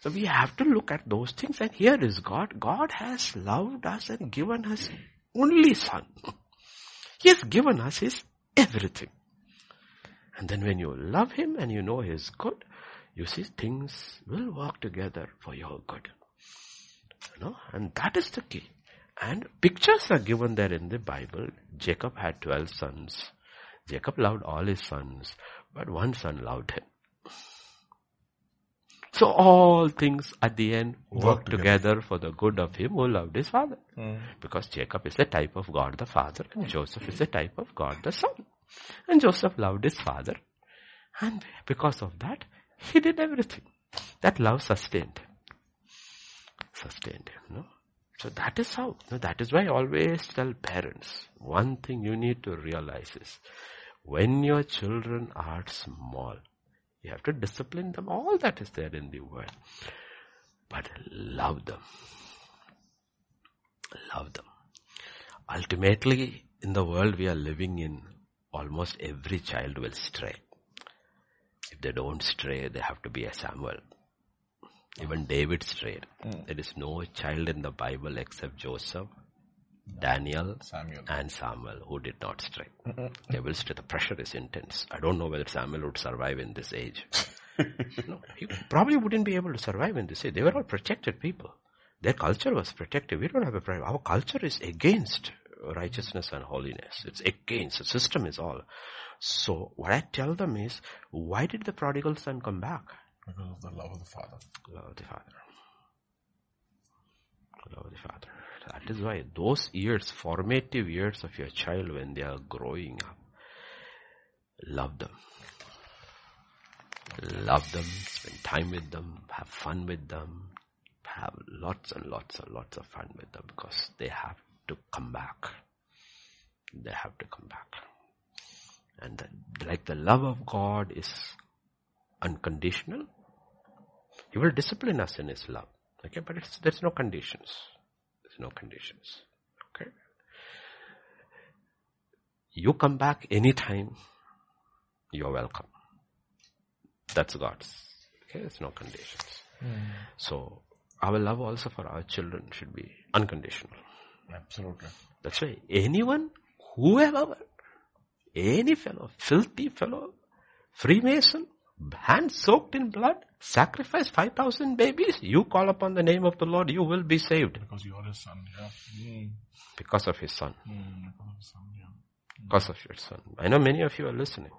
[SPEAKER 1] So we have to look at those things and here is God. God has loved us and given us only son. He has given us his everything. And then when you love him and you know he is good, you see things will work together for your good. You know, and that is the key. And pictures are given there in the Bible. Jacob had 12 sons. Jacob loved all his sons, but one son loved him. So all things at the end work,
[SPEAKER 2] Work
[SPEAKER 1] together.
[SPEAKER 2] together.
[SPEAKER 1] for the good of him who loved his father. Hmm. Because Jacob is the type of God the father and Joseph is the type of God the son. And Joseph loved his father. And because of that, he did everything. That love sustained him. Sustained him, no? So that is how, no, that is why I always tell parents, one thing you need to realize is, when your children are small, you have to discipline them, all that is there in the world. But love them. Love them. Ultimately, in the world we are living in, almost every child will stray. If they don't stray, they have to be a Samuel. Even David strayed. Hmm. There is no child in the Bible except Joseph, Daniel,
[SPEAKER 2] Samuel.
[SPEAKER 1] and Samuel who did not stray. They will stay. The pressure is intense. I don't know whether Samuel would survive in this age. no, he probably wouldn't be able to survive in this age. They were all protected people. Their culture was protective. We don't have a problem. Our culture is against righteousness and holiness. It's against, the system is all. So what I tell them is, why did the prodigal son come back?
[SPEAKER 2] Because of the love of the Father.
[SPEAKER 1] Love of the Father. Love of the Father. That is why those years, formative years of your child when they are growing up, love them. Love them, spend time with them, have fun with them, have lots and lots and lots of fun with them because they have to come back. They have to come back. And the, like the love of God is unconditional, He will discipline us in His love. Okay, but there's no conditions. No conditions. Okay. You come back anytime, you're welcome. That's God's. Okay, there's no conditions. Mm. So our love also for our children should be unconditional.
[SPEAKER 2] Absolutely.
[SPEAKER 1] That's why anyone, whoever, any fellow, filthy fellow, Freemason, hands soaked in blood, sacrifice 5,000 babies, you call upon the name of the Lord, you will be saved.
[SPEAKER 2] Because you are his son, yeah. Mm.
[SPEAKER 1] Because of his son.
[SPEAKER 2] Mm, because of his son.
[SPEAKER 1] Because of your son. I know many of you are listening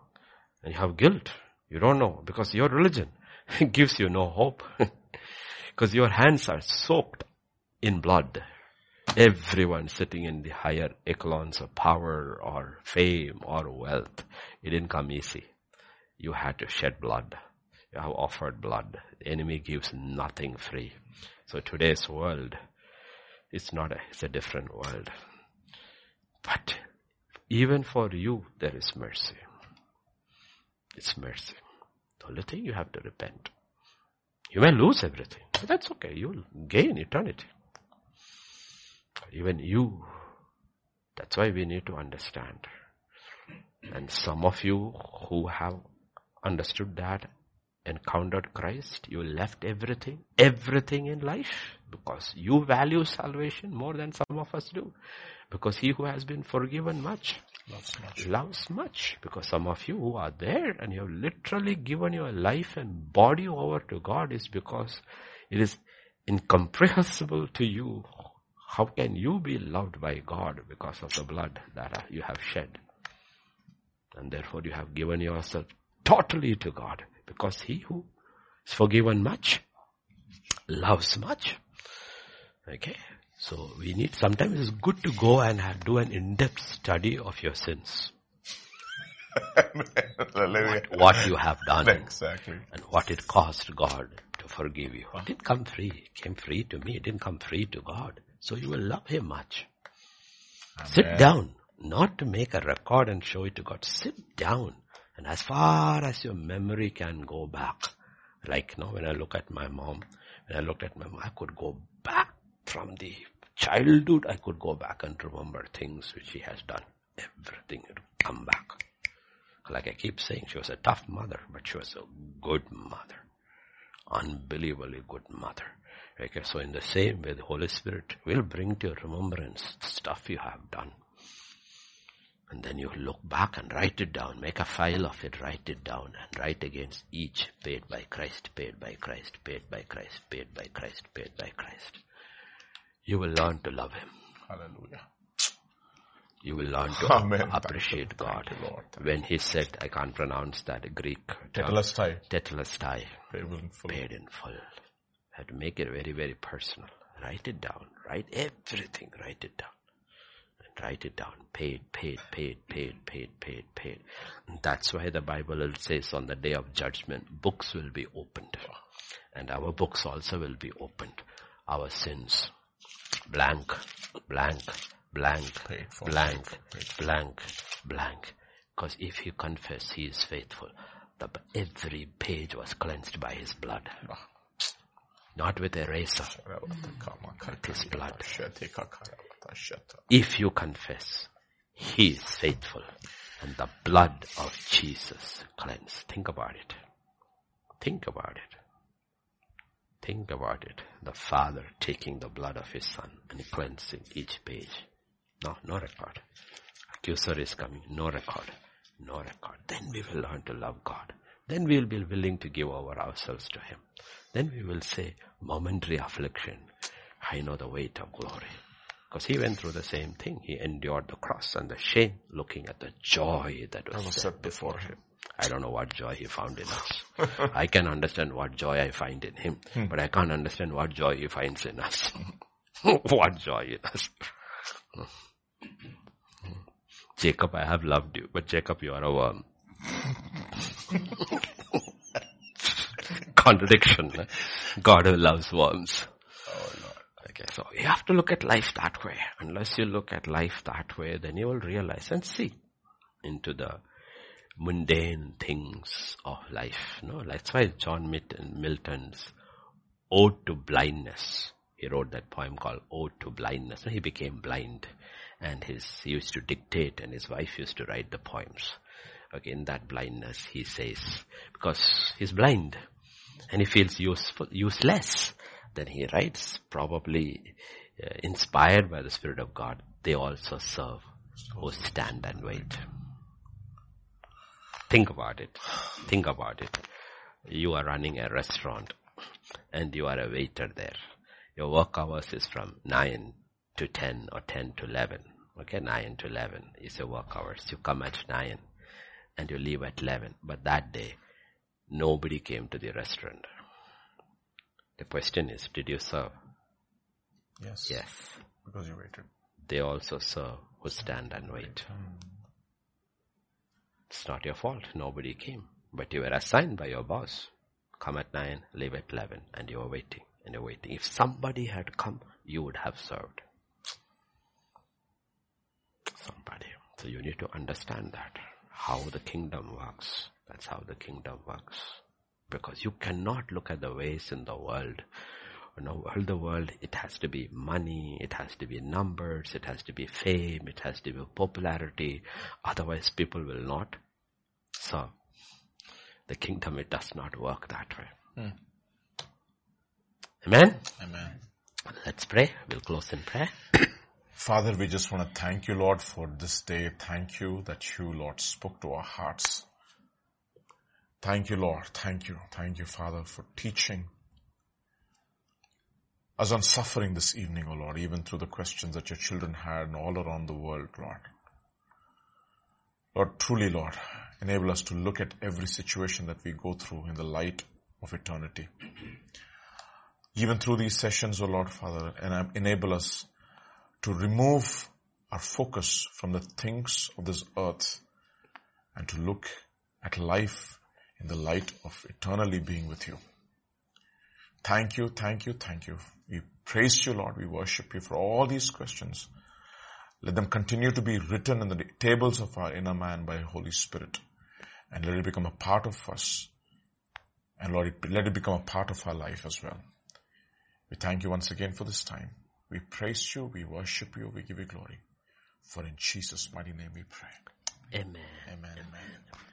[SPEAKER 1] and you have guilt. You don't know because your religion gives you no hope. because your hands are soaked in blood. Everyone sitting in the higher echelons of power or fame or wealth, it didn't come easy. You had to shed blood. You have offered blood. The enemy gives nothing free. So today's world is not a, it's a different world. But even for you, there is mercy. It's mercy. The only thing you have to repent. You may lose everything. But that's okay. You'll gain eternity. Even you. That's why we need to understand. And some of you who have understood that, encountered Christ, you left everything, everything in life because you value salvation more than some of us do. Because he who has been forgiven much
[SPEAKER 2] loves much.
[SPEAKER 1] Loves much. Because some of you who are there and you have literally given your life and body over to God is because it is incomprehensible to you. How can you be loved by God because of the blood that you have shed? And therefore you have given yourself totally to God because he who is forgiven much loves much. Okay. So we need, sometimes it's good to go and have, do an in-depth study of your sins. what, what, you have done.
[SPEAKER 2] Exactly.
[SPEAKER 1] And what it cost God to forgive you. It didn't come free. It came free to me. It didn't come free to God. So you will love Him much. Amen. Sit down. Not to make a record and show it to God. Sit down. And as far as your memory can go back. Like, know, when I look at my mom, when I looked at my mom, I could go back from the childhood. I could go back and remember things which she has done. Everything would come back. Like I keep saying, she was a tough mother, but she was a good mother. Unbelievably good mother. Okay, so in the same way, the Holy Spirit will bring to your remembrance stuff you have done. And then you look back and write it down, make a file of it, write it down, and write against each paid by Christ, paid by Christ, paid by Christ, paid by Christ, paid by Christ. You will learn to love Him.
[SPEAKER 2] Hallelujah
[SPEAKER 1] you will learn to Amen. appreciate God. when he said, I can't pronounce that Greek
[SPEAKER 2] term. Tetelestai.
[SPEAKER 1] Tetelestai.
[SPEAKER 2] Paid in full.
[SPEAKER 1] Paid in full. Had to make it very, very personal. Write it down. Write everything. Write it down. Write it down. Paid, paid, paid, paid, paid, paid, paid. And that's why the Bible says on the day of judgment, books will be opened. And our books also will be opened. Our sins. Blank, blank, blank, blank, blank, blank. Because if you confess, he is faithful. The, every page was cleansed by his blood. Not with a razor, with his blood. If you confess, he is faithful. And the blood of Jesus cleansed. Think about it. Think about it. Think about it. The Father taking the blood of His Son and cleansing each page. No, no record. Accuser is coming. No record. No record. Then we will learn to love God. Then we will be willing to give over ourselves to Him. Then we will say, momentary affliction. I know the weight of glory. Because he went through the same thing. He endured the cross and the shame, looking at the joy that was,
[SPEAKER 2] That was set before him.
[SPEAKER 1] I don't know what joy he found in us. I can understand what joy I find in him, hmm. but I can't understand what joy he finds in us. what joy in us. Hmm. Jacob, I have loved you, but Jacob, you are a worm. Contradiction. God who loves worms. Oh, okay, so you have to look at life that way. Unless you look at life that way, then you will realize and see into the mundane things of life. No, that's why John Milton's Ode to Blindness. He wrote that poem called Ode to Blindness. He became blind, and his he used to dictate, and his wife used to write the poems. Okay, in that blindness, he says because he's blind and he feels useful, useless. Then he writes, probably uh, inspired by the Spirit of God. They also serve who stand and wait. Think about it. Think about it. You are running a restaurant and you are a waiter there. Your work hours is from 9 to 10 or 10 to 11. Okay, 9 to 11 is your work hours. You come at 9 and you leave at 11. But that day, nobody came to the restaurant. The question is, did you serve?
[SPEAKER 2] Yes.
[SPEAKER 1] Yes.
[SPEAKER 2] Because you waited.
[SPEAKER 1] They also serve who stand and wait. Hmm. It's not your fault. Nobody came. But you were assigned by your boss. Come at 9, leave at 11, and you were waiting, and you're waiting. If somebody had come, you would have served. Somebody. So you need to understand that. How the kingdom works. That's how the kingdom works. Because you cannot look at the ways in the world. In the world, the world, it has to be money, it has to be numbers, it has to be fame, it has to be popularity. Otherwise people will not serve. The kingdom, it does not work that way. Hmm. Amen?
[SPEAKER 2] Amen.
[SPEAKER 1] Let's pray. We'll close in prayer.
[SPEAKER 2] Father, we just want to thank you, Lord, for this day. Thank you that you, Lord, spoke to our hearts. Thank you, Lord. Thank you. Thank you, Father, for teaching us on suffering this evening, O Lord, even through the questions that your children had and all around the world, Lord. Lord, truly, Lord, enable us to look at every situation that we go through in the light of eternity. Even through these sessions, O Lord, Father, and enable us to remove our focus from the things of this earth and to look at life in the light of eternally being with you. Thank you, thank you, thank you. We praise you, Lord. We worship you for all these questions. Let them continue to be written in the tables of our inner man by Holy Spirit. And let it become a part of us. And Lord, let it become a part of our life as well. We thank you once again for this time. We praise you, we worship you, we give you glory. For in Jesus' mighty name we pray.
[SPEAKER 1] Amen.
[SPEAKER 2] Amen. Amen.